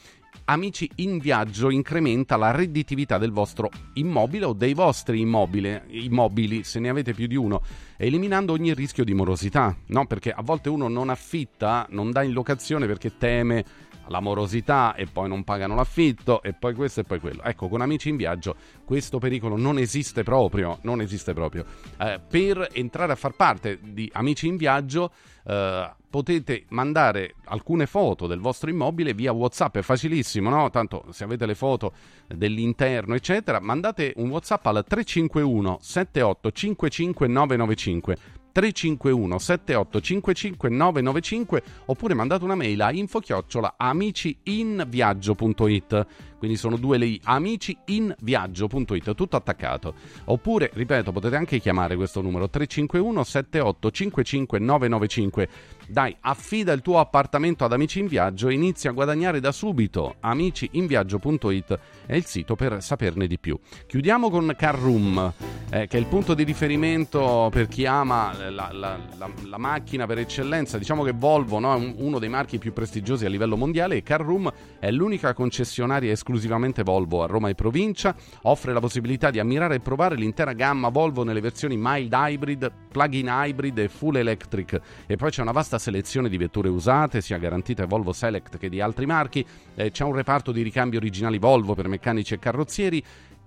Amici in viaggio incrementa la redditività del vostro immobile o dei vostri immobili, immobili se ne avete più di uno, eliminando ogni rischio di morosità, no? Perché a volte uno non affitta, non dà in locazione perché teme la morosità e poi non pagano l'affitto e poi questo e poi quello. Ecco, con Amici in Viaggio questo pericolo non esiste proprio, non esiste proprio. Eh, per entrare a far parte di Amici in Viaggio eh, potete mandare alcune foto del vostro immobile via WhatsApp, è facilissimo, no? Tanto se avete le foto dell'interno, eccetera, mandate un WhatsApp al 351 78 55 995 351 7855 995 oppure mandate una mail a info chiocciola amiciinviaggio.it quindi sono due lei amiciinviaggio.it tutto attaccato. Oppure ripeto potete anche chiamare questo numero 351 7855 995 dai affida il tuo appartamento ad Amici in Viaggio e inizia a guadagnare da subito. Amiciinviaggio.it è il sito per saperne di più. Chiudiamo con Carroom eh, che è il punto di riferimento per chi ama la, la, la, la macchina per eccellenza. Diciamo che Volvo no, è uno dei marchi più prestigiosi a livello mondiale e Carroom è l'unica concessionaria esclusivamente Volvo a Roma e provincia, offre la possibilità di ammirare e provare l'intera gamma Volvo nelle versioni mild hybrid, plug-in hybrid e full electric. E poi c'è una vasta selezione di vetture usate, sia garantite Volvo Select che di altri marchi, eh, c'è un reparto di ricambi originali Volvo per meccanici e carrozzieri.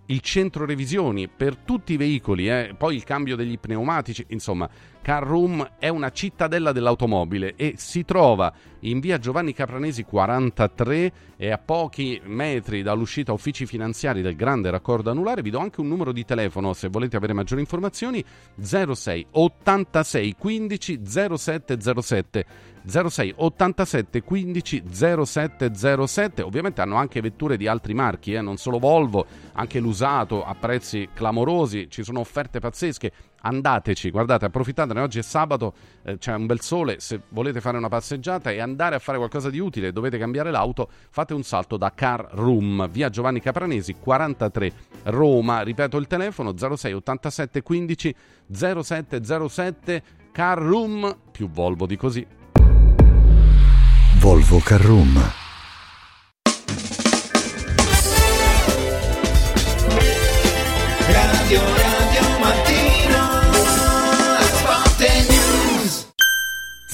Il centro revisioni per tutti i veicoli, eh, poi il cambio degli pneumatici, insomma, Car Room è una cittadella dell'automobile e si trova in via Giovanni Capranesi 43 e a pochi metri dall'uscita uffici finanziari del grande raccordo anulare. Vi do anche un numero di telefono se volete avere maggiori informazioni 06 86 15 0707 06 87 15 0707 ovviamente hanno anche vetture di altri marchi eh, non solo Volvo anche l'usato a prezzi clamorosi ci sono offerte pazzesche andateci, guardate, approfittatene, oggi è sabato, eh, c'è un bel sole, se volete fare una passeggiata e andare a fare qualcosa di utile, dovete cambiare l'auto, fate un salto da Car Room, via Giovanni Capranesi 43 Roma, ripeto il telefono 06 87 15 0707 Car Room più Volvo di così. Volvo Car Room. Radio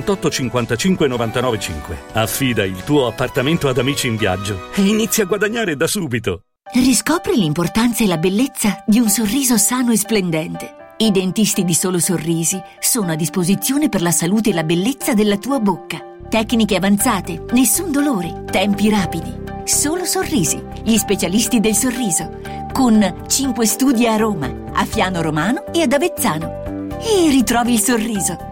55 99 5. Affida il tuo appartamento ad Amici in Viaggio e inizia a guadagnare da subito. Riscopri l'importanza e la bellezza di un sorriso sano e splendente. I dentisti di Solo Sorrisi sono a disposizione per la salute e la bellezza della tua bocca. Tecniche avanzate, nessun dolore, tempi rapidi. Solo Sorrisi, gli specialisti del sorriso, con 5 studi a Roma, a Fiano Romano e ad Avezzano. E ritrovi il sorriso.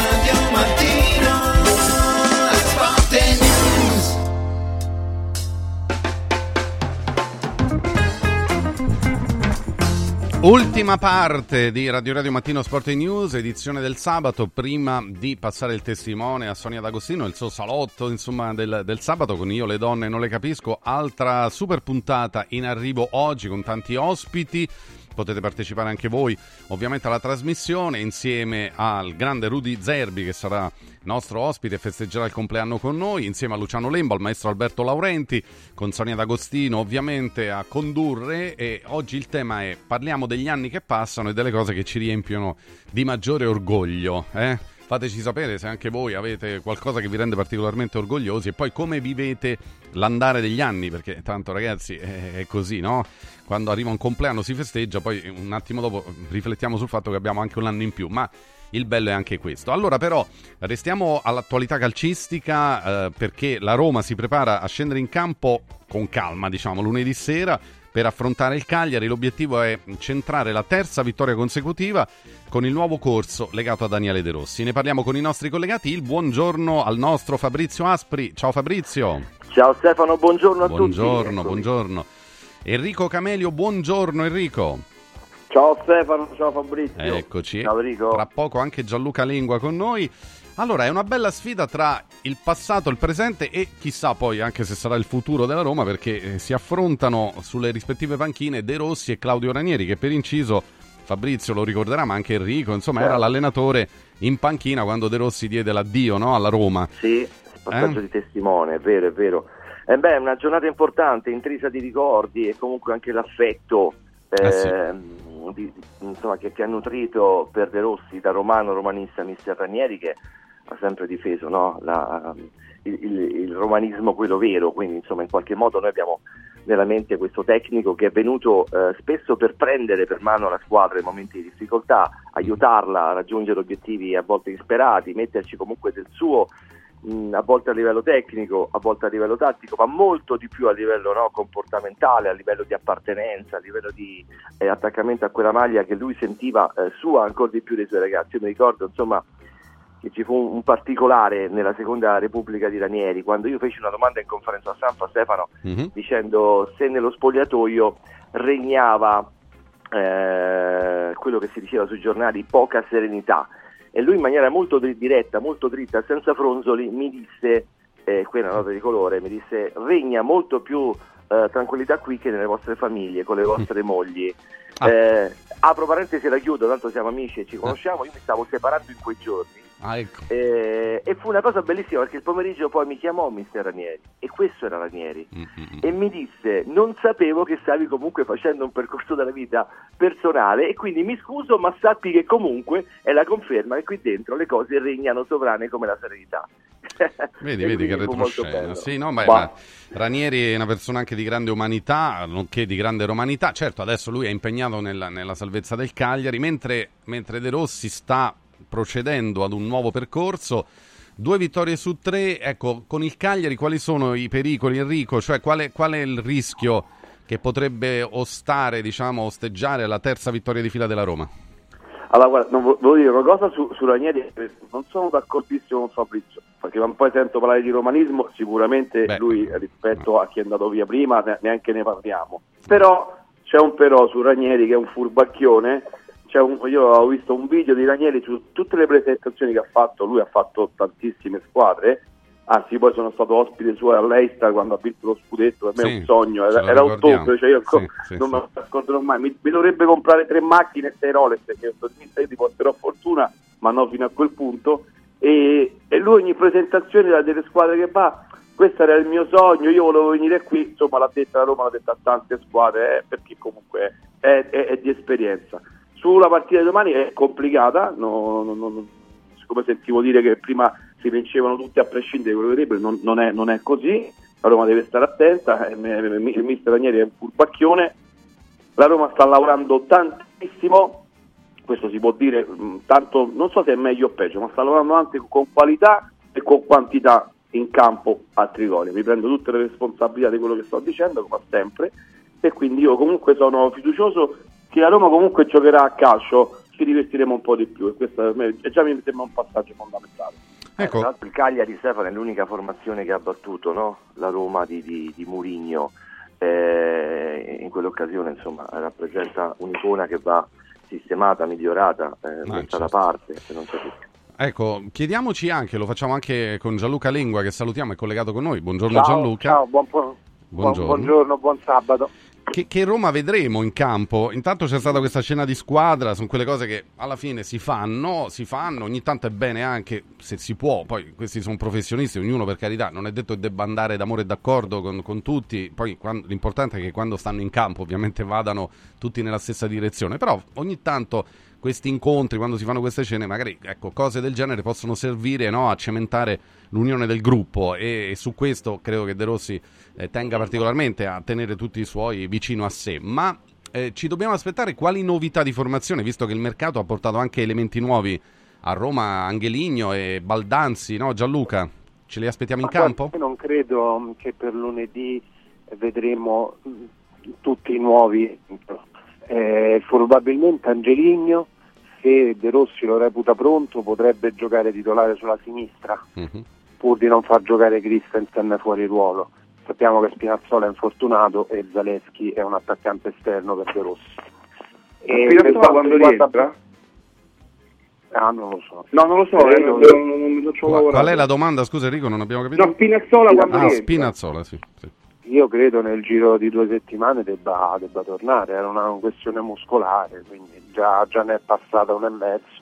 Ultima parte di Radio Radio Mattino Sport e News, edizione del sabato, prima di passare il testimone a Sonia D'Agostino, il suo salotto insomma del, del sabato con Io le donne non le capisco, altra super puntata in arrivo oggi con tanti ospiti, potete partecipare anche voi ovviamente alla trasmissione insieme al grande Rudy Zerbi che sarà nostro ospite festeggerà il compleanno con noi, insieme a Luciano Lembo, al maestro Alberto Laurenti, con Sonia D'Agostino ovviamente a condurre e oggi il tema è parliamo degli anni che passano e delle cose che ci riempiono di maggiore orgoglio. Eh? Fateci sapere se anche voi avete qualcosa che vi rende particolarmente orgogliosi e poi come vivete l'andare degli anni, perché tanto ragazzi è così, no? Quando arriva un compleanno si festeggia, poi un attimo dopo riflettiamo sul fatto che abbiamo anche un anno in più, ma il bello è anche questo. Allora però restiamo all'attualità calcistica eh, perché la Roma si prepara a scendere in campo con calma, diciamo, lunedì sera per affrontare il Cagliari. L'obiettivo è centrare la terza vittoria consecutiva con il nuovo corso legato a Daniele De Rossi. Ne parliamo con i nostri collegati. Il buongiorno al nostro Fabrizio Aspri. Ciao Fabrizio. Ciao Stefano, buongiorno a Buongiorno, tutti. buongiorno. Enrico Camelio, buongiorno Enrico. Ciao Stefano, ciao Fabrizio. Eccoci. Ciao Enrico. Tra poco anche Gianluca Lingua con noi. Allora, è una bella sfida tra il passato, il presente e chissà poi anche se sarà il futuro della Roma perché eh, si affrontano sulle rispettive panchine De Rossi e Claudio Ranieri che per inciso Fabrizio lo ricorderà ma anche Enrico, insomma era Certo. l'allenatore in panchina quando De Rossi diede l'addio no, alla Roma. Sì, passaggio Eh? di testimone, è vero, è vero. E beh, è una giornata importante, intrisa di ricordi e comunque anche l'affetto Eh sì. Di- insomma, che, che ha nutrito per De Rossi da romano romanista mister Ranieri che ha sempre difeso no? La- il, il- il romanismo quello vero, quindi insomma in qualche modo noi abbiamo nella mente questo tecnico che è venuto eh, spesso per prendere per mano la squadra in momenti di difficoltà, aiutarla a raggiungere obiettivi a volte insperati, metterci comunque del suo mh, a volte a livello tecnico, a volte a livello tattico, ma molto di più a livello no, comportamentale, a livello di appartenenza, a livello di eh, attaccamento a quella maglia che lui sentiva eh, sua ancora di più dei suoi ragazzi. Io mi ricordo insomma che ci fu un, un particolare nella seconda Repubblica di Ranieri, quando io feci una domanda in conferenza stampa a Stefano dicendo se nello spogliatoio regnava eh, quello che si diceva sui giornali, poca serenità. E lui in maniera molto diretta, molto dritta, senza fronzoli, mi disse, eh, qui è una nota di colore, mi disse regna molto più eh, tranquillità qui che nelle vostre famiglie, con le vostre mogli. Eh, apro parentesi e la chiudo, tanto siamo amici e ci conosciamo, io mi stavo separando in quei giorni. Ah, ecco. Eh, e fu una cosa bellissima perché il pomeriggio poi mi chiamò mister Ranieri e questo era Ranieri e mi disse non sapevo che stavi comunque facendo un percorso della vita personale e quindi mi scuso ma sappi che comunque è la conferma che qui dentro le cose regnano sovrane come la serenità (laughs) Vedi, E vedi che retroscena. Sì, no, ma, ma Ranieri è una persona anche di grande umanità, nonché di grande romanità. Certo, adesso lui è impegnato nella, nella salvezza del Cagliari, mentre, mentre De Rossi sta procedendo ad un nuovo percorso. Due vittorie su tre, ecco, con il Cagliari quali sono i pericoli, Enrico? Cioè, qual è, qual è il rischio che potrebbe ostare, diciamo, osteggiare la terza vittoria di fila della Roma? Allora, guarda, non vo- volevo dire una cosa su, su Ranieri, non sono d'accordissimo con Fabrizio, perché quando poi sento parlare di romanismo, sicuramente lui rispetto a chi è andato via prima ne- neanche ne parliamo. Però c'è un però su Ranieri che è un furbacchione, un- io ho visto un video di Ranieri su tutte le presentazioni che ha fatto, lui ha fatto tantissime squadre, anzi poi sono stato ospite suo all'Eistra quando ha vinto lo scudetto, per me è Sì, un sogno, era, era ottobre, cioè io Sì, sì, non me lo scorderò mai, mi, mi dovrebbe comprare tre macchine e sei Rolex, perché io ti porterò fortuna, ma no fino a quel punto, e, e lui ogni presentazione delle squadre che va, questo era il mio sogno, io volevo venire qui, insomma l'ha detta la Roma, l'ha detta a tante squadre, eh, perché comunque è, è- è di esperienza. Sulla partita di domani è complicata, no- no- no- siccome sentivo dire che prima si vincevano tutti a prescindere quello che non, non è, non è così, la Roma deve stare attenta, eh, il mister Ranieri è un furbacchione, la Roma sta lavorando tantissimo, questo si può dire, mh, tanto non so se è meglio o peggio, ma sta lavorando anche con qualità e con quantità in campo a Trigoria. Mi prendo tutte le responsabilità di quello che sto dicendo, come sempre, e quindi io comunque sono fiducioso che la Roma comunque giocherà a calcio, ci divertiremo un po' di più e questo per me- già mi sembra un passaggio fondamentale. Ecco. tra l'altro il Cagliari Stefano è l'unica formazione che ha battuto no? la Roma di, di, di Murigno eh, in quell'occasione insomma rappresenta un'icona che va sistemata, migliorata, eh, messa da parte se non c'è dubbio. Ecco, chiediamoci anche, lo facciamo anche con Gianluca Lengua che salutiamo, è collegato con noi. Buongiorno Ciao, Gianluca. ciao, buon, po- Buongiorno. buon- buongiorno, buon sabato. Che, che Roma vedremo in campo? Intanto c'è stata questa cena di squadra, sono quelle cose che alla fine si fanno, si fanno, ogni tanto è bene anche se si può, poi questi sono professionisti, ognuno per carità, non è detto che debba andare d'amore e d'accordo con, con tutti, poi quando- l'importante è che quando stanno in campo ovviamente vadano tutti nella stessa direzione, però ogni tanto questi incontri, quando si fanno queste cene, magari ecco, cose del genere possono servire no, a cementare l'unione del gruppo e, e su questo credo che De Rossi eh, tenga particolarmente a tenere tutti i suoi vicino a sé. Ma eh, ci dobbiamo aspettare quali novità di formazione, visto che il mercato ha portato anche elementi nuovi a Roma, Angeligno e Baldanzi, no Gianluca? Ce li aspettiamo in Ma guarda, campo? Io non credo che per lunedì vedremo mh, tutti nuovi. Eh, probabilmente Angeligno, se De Rossi lo reputa pronto, potrebbe giocare titolare sulla sinistra, Mhm. pur di non far giocare Christensen fuori ruolo. Sappiamo che Spinazzola è infortunato e Zaleschi è un attaccante esterno per De Rossi. E Spinazzola quando riguarda- rientra? Ah, non lo so. No, non lo so, Eh, eh, io- non, non, non, non ci ho Qual, lavorato. qual è la domanda? Scusa Enrico, non abbiamo capito. No, Spinazzola quando Ah, rientra. Spinazzola, sì. sì. Io credo nel giro di due settimane debba, debba tornare, era una questione muscolare, quindi già, già ne è passata un e mezzo,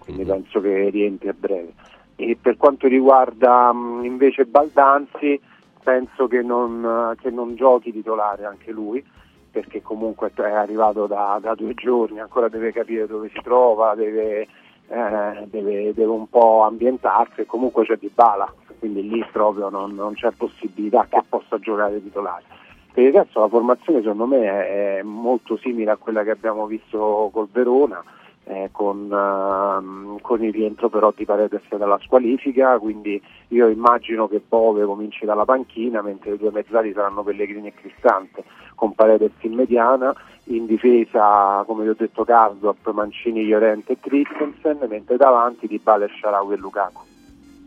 quindi penso che rientri a breve. E per quanto riguarda mh, invece Baldanzi, penso che non, che non giochi titolare anche lui, perché comunque è arrivato da, da due giorni, ancora deve capire dove si trova, deve, eh, deve, deve un po' ambientarsi e comunque c'è Di Bala, quindi lì proprio non, non c'è possibilità che possa giocare titolare. Per il resto la formazione secondo me è, è molto simile a quella che abbiamo visto col Verona, eh, con, ehm, con il rientro però di Paredes dalla squalifica, quindi io immagino che Bove cominci dalla panchina, mentre i due mezzali saranno Pellegrini e Cristante, con Paredes in mediana, in difesa come vi ho detto Cardop, Mancini, Llorente e Christensen, mentre davanti Di Bale, Sharawi e Lukaku.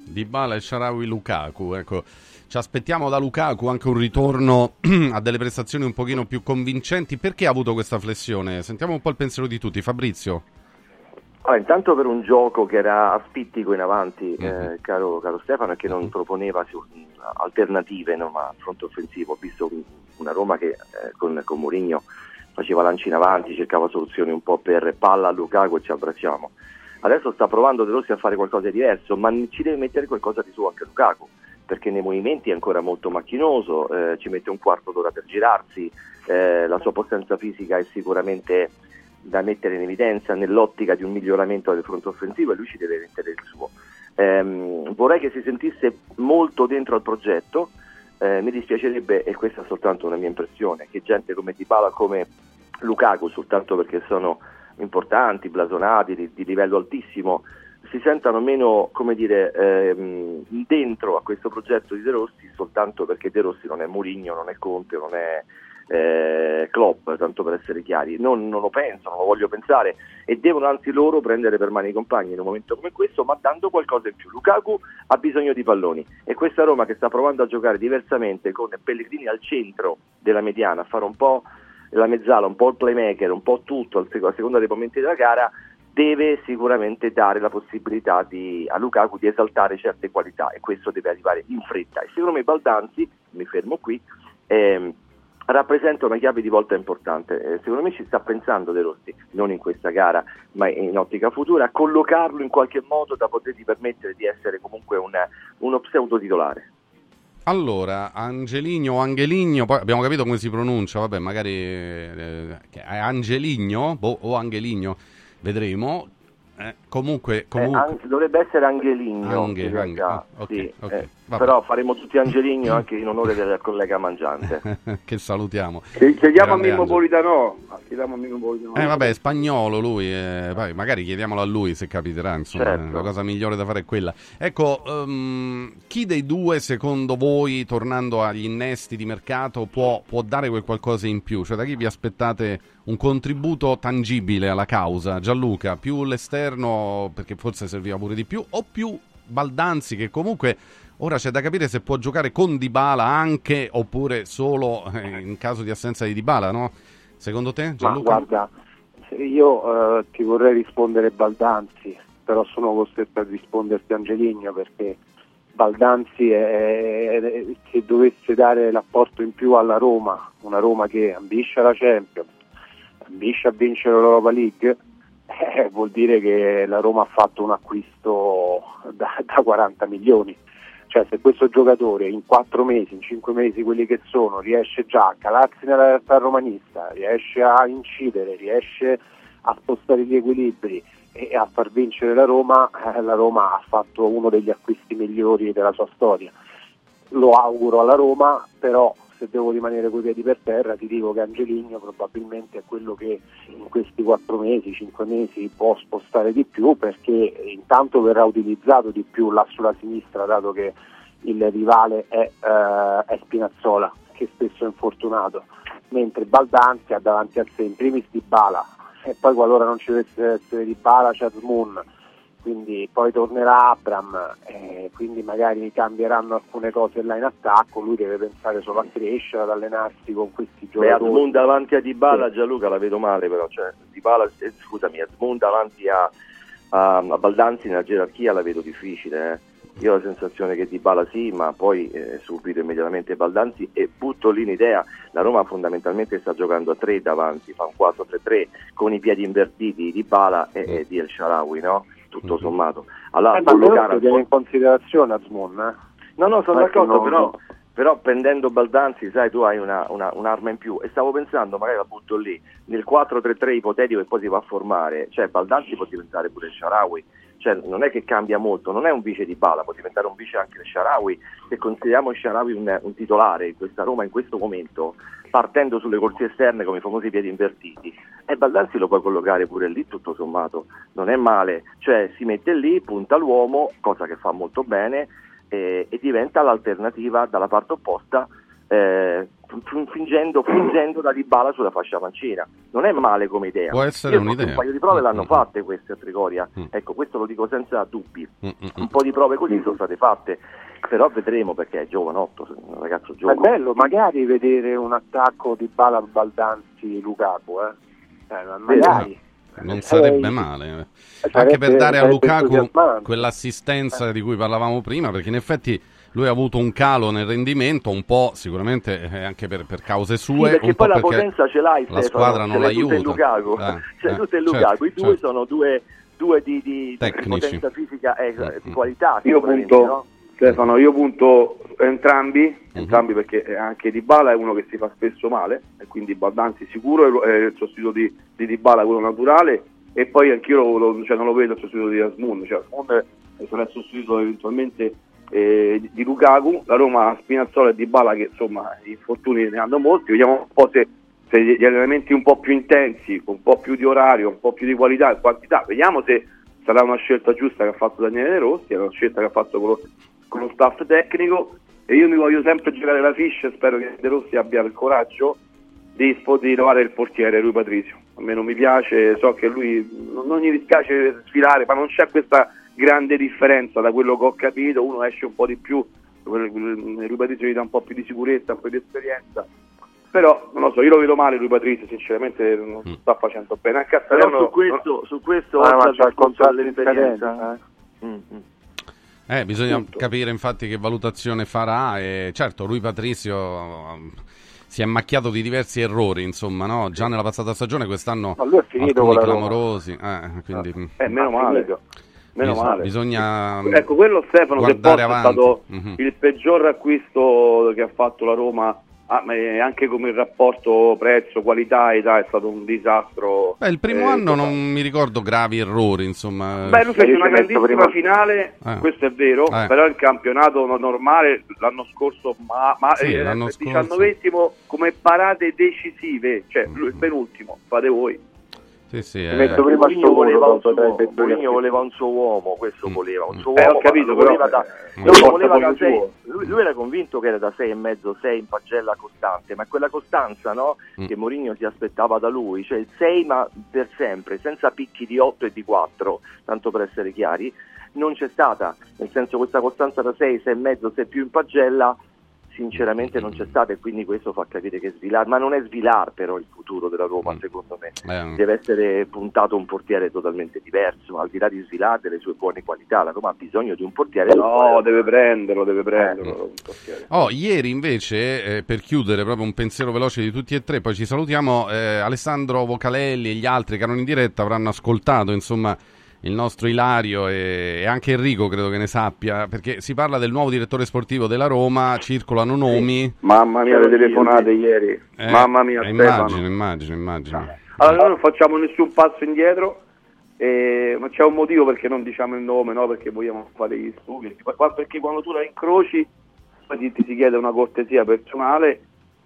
Dybala e Sharawi Lukaku, ecco. Ci aspettiamo da Lukaku anche un ritorno (clears throat) a delle prestazioni un pochino più convincenti. Perché ha avuto questa flessione? Sentiamo un po' il pensiero di tutti. Fabrizio. Allora, intanto per un gioco che era aspittico in avanti, Mhm. eh, caro, caro Stefano, e che non proponeva su- alternative no, ma a fronte offensivo. Ho visto un- una Roma che eh, con, con Mourinho faceva lanci in avanti, cercava soluzioni un po' per palla a Lukaku e ci abbracciamo. Adesso sta provando De Rossi a fare qualcosa di diverso, ma ci deve mettere qualcosa di suo anche Lukaku, perché nei movimenti è ancora molto macchinoso, eh, ci mette un quarto d'ora per girarsi, eh, la sua potenza fisica è sicuramente da mettere in evidenza nell'ottica di un miglioramento del fronte offensivo e lui ci deve mettere il suo. Ehm, vorrei che si sentisse molto dentro al progetto, eh, mi dispiacerebbe, e questa è soltanto una mia impressione, che gente come Dybala, come Lukaku, soltanto perché sono importanti, blasonati, di, di livello altissimo, si sentano meno, dire, ehm, dentro a questo progetto di De Rossi soltanto perché De Rossi non è Mourinho, non è Conte, non è eh, Klopp, tanto per essere chiari. Non, non lo penso, non lo voglio pensare e devono anzi loro prendere per mano i compagni in un momento come questo, ma dando qualcosa in più. Lukaku ha bisogno di palloni e questa Roma che sta provando a giocare diversamente con Pellegrini al centro della mediana, a fare un po' la mezzala, un po' il playmaker, un po' tutto a seconda dei momenti della gara, deve sicuramente dare la possibilità di- a Lukaku di esaltare certe qualità e questo deve arrivare in fretta. E secondo me Baldanzi, mi fermo qui, ehm, rappresenta una chiave di volta importante. Eh, secondo me ci sta pensando De Rossi, non in questa gara, ma in ottica futura, a collocarlo in qualche modo da potergli permettere di essere comunque un- uno pseudo titolare. Allora, Angeligno o Angeligno, poi abbiamo capito come si pronuncia, vabbè, magari eh, Angeligno boh, o Angeligno, vedremo. Eh, comunque, Eh, comunque... anche- dovrebbe essere Angeligno, realtà, Ange- ah, ok, sì, ok, eh, vabbè. però faremo tutti Angeligno (laughs) anche in onore del collega Mangiante. (laughs) che salutiamo. Chiediamo a Mimmo. Politano. Chiediamo a Mimmo Politano. Eh vabbè, è spagnolo lui, eh, poi magari chiediamolo a lui se capiterà, insomma, Certo. la cosa migliore da fare è quella. Ecco, ehm, chi dei due secondo voi, tornando agli innesti di mercato, può, può dare quel qualcosa in più? Cioè da chi vi aspettate un contributo tangibile alla causa? Gianluca, più l'esterno, perché forse serviva pure di più, o più Baldanzi che comunque... Ora c'è da capire se può giocare con Dybala anche oppure solo eh, in caso di assenza di Dybala, no? Secondo te, Ma Gianluca? guarda, io eh, ti vorrei rispondere Baldanzi, però sono costretto a risponderti Angeligno perché Baldanzi è, è- se dovesse dare l'apporto in più alla Roma, una Roma che ambisce alla Champions, ambisce a vincere l'Europa League, eh, vuol dire che la Roma ha fatto un acquisto da, da 40 milioni. Cioè se questo giocatore in 4 mesi, in 5 mesi quelli che sono, riesce già a calarsi nella realtà romanista, riesce a incidere, riesce a spostare gli equilibri e a far vincere la Roma, eh, la Roma ha fatto uno degli acquisti migliori della sua storia. Lo auguro alla Roma, però se devo rimanere coi piedi per terra ti dico che Angeligno probabilmente è quello che in questi quattro mesi, cinque mesi può spostare di più perché intanto verrà utilizzato di più là sulla sinistra dato che il rivale è, eh, è Spinazzola che spesso è infortunato. Mentre Baldanzi ha davanti a sé in primis Di Bala e poi qualora non ci dovesse essere Di Bala c'è Asmun quindi poi tornerà Abram e quindi magari cambieranno alcune cose là in attacco lui deve pensare solo a crescere ad allenarsi con questi Beh, giocatori Asmund davanti a Dybala, Gianluca la vedo male però, cioè, Dybala, eh, scusami, Asmund davanti a, a, a Baldanzi nella gerarchia la vedo difficile. eh. Io ho la sensazione che Dybala sì, ma poi eh, subito immediatamente Baldanzi e butto lì un'idea, la Roma fondamentalmente sta giocando a tre davanti, fa un 4-3-3 con i piedi invertiti di Dybala e, e di El Sharawi, no? Tutto sommato. Allora, eh, collocare al in considerazione Asmun eh? No, no, sono d'accordo, non- però, però prendendo Baldanzi, sai, tu hai una- una- un'arma in più. E stavo pensando, magari la butto lì, nel 4-3-3 ipotetico che poi si va a formare, cioè Baldanzi può diventare pure Sharawi. Cioè, non è che cambia molto, non è un vice di Bala, può diventare un vice anche Sharawi. Se consideriamo Sharawi un, un titolare in questa Roma in questo momento, partendo sulle corsie esterne come i famosi piedi invertiti, e Baldanzi lo puoi collocare pure lì tutto sommato, non è male, cioè si mette lì, punta l'uomo, cosa che fa molto bene, eh, e diventa l'alternativa dalla parte opposta eh, fingendo, fingendo da Dybala sulla fascia mancina non è male come idea. Può essere Io un'idea. un paio di prove l'hanno Mm, mm, fatte queste a Trigoria. Ecco questo lo dico senza dubbi. Un po' di prove così sono state fatte però vedremo perché è giovanotto un ragazzo Ma è giovane bello magari vedere un attacco di Bala Baldanzi Lukaku eh? Eh, ma magari Non sarebbe Eh, male. sarebbe- Anche per dare a Lukaku quell'assistenza di cui parlavamo prima, perché in effetti lui ha avuto un calo nel rendimento, un po' sicuramente eh, anche per, per cause Sì, sue. perché un po' poi la perché potenza ce l'hai la Stefano, squadra non l'aiuta. Lukaku Eh, c'è eh, tutta in certo, Lukaku i due certo. sono due, due di, di- potenza fisica e di qualità Io punto, no? Stefano, io punto entrambi, entrambi perché eh, anche Dybala è uno che si fa spesso male e quindi Baldanzi sicuro è il sostituto di, di Dybala, quello naturale e poi anch'io lo- cioè, non lo vedo il sostituto di Asmun, cioè Asmun è- sarà il sostituto eventualmente eh, di- Lukaku, la Roma ha Spinazzola e Dybala che insomma gli infortuni ne hanno molti, vediamo un po' se, se gli allenamenti un po' più intensi, un po' più di orario, un po' più di qualità e quantità, vediamo se sarà una scelta giusta che ha fatto Daniele De Rossi, è una scelta che ha fatto con lo, con lo staff tecnico e io mi voglio sempre giocare la fish, spero che De Rossi abbia il coraggio di, di trovare il portiere Rui Patrizio. A me non mi piace, so che lui non, non gli dispiace sfilare, ma non c'è questa grande differenza da quello che ho capito, uno esce un po' di più, Rui Patrizio gli dà un po' più di sicurezza, un po' di esperienza. Però non lo so, io lo vedo male Rui Patrizio, sinceramente non sta facendo bene. Anche a però Salerno- su questo, su questo Ah, c'ha il contratto in dell'esperienza, scadenza, Mm, mm. Eh, bisogna capire infatti che valutazione farà e certo lui Patrizio um, si è macchiato di diversi errori, insomma, no? Già nella passata stagione quest'anno Ma lui è finito alcuni clamorosi, eh, quindi mm, Eh, meno male. Meno bis- male. bisogna Ecco, quello Stefano se guardare posso, è avanti. stato Mhm. il peggior acquisto che ha fatto la Roma, ah, anche come il rapporto prezzo, qualità, età è stato un disastro. Beh, il primo Eh, anno non mi ricordo gravi errori, insomma. Beh, lui fece una grandissima prima- finale, Eh. questo è vero, Eh. però il campionato no- normale l'anno scorso, ma, ma Sì, eh, l'anno scorso. diciannovesimo come parate decisive, cioè lui- il penultimo, fate voi. Sì, sì, eh. metto prima Mourinho voleva un suo, tre- Mourinho voleva un suo uomo, questo voleva un suo Eh, uomo, ho capito, ma lo però, voleva da, eh, lo porta voleva poi da il sei, suo. lui, lui era convinto che era da sei e mezzo, sei in pagella costante, ma quella costanza no, che Mourinho si aspettava da lui, cioè il 6 ma per sempre, senza picchi di 8 e di 4, tanto per essere chiari, non c'è stata, nel senso questa costanza da 6, 6 e mezzo, 6 più in pagella, sinceramente non c'è stata e quindi questo fa capire che Svilar, ma non è Svilar però il futuro della Roma secondo me, Eh, deve essere puntato un portiere totalmente diverso, al di là di Svilar delle sue buone qualità, la Roma ha bisogno di un portiere No, deve prenderlo, deve prenderlo. un portiere. Oh, ieri invece, eh, per chiudere proprio un pensiero veloce di tutti e tre, poi ci salutiamo, eh, Alessandro Vocalelli e gli altri che erano in diretta avranno ascoltato, insomma, il nostro Ilario e, anche Enrico credo che ne sappia, perché si parla del nuovo direttore sportivo della Roma, circolano nomi. Mamma mia le telefonate ieri, Eh, mamma mia eh, immagino, immagino, immagino. Allora noi non facciamo nessun passo indietro, eh, ma c'è un motivo perché non diciamo il nome, no? perché vogliamo fare gli studi, perché quando tu la incroci poi ti, si chiede una cortesia personale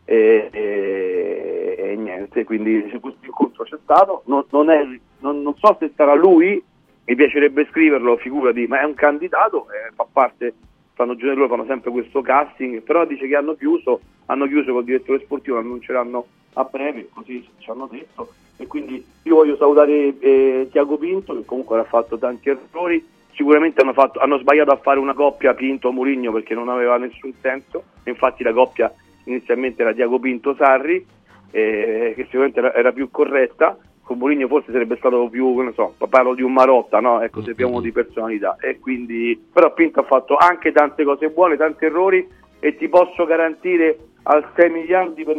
e, e- e niente, quindi questo incontro c'è stato, non, non è- non- non so se sarà lui, mi piacerebbe scriverlo, figurati, ma è un candidato, eh, fa parte, fanno loro fanno sempre questo casting, però dice che hanno chiuso, hanno chiuso col direttore sportivo, annunceranno a breve, così ci hanno detto. E quindi io voglio salutare eh, Tiago Pinto, che comunque ha fatto tanti errori. Sicuramente hanno, fatto- hanno sbagliato a fare una coppia Pinto-Murigno perché non aveva nessun senso. Infatti la coppia inizialmente era Tiago Pinto-Sarri, eh, che sicuramente era, era più corretta. Con Mourinho forse sarebbe stato più, che ne so, parlo di un Marotta, no? Ecco, se abbiamo di personalità. E quindi, però Pinto ha fatto anche tante cose buone, tanti errori e ti posso garantire al 6 miliardi per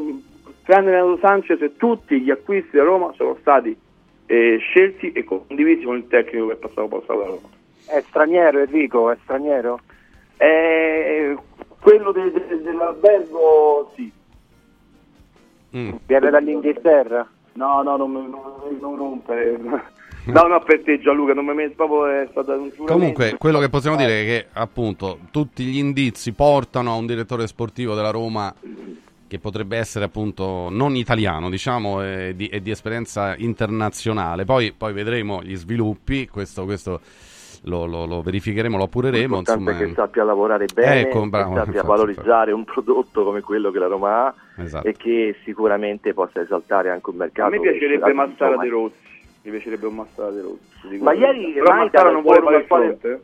tranne Renato Sanchez e tutti gli acquisti da Roma sono stati eh, scelti e condivisi con il tecnico che è passato passato da Roma. È straniero Enrico, è straniero? Eh, quello de- de- dell'albergo sì. Viene dall'Inghilterra? No, no, non, non, non rompere. No, no, per te Gianluca, non mi (laughs) metti proprio è stato un giuramento. Comunque, quello che possiamo dire è che appunto tutti gli indizi portano a un direttore sportivo della Roma che potrebbe essere appunto non italiano, diciamo, e di, di esperienza internazionale. Poi, poi vedremo gli sviluppi, questo, questo lo, lo- lo verificheremo, lo appureremo. L'importante Insomma, è che sappia lavorare bene, Ecco, bravo, che sappia infatti, valorizzare un prodotto come quello che la Roma ha Esatto. e che sicuramente possa esaltare anche un mercato. A me piacerebbe Massara insomma, De Rossi. Mi piacerebbe un Massara De Rossi. Ma ieri. Però Massara non vuole fare il fronte?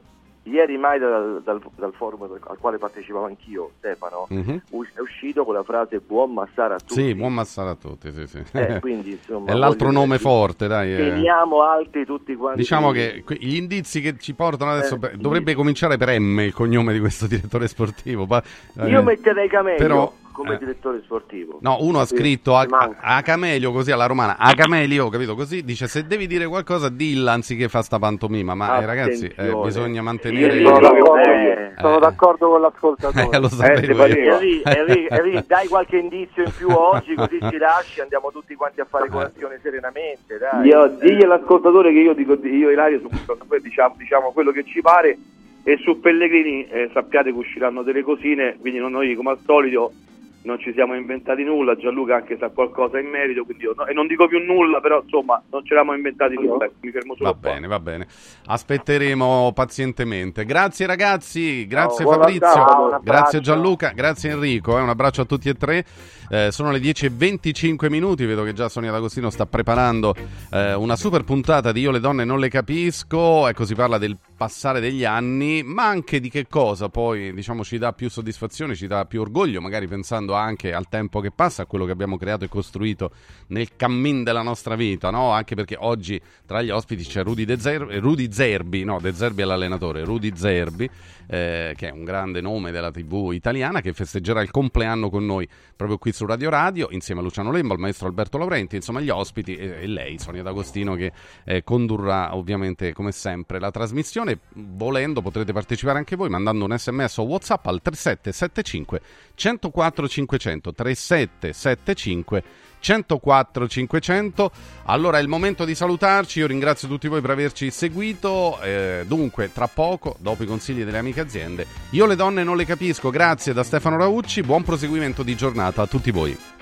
Ieri mai dal, dal- dal forum al quale partecipavo anch'io, Stefano, Mhm. us- è uscito con la frase buon Massara a tutti. Sì, buon Massara a tutti. Sì, sì. Eh, quindi, insomma, (laughs) è l'altro nome dire, forte, dai. eh. Teniamo alti tutti quanti. Diciamo che gli indizi che ci portano adesso Eh, beh, dovrebbe cominciare per M il cognome di questo (laughs) direttore sportivo. pa- Io eh, metterei Camello però, come eh, direttore sportivo. No, uno ha scritto a, a Camelio così alla romana, a Camelio, capito? Così dice se devi dire qualcosa dilla anziché fa sta pantomima, ma eh, ragazzi eh, bisogna mantenere Sono d'accordo, Eh. sono d'accordo con l'ascoltatore. Eh, lo sapevo io. Enri, Enri, Enri, dai qualche indizio in più oggi, così ci lasci, andiamo tutti quanti a fare colazione serenamente. Dai. Io, digli all'ascoltatore che io dico io e Ilario su questo poi diciamo, diciamo quello che ci pare e su Pellegrini eh, sappiate che usciranno delle cosine, quindi non noi come al solito non ci siamo inventati nulla, Gianluca anche sa qualcosa in merito, quindi io no- e non dico più nulla, però insomma non ce l'abbiamo inventati nulla, ecco, mi fermo solo Va qua. bene, va bene. Aspetteremo pazientemente. Grazie ragazzi, grazie buona Fabrizio, grazie Gianluca, grazie Enrico, eh, un abbraccio a tutti e tre. Eh, sono le 10.25 minuti, vedo che già Sonia D'Agostino sta preparando eh, una super puntata di Io le donne non le capisco, ecco si parla del passare degli anni, ma anche di che cosa poi diciamo ci dà più soddisfazione, ci dà più orgoglio, magari pensando anche al tempo che passa, a quello che abbiamo creato e costruito nel cammin della nostra vita, no? Anche perché oggi tra gli ospiti c'è Rudy, De Zer- Rudy Zerbi, no, De Zerbi è l'allenatore, Rudy Zerbi, eh, che è un grande nome della TV italiana, che festeggerà il compleanno con noi proprio qui su Radio Radio, insieme a Luciano Lembo, al maestro Alberto Laurenti, insomma gli ospiti e, e lei, Sonia D'Agostino, che eh, condurrà ovviamente come sempre la trasmissione. Volendo potrete partecipare anche voi mandando un sms o whatsapp al 3775 104 500 3775 104 500 allora è il momento di salutarci. Io ringrazio tutti voi per averci seguito. Eh, dunque tra poco dopo i consigli delle amiche aziende io le donne non le capisco. Grazie da Stefano Raucci. Buon proseguimento di giornata a tutti voi